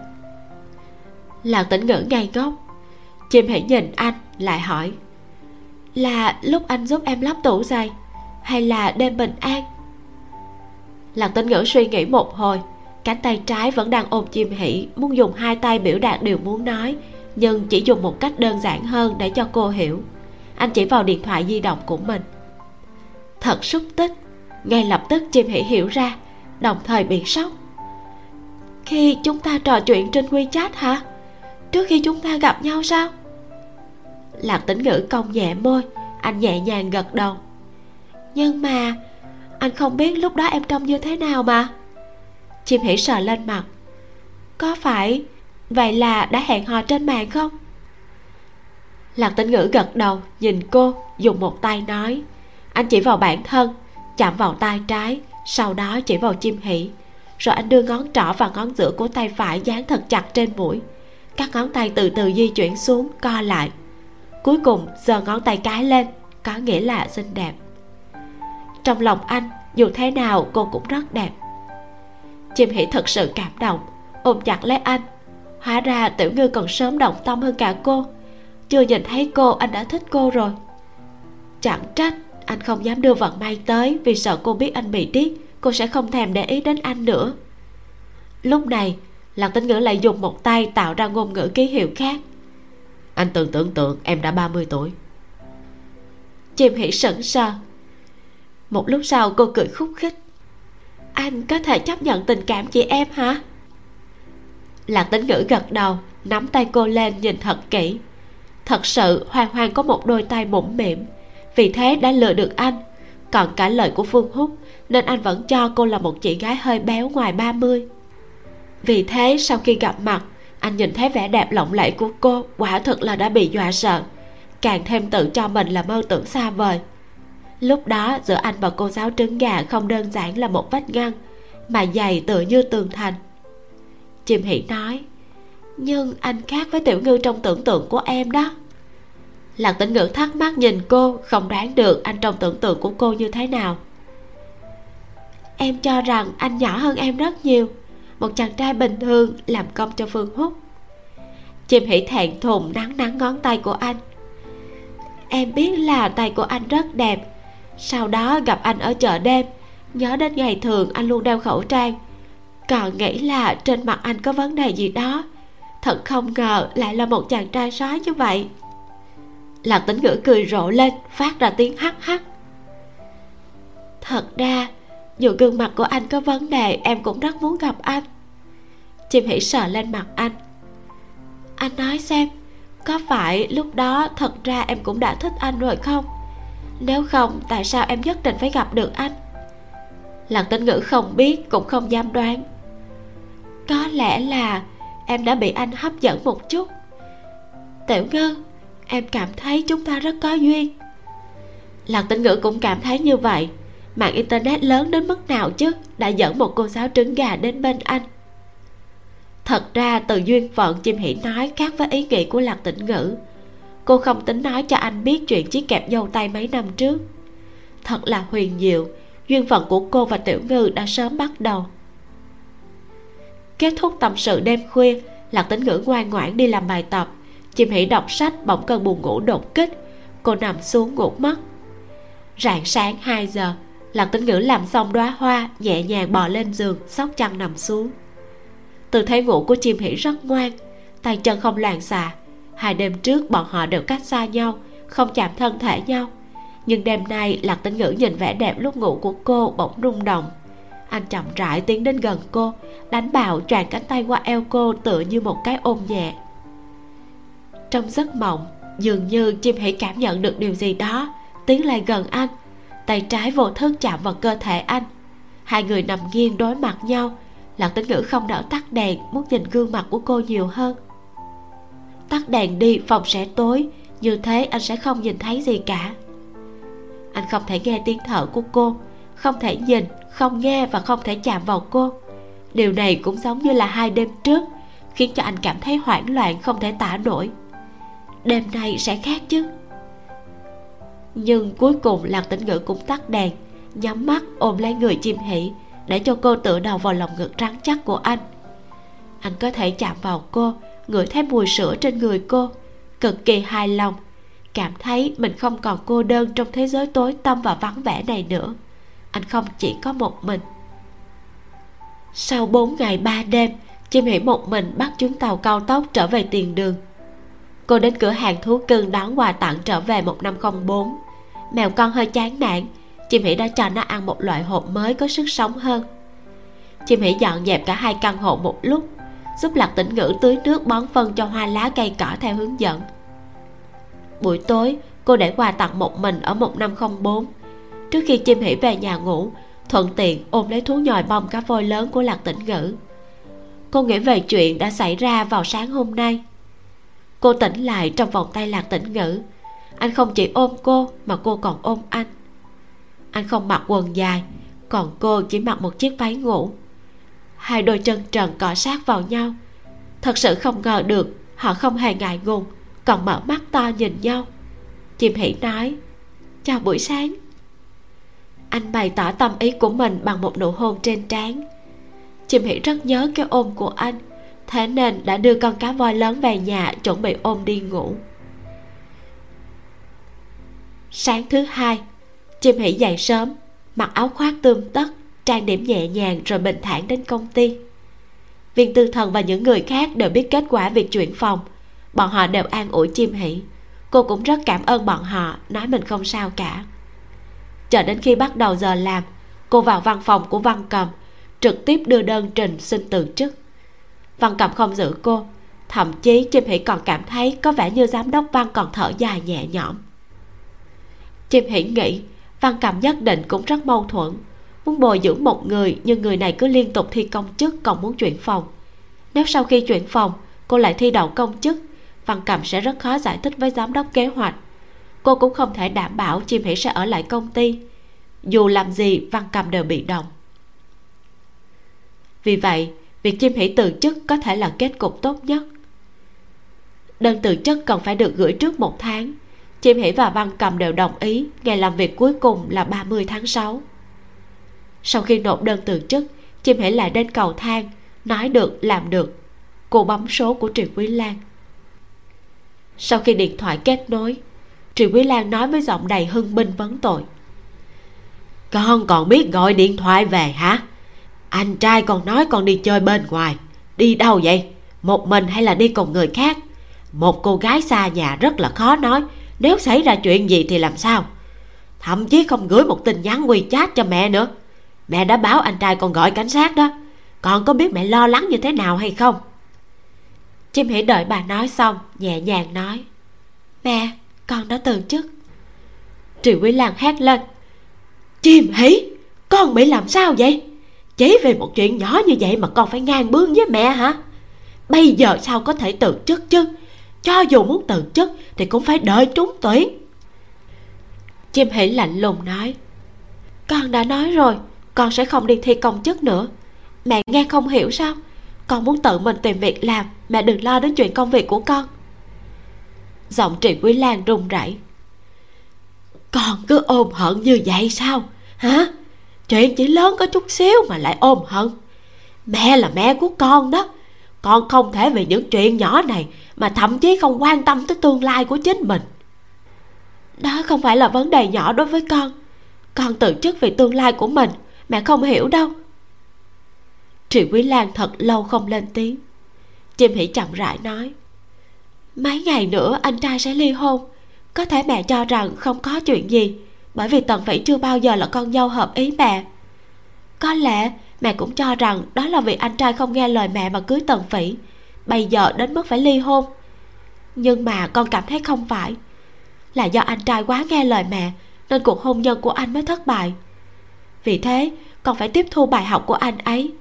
Lạc tĩnh ngữ ngây ngốc. Chim hãy nhìn anh, lại hỏi. Là lúc anh giúp em lắp tủ giày, hay là đêm bình an? Lạc Tĩnh ngữ suy nghĩ một hồi, cánh tay trái vẫn đang ôm chim hỉ muốn dùng hai tay biểu đạt điều muốn nói nhưng chỉ dùng một cách đơn giản hơn để cho cô hiểu. Anh chỉ vào điện thoại di động của mình. Thật xúc tích. Ngay lập tức chim hỉ hiểu ra, đồng thời bị sốc. Khi chúng ta trò chuyện trên wechat hả? Trước khi chúng ta gặp nhau sao? Lạc tĩnh ngữ cong nhẹ môi, anh nhẹ nhàng gật đầu. Nhưng mà, anh không biết lúc đó em trông như thế nào mà. Chim hỉ sờ lên mặt. Có phải vậy là đã hẹn hò trên mạng không? Lạc tĩnh ngữ gật đầu, nhìn cô, dùng một tay nói, anh chỉ vào bản thân, chạm vào tay trái, sau đó chỉ vào chim hỉ, rồi anh đưa ngón trỏ và ngón giữa của tay phải dán thật chặt trên mũi. Các ngón tay từ từ di chuyển xuống, co lại. Cuối cùng, giơ ngón tay cái lên, có nghĩa là xinh đẹp. Trong lòng anh, dù thế nào cô cũng rất đẹp. Chim hỉ thật sự cảm động, ôm chặt lấy anh hóa ra tiểu ngư còn sớm động tâm hơn cả cô. Chưa nhìn thấy cô, anh đã thích cô rồi. Chẳng trách, anh không dám đưa vận may tới vì sợ cô biết anh bị điếc, cô sẽ không thèm để ý đến anh nữa. Lúc này lạc tính ngữ lại dùng một tay tạo ra ngôn ngữ ký hiệu khác. Anh từng tưởng tượng em đã 30 tuổi. Chim hỉ sững sờ. Một lúc sau, cô cười khúc khích. Anh có thể chấp nhận tình cảm chị em hả? Lạc tính ngữ gật đầu, nắm tay cô lên nhìn thật kỹ. Thật sự, hoàng hoàng có một đôi tay mũm mỉm vì thế đã lừa được anh. Còn cả lời của phương húc, nên anh vẫn cho cô là một chị gái hơi béo ngoài 30 vì thế, sau khi gặp mặt, anh nhìn thấy vẻ đẹp lộng lẫy của cô quả thực là đã bị dọa sợ. Càng thêm tự cho mình là mơ tưởng xa vời. Lúc đó, giữa anh và cô giáo trứng gà không đơn giản là một vách ngăn, mà dày tựa như tường thành chim hỉ nói, nhưng anh khác với tiểu ngư trong tưởng tượng của em đó. Lạc tĩnh ngữ thắc mắc nhìn cô, không đoán được anh trong tưởng tượng của cô như thế nào. Em cho rằng anh nhỏ hơn em rất nhiều, một chàng trai bình thường làm công cho phương húc. Chim hỉ thẹn thùng nắng nắng ngón tay của anh. Em biết là tay của anh rất đẹp, sau đó gặp anh ở chợ đêm, nhớ đến ngày thường anh luôn đeo khẩu trang còn nghĩ là trên mặt anh có vấn đề gì đó. Thật không ngờ lại là một chàng trai sói như vậy. Lạc tính ngữ cười rộ lên, phát ra tiếng hắc hắc. Thật ra, dù gương mặt của anh có vấn đề, em cũng rất muốn gặp anh. Chim hỉ sờ lên mặt anh. Anh nói xem, có phải lúc đó thật ra em cũng đã thích anh rồi không? Nếu không, tại sao em nhất định phải gặp được anh? Lạc tinh ngữ không biết, cũng không dám đoán có lẽ là em đã bị anh hấp dẫn một chút. Tiểu ngư em cảm thấy chúng ta rất có duyên. Lạc tĩnh ngữ cũng cảm thấy như vậy. Mạng internet lớn đến mức nào chứ? Đã dẫn một cô giáo trứng gà đến bên anh. Thật ra, từ duyên phận chim hỉ nói khác với ý nghĩ của lạc tĩnh ngữ. Cô không tính nói cho anh biết chuyện chiếc kẹp dâu tay mấy năm trước. Thật là huyền diệu, duyên phận của cô và tiểu ngư đã sớm bắt đầu kết thúc tâm sự đêm khuya, lạc tính ngữ ngoan ngoãn đi làm bài tập. Chim hỉ đọc sách bỗng cơn buồn ngủ đột kích. Cô nằm xuống ngủ mất. Rạng sáng 2 giờ, lạc tính ngữ làm xong đóa hoa, nhẹ nhàng bò lên giường, xốc chăn nằm xuống. Tư thế ngủ của chim hỉ rất ngoan, tay chân không loạn xạ. Hai đêm trước bọn họ đều cách xa nhau, không chạm thân thể nhau. Nhưng đêm nay, lạc tính ngữ nhìn vẻ đẹp lúc ngủ của cô bỗng rung động anh chậm rãi tiến đến gần cô, đánh bạo tràn cánh tay qua eo cô tựa như một cái ôm nhẹ. Trong giấc mộng, dường như chim hỉ cảm nhận được điều gì đó, tiến lại gần anh, tay trái vô thức chạm vào cơ thể anh. Hai người nằm nghiêng đối mặt nhau lạc tính ngữ không đỡ tắt đèn, muốn nhìn gương mặt của cô nhiều hơn. Tắt đèn đi, phòng sẽ tối, như thế anh sẽ không nhìn thấy gì cả. Anh không thể nghe tiếng thở của cô, không thể nhìn không nghe và không thể chạm vào cô. Điều này cũng giống như là hai đêm trước, khiến cho anh cảm thấy hoảng loạn, không thể tả nổi. Đêm nay sẽ khác chứ? Nhưng cuối cùng lạc tĩnh ngữ cũng tắt đèn, nhắm mắt ôm lấy người chim hỉ, để cho cô tựa đầu vào lòng ngực rắn chắc của anh. Anh có thể chạm vào cô, ngửi thấy mùi sữa trên người cô, cực kỳ hài lòng, cảm thấy mình không còn cô đơn trong thế giới tối tăm và vắng vẻ này nữa anh không chỉ có một mình. Sau 4 ngày 3 đêm, chim hỉ một mình bắt chuyến tàu cao tốc trở về tiền đường. Cô đến cửa hàng thú cưng đón quà tặng trở về 1504 mèo con hơi chán nản, chim hỉ đã cho nó ăn một loại hộp mới có sức sống hơn. Chim hỉ dọn dẹp cả hai căn hộ một lúc, giúp lạc tĩnh ngữ tưới nước bón phân cho hoa lá cây cỏ theo hướng dẫn. Buổi tối, cô để quà tặng một mình ở 1504 trước khi chim hỉ về nhà ngủ, thuận tiện ôm lấy thú nhồi bông cá voi lớn của lạc tĩnh ngữ. Cô nghĩ về chuyện đã xảy ra vào sáng hôm nay. Cô tỉnh lại trong vòng tay lạc tĩnh ngữ. Anh không chỉ ôm cô mà cô còn ôm anh. Anh không mặc quần dài, còn cô chỉ mặc một chiếc váy ngủ. Hai đôi chân trần cọ sát vào nhau. Thật sự không ngờ được, họ không hề ngại ngùng, còn mở mắt to nhìn nhau. Chim hỉ nói, chào buổi sáng anh bày tỏ tâm ý của mình bằng một nụ hôn trên trán. Chim hỉ rất nhớ cái ôm của anh, thế nên đã đưa con cá voi lớn về nhà chuẩn bị ôm đi ngủ. Sáng thứ hai chim hỉ dậy sớm, mặc áo khoác tươm tất, trang điểm nhẹ nhàng rồi bình thản đến công ty. Viên tư thần và những người khác đều biết kết quả việc chuyển phòng. Bọn họ đều an ủi chim hỉ cô cũng rất cảm ơn bọn họ, nói mình không sao cả chờ đến khi bắt đầu giờ làm, cô vào văn phòng của văn cầm, trực tiếp đưa đơn trình xin từ chức. Văn cầm không giữ cô, thậm chí chim hỉ còn cảm thấy có vẻ như giám đốc văn còn thở dài nhẹ nhõm. Chim hỉ nghĩ, văn cầm nhất định cũng rất mâu thuẫn, muốn bồi dưỡng một người nhưng người này cứ liên tục thi công chức còn muốn chuyển phòng. Nếu sau khi chuyển phòng, cô lại thi đậu công chức, văn cầm sẽ rất khó giải thích với giám đốc kế hoạch cô cũng không thể đảm bảo chim hỉ sẽ ở lại công ty. Dù làm gì, văn cầm đều bị động vì vậy, việc chim hỉ từ chức có thể là kết cục tốt nhất. Đơn từ chức cần phải được gửi trước một tháng. Chim hỉ và văn cầm đều đồng ý, ngày làm việc cuối cùng là 30 tháng 6 sau khi nộp đơn từ chức, chim hỉ lại đến cầu thang, nói được, làm được. Cô bấm số của triệu quý lan. Sau khi điện thoại kết nối triệu quý lan nói với giọng đầy hưng binh vấn tội. Con còn biết gọi điện thoại về hả? Anh trai còn nói con đi chơi bên ngoài. Đi đâu vậy? Một mình hay là đi cùng người khác? Một cô gái xa nhà rất là khó nói. Nếu xảy ra chuyện gì thì làm sao? Thậm chí không gửi một tin nhắn quy chat cho mẹ nữa. Mẹ đã báo anh trai con gọi cảnh sát đó. Con có biết mẹ lo lắng như thế nào hay không? Chim hỉ đợi bà nói xong, nhẹ nhàng nói, mẹ con đã từ chức. Triệu quý lan hét lên. Chim hỉ, con bị làm sao vậy? Chỉ vì một chuyện nhỏ như vậy mà con phải ngang bướng với mẹ hả? Bây giờ sao có thể từ chức chứ? Cho dù muốn từ chức thì cũng phải đợi trúng tuyển. Chim hỉ lạnh lùng nói. Con đã nói rồi, con sẽ không đi thi công chức nữa. Mẹ nghe không hiểu sao? Con muốn tự mình tìm việc làm, mẹ đừng lo đến chuyện công việc của con giọng trịnh quý lan run rẩy. Con cứ ôm hận như vậy sao? Hả? Chuyện chỉ lớn có chút xíu mà lại ôm hận. Mẹ là mẹ của con đó. Con không thể vì những chuyện nhỏ này mà thậm chí không quan tâm tới tương lai của chính mình. Đó không phải là vấn đề nhỏ đối với con. Con tự chức vì tương lai của mình, mẹ không hiểu đâu. Triệu quý lan thật lâu không lên tiếng. Chim hỉ chậm rãi nói mấy ngày nữa anh trai sẽ ly hôn. Có thể mẹ cho rằng không có chuyện gì, bởi vì tần phỉ chưa bao giờ là con dâu hợp ý mẹ. Có lẽ mẹ cũng cho rằng đó là vì anh trai không nghe lời mẹ mà cưới tần phỉ bây giờ đến mức phải ly hôn. Nhưng mà con cảm thấy không phải. Là do anh trai quá nghe lời mẹ, nên cuộc hôn nhân của anh mới thất bại. Vì thế, con phải tiếp thu bài học của anh ấy.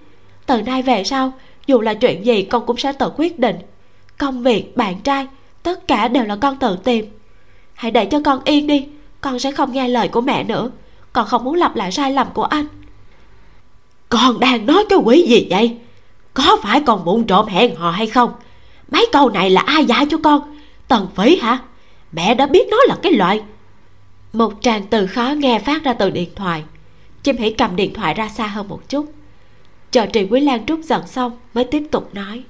Từ nay về sau, dù là chuyện gì, con cũng sẽ tự quyết định công việc, bạn trai, tất cả đều là con tự tìm. Hãy để cho con yên đi, con sẽ không nghe lời của mẹ nữa. Con không muốn lặp lại sai lầm của anh. Con đang nói cái quỷ gì vậy? Có phải con bụng trộm hẹn hò hay không? Mấy câu này là ai dạy cho con? Tần phí hả? Mẹ đã biết nó là cái loại. Một tràng từ khó nghe phát ra từ điện thoại. Chim hỉ cầm điện thoại ra xa hơn một chút. Chờ trì quý lan trút giận xong mới tiếp tục nói.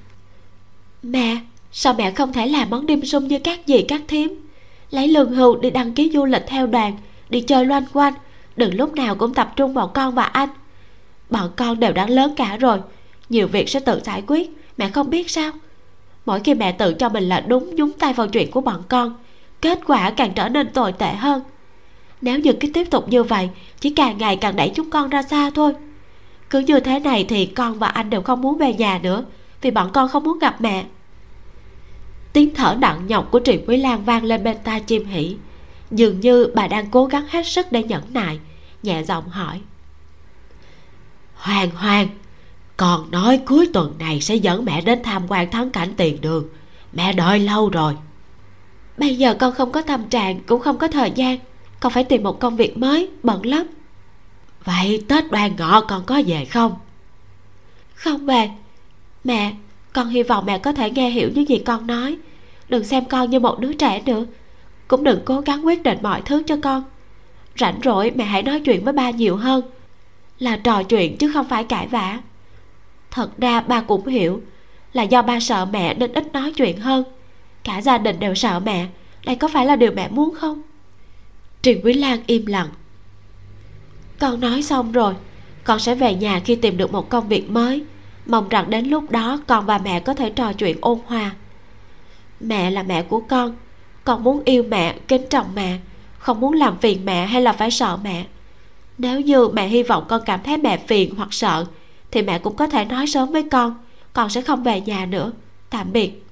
Mẹ sao mẹ không thể làm món dim sum như các dì, các thím? Lấy lương hưu đi đăng ký du lịch theo đoàn, đi chơi loanh quanh. Đừng lúc nào cũng tập trung vào con và anh. Bọn con đều đã lớn cả rồi, nhiều việc sẽ tự giải quyết, mẹ không biết sao? Mỗi khi mẹ tự cho mình là đúng, nhúng tay vào chuyện của bọn con, kết quả càng trở nên tồi tệ hơn. Nếu như cứ tiếp tục như vậy, chỉ càng ngày càng đẩy chúng con ra xa thôi. Cứ như thế này thì con và anh đều không muốn về nhà nữa, vì bọn con không muốn gặp mẹ tiếng thở nặng nhọc của trịnh quý lan vang lên bên tai chim hỉ dường như bà đang cố gắng hết sức để nhẫn nại nhẹ giọng hỏi. Hoàng hoàng con nói cuối tuần này sẽ dẫn mẹ đến tham quan thắng cảnh tiền đường. Mẹ đợi lâu rồi. Bây giờ con không có tâm trạng cũng không có thời gian. Con phải tìm một công việc mới bận lắm. Vậy tết đoan ngọ con có về không? Không về. Mẹ con hy vọng mẹ có thể nghe hiểu những gì con nói. Đừng xem con như một đứa trẻ nữa. Cũng đừng cố gắng quyết định mọi thứ cho con. Rảnh rỗi, mẹ hãy nói chuyện với ba nhiều hơn. Là trò chuyện chứ không phải cãi vã. Thật ra ba cũng hiểu, là do ba sợ mẹ nên ít nói chuyện hơn. Cả gia đình đều sợ mẹ, đây có phải là điều mẹ muốn không? Trình quý lan im lặng. Con nói xong rồi, con sẽ về nhà khi tìm được một công việc mới mong rằng đến lúc đó con và mẹ có thể trò chuyện ôn hòa. Mẹ là mẹ của con. Con muốn yêu mẹ, kính trọng mẹ. Không muốn làm phiền mẹ hay là phải sợ mẹ. Nếu như mẹ hy vọng con cảm thấy mẹ phiền hoặc sợ, thì mẹ cũng có thể nói sớm với con. Con sẽ không về nhà nữa. Tạm biệt.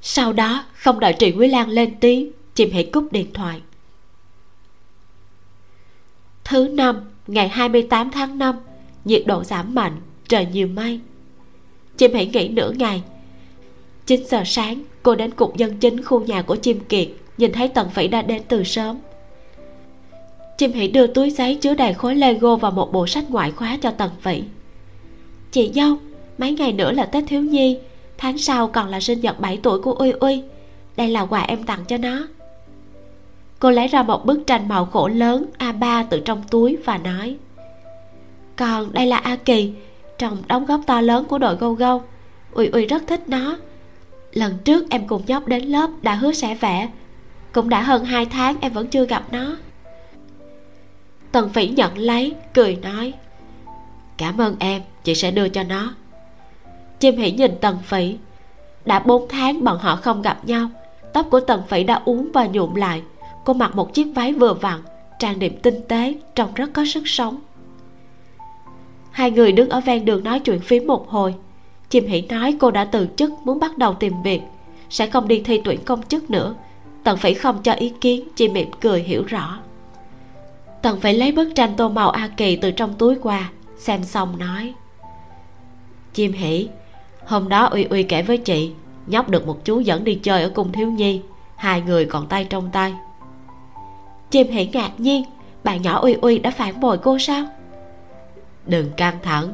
Sau đó, không đợi chị quý lan lên tiếng, chìm hãy cúp điện thoại. Thứ năm, ngày 28 tháng 5 nhiệt độ giảm mạnh trời nhiều mây. Chim hãy nghỉ nửa ngày. 9 giờ sáng, cô đến cục dân chính khu nhà của chim kiệt, nhìn thấy tần phỉ đã đến từ sớm. Chim hãy đưa túi giấy chứa đầy khối lego và một bộ sách ngoại khóa cho tần phỉ. Chị dâu, mấy ngày nữa là tết thiếu nhi, tháng sau còn là sinh nhật 7 tuổi của uy uy. Đây là quà em tặng cho nó. Cô lấy ra một bức tranh màu khổ lớn a3 từ trong túi và nói còn đây là a kỳ trong đóng góp to lớn của đội gâu gâu uy uy rất thích nó. Lần trước em cùng nhóc đến lớp đã hứa sẽ vẽ. Cũng đã hơn hai tháng em vẫn chưa gặp nó. Tần phỉ nhận lấy, cười nói, cảm ơn em, chị sẽ đưa cho nó. Chim hỉ nhìn tần phỉ đã bốn tháng bọn họ không gặp nhau, tóc của tần phỉ đã uống và nhuộm lại. Cô mặc một chiếc váy vừa vặn, trang điểm tinh tế, trông rất có sức sống hai người đứng ở ven đường nói chuyện phím một hồi. Chim hỉ nói cô đã từ chức muốn bắt đầu tìm việc, sẽ không đi thi tuyển công chức nữa. Tần phỉ không cho ý kiến, chỉ mỉm cười hiểu rõ. Tần phỉ lấy bức tranh tô màu a kỳ từ trong túi qua, xem xong nói, chim hỉ hôm đó uy uy kể với chị, nhóc được một chú dẫn đi chơi ở cung thiếu nhi, hai người còn tay trong tay. Chim hỉ ngạc nhiên, bạn nhỏ uy uy đã phản bội cô sao? Đừng căng thẳng.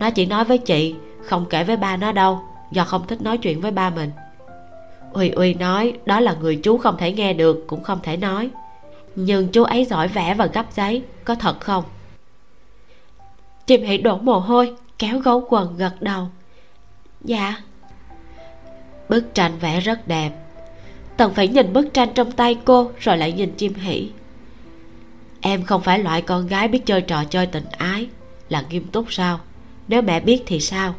Nó chỉ nói với chị, không kể với ba nó đâu, do không thích nói chuyện với ba mình. Uy uy nói, đó là người chú không thể nghe được, cũng không thể nói. Nhưng chú ấy giỏi vẽ và gấp giấy, có thật không? Chim hỉ đổ mồ hôi, kéo gấu quần gật đầu. Dạ. Bức tranh vẽ rất đẹp. Tần phải nhìn bức tranh trong tay cô, rồi lại nhìn chim hỉ em không phải loại con gái biết chơi trò chơi tình ái là nghiêm túc sao? Nếu mẹ biết thì sao?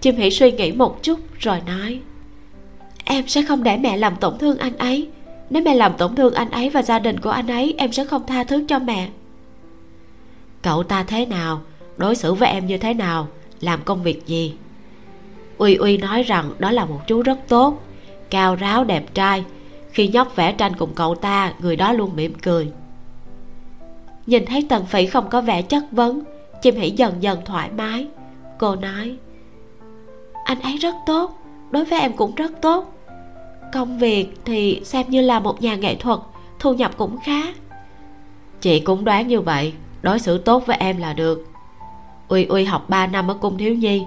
Chim hỉ suy nghĩ một chút rồi nói, em sẽ không để mẹ làm tổn thương anh ấy. Nếu mẹ làm tổn thương anh ấy và gia đình của anh ấy, em sẽ không tha thứ cho mẹ. Cậu ta thế nào? Đối xử với em như thế nào? Làm công việc gì? Uy uy nói rằng đó là một chú rất tốt, cao ráo, đẹp trai. Khi nhóc vẽ tranh cùng cậu ta, người đó luôn mỉm cười nhìn thấy tần phỉ không có vẻ chất vấn, chim hỉ dần dần thoải mái. Cô nói, anh ấy rất tốt, đối với em cũng rất tốt. Công việc thì xem như là một nhà nghệ thuật, thu nhập cũng khá. Chị cũng đoán như vậy, đối xử tốt với em là được. Uy uy học 3 năm ở cung thiếu nhi,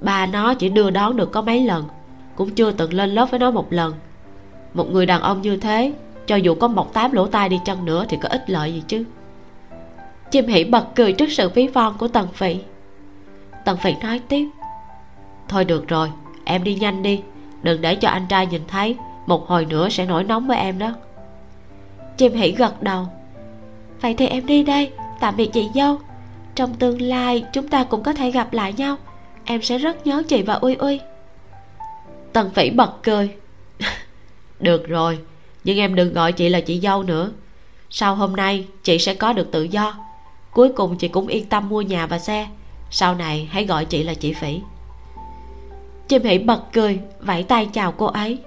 ba nó chỉ đưa đón được có mấy lần, cũng chưa từng lên lớp với nó một lần. Một người đàn ông như thế, cho dù có một tám lỗ tai đi chăng nữa thì có ích lợi gì chứ? Chim hỉ bật cười trước sự ví von của tần phỉ. Tần phỉ nói tiếp, thôi được rồi, em đi nhanh đi. Đừng để cho anh trai nhìn thấy, một hồi nữa sẽ nổi nóng với em đó. Chim hỉ gật đầu, vậy thì em đi đây, tạm biệt chị dâu. Trong tương lai, chúng ta cũng có thể gặp lại nhau. Em sẽ rất nhớ chị và uy uy. Tần phỉ bật cười. được rồi, nhưng em đừng gọi chị là chị dâu nữa. Sau hôm nay, chị sẽ có được tự do cuối cùng chị cũng yên tâm mua nhà và xe. Sau này hãy gọi chị là chị phỉ. Chim hỉ bật cười, vẫy tay chào cô ấy.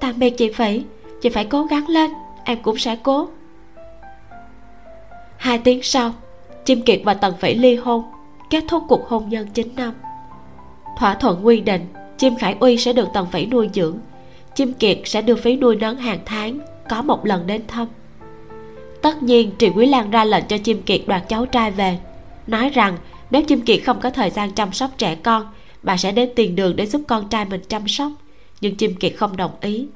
Tạm biệt chị phỉ, chị phải cố gắng lên, em cũng sẽ cố. Hai tiếng sau, chim kiệt và tần phỉ ly hôn, kết thúc cuộc hôn nhân 9 năm. Thỏa thuận quy định, chim khải uy sẽ được tần phỉ nuôi dưỡng, chim kiệt sẽ đưa phí nuôi nấng hàng tháng có một lần đến thăm tất nhiên triệu quý lan ra lệnh cho chim kiệt đoạt cháu trai về. Nói rằng, nếu chim kiệt không có thời gian chăm sóc trẻ con, bà sẽ đến tiền đường để giúp con trai mình chăm sóc. Nhưng chim kiệt không đồng ý.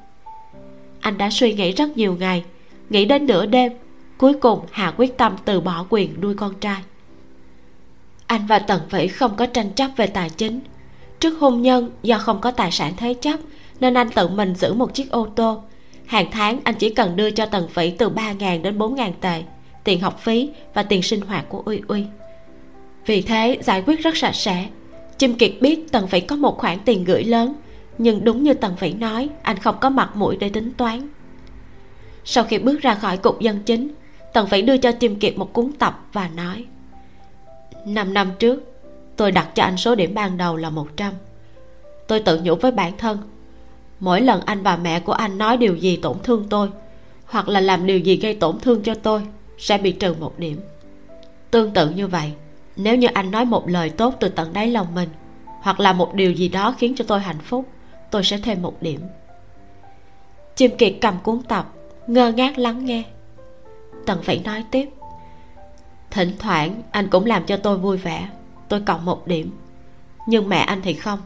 Anh đã suy nghĩ rất nhiều ngày. Nghĩ đến nửa đêm, cuối cùng hạ quyết tâm từ bỏ quyền nuôi con trai. Anh và tần vĩ không có tranh chấp về tài chính. Trước hôn nhân, do không có tài sản thế chấp, nên anh tự mình giữ một chiếc ô tô hàng tháng, anh chỉ cần đưa cho tần phỉ từ 3.000 đến 4.000 tệ, tiền học phí và tiền sinh hoạt của uy uy. Vì thế, giải quyết rất sạch sẽ. Chim kiệt biết tần phỉ có một khoản tiền gửi lớn, nhưng đúng như tần phỉ nói, anh không có mặt mũi để tính toán. Sau khi bước ra khỏi cục dân chính tần phỉ đưa cho chim kiệt một cuốn tập và nói, năm năm trước, tôi đặt cho anh số điểm ban đầu là 100 tôi tự nhủ với bản thân mỗi lần anh và mẹ của anh nói điều gì tổn thương tôi, hoặc là làm điều gì gây tổn thương cho tôi, sẽ bị trừ một điểm. Tương tự như vậy, nếu như anh nói một lời tốt từ tận đáy lòng mình, hoặc là một điều gì đó khiến cho tôi hạnh phúc, tôi sẽ thêm một điểm. Chim kiệt cầm cuốn tập, ngơ ngác lắng nghe. Tần phải nói tiếp, thỉnh thoảng anh cũng làm cho tôi vui vẻ, tôi cộng một điểm, nhưng mẹ anh thì không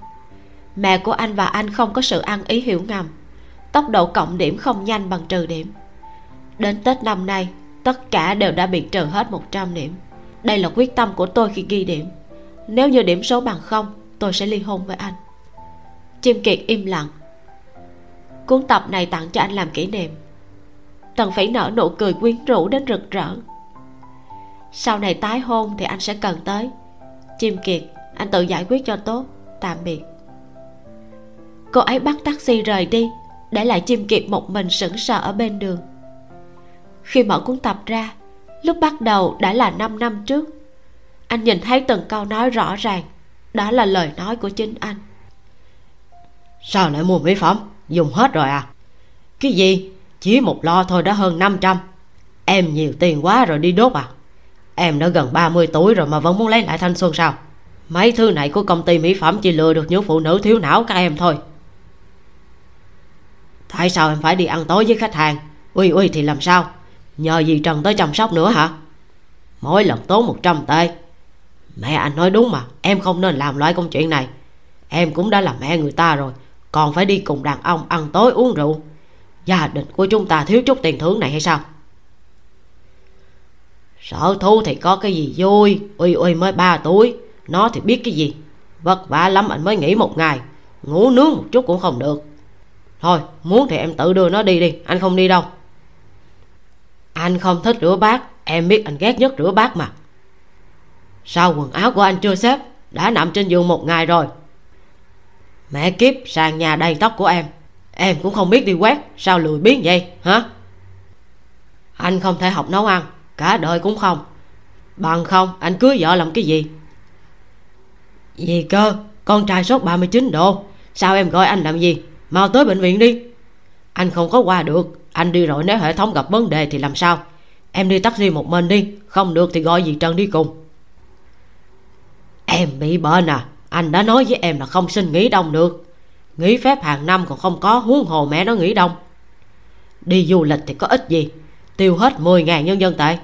mẹ của anh và anh không có sự ăn ý hiểu ngầm. Tốc độ cộng điểm không nhanh bằng trừ điểm. Đến tết năm nay, tất cả đều đã bị trừ hết 100 điểm. Đây là quyết tâm của tôi khi ghi điểm. Nếu như điểm số bằng không, tôi sẽ ly hôn với anh. Chim kiệt im lặng. Cuốn tập này tặng cho anh làm kỷ niệm. Tần phỉ nở nụ cười quyến rũ đến rực rỡ. Sau này tái hôn thì anh sẽ cần tới. Chim kiệt, anh tự giải quyết cho tốt, tạm biệt cô ấy bắt taxi rời đi, để lại chim kiệt một mình sững sờ ở bên đường. Khi mở cuốn tập ra, lúc bắt đầu đã là 5 năm trước. Anh nhìn thấy từng câu nói rõ ràng, đó là lời nói của chính anh. Sao lại mua mỹ phẩm? Dùng hết rồi à? Cái gì? Chỉ một lo thôi đã hơn 500 em nhiều tiền quá rồi đi đốt à? Em đã gần 30 tuổi rồi mà vẫn muốn lấy lại thanh xuân sao? Mấy thứ này của công ty mỹ phẩm chỉ lừa được những phụ nữ thiếu não các em thôi tại sao em phải đi ăn tối với khách hàng? Uy uy, thì làm sao? Nhờ gì trần tới chăm sóc nữa hả? Mỗi lần tốn 100 tệ mẹ anh nói đúng mà, em không nên làm loại công chuyện này. Em cũng đã là mẹ người ta rồi, còn phải đi cùng đàn ông ăn tối uống rượu. Gia đình của chúng ta thiếu chút tiền thưởng này hay sao? Sở thú thì có cái gì vui? Uy uy mới ba tuổi, nó thì biết cái gì? Vất vả lắm, anh mới nghỉ một ngày. Ngủ nướng một chút cũng không được thôi, muốn thì em tự đưa nó đi đi, anh không đi đâu. Anh không thích rửa bát, em biết anh ghét nhất rửa bát mà. Sao quần áo của anh chưa xếp? Đã nằm trên giường một ngày rồi. Mẹ kiếp sàn nhà đầy tóc của em. Em cũng không biết đi quét, sao lười biếng vậy, hả? Anh không thể học nấu ăn, cả đời cũng không. Bằng không, anh cưới vợ làm cái gì? Gì cơ? Con trai sốt 39 độ. Sao em gọi anh làm gì? Mau tới bệnh viện đi. Anh không có qua được. Anh đi rồi, nếu hệ thống gặp vấn đề thì làm sao? Em đi taxi một mình đi. Không được thì gọi dì trần đi cùng. Em bị bệnh à? Anh đã nói với em là không xin nghỉ đông được. Nghỉ phép hàng năm còn không có, huống hồ mẹ nó nghỉ đông. Đi du lịch thì có ích gì? Tiêu hết 10 ngàn nhân dân tệ.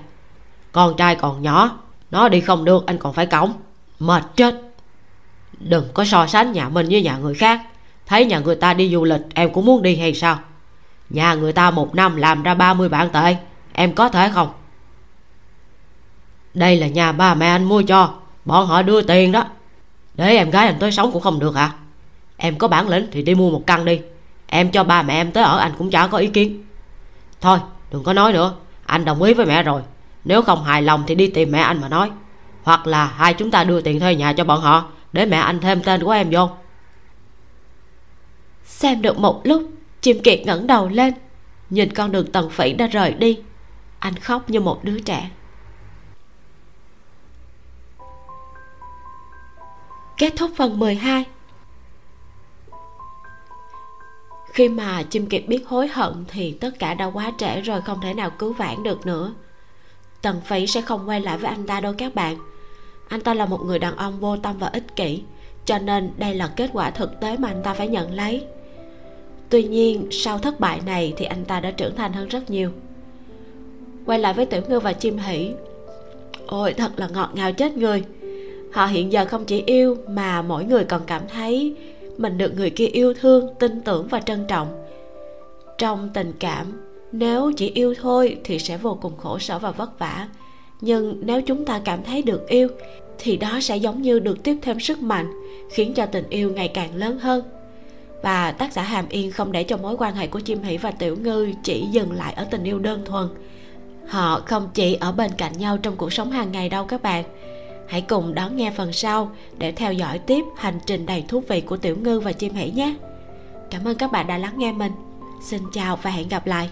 Con trai còn nhỏ, nó đi không được, anh còn phải cõng. Mệt chết. Đừng có so sánh nhà mình với nhà người khác thấy nhà người ta đi du lịch, em cũng muốn đi hay sao? Nhà người ta một năm làm ra 30 vạn tệ, em có thể không? Đây là nhà ba mẹ anh mua cho, bọn họ đưa tiền đó. Để em gái anh tới sống cũng không được hả? Em có bản lĩnh thì đi mua một căn đi. Em cho ba mẹ em tới ở, anh cũng chả có ý kiến. Thôi, đừng có nói nữa. Anh đồng ý với mẹ rồi. Nếu không hài lòng thì đi tìm mẹ anh mà nói. Hoặc là hai chúng ta đưa tiền thuê nhà cho bọn họ, để mẹ anh thêm tên của em vô xem được một lúc, chim kiệt ngẩng đầu lên. Nhìn con đường tần phỉ đã rời đi. Anh khóc như một đứa trẻ. Kết thúc phần 12 khi mà chim kiệt biết hối hận thì tất cả đã quá trễ rồi không thể nào cứu vãn được nữa. Tần phỉ sẽ không quay lại với anh ta đâu các bạn. Anh ta là một người đàn ông vô tâm và ích kỷ, cho nên đây là kết quả thực tế mà anh ta phải nhận lấy tuy nhiên, sau thất bại này thì anh ta đã trưởng thành hơn rất nhiều. Quay lại với tiểu ngư và chim hỷ. Ôi, thật là ngọt ngào chết người. Họ hiện giờ không chỉ yêu mà mỗi người còn cảm thấy mình được người kia yêu thương, tin tưởng và trân trọng. Trong tình cảm, nếu chỉ yêu thôi thì sẽ vô cùng khổ sở và vất vả. Nhưng nếu chúng ta cảm thấy được yêu, thì đó sẽ giống như được tiếp thêm sức mạnh, khiến cho tình yêu ngày càng lớn hơn và tác giả hàm yên không để cho mối quan hệ của chim hỷ và tiểu ngư chỉ dừng lại ở tình yêu đơn thuần. Họ không chỉ ở bên cạnh nhau trong cuộc sống hàng ngày đâu các bạn. Hãy cùng đón nghe phần sau để theo dõi tiếp hành trình đầy thú vị của tiểu ngư và chim hỷ nhé. Cảm ơn các bạn đã lắng nghe mình. Xin chào và hẹn gặp lại.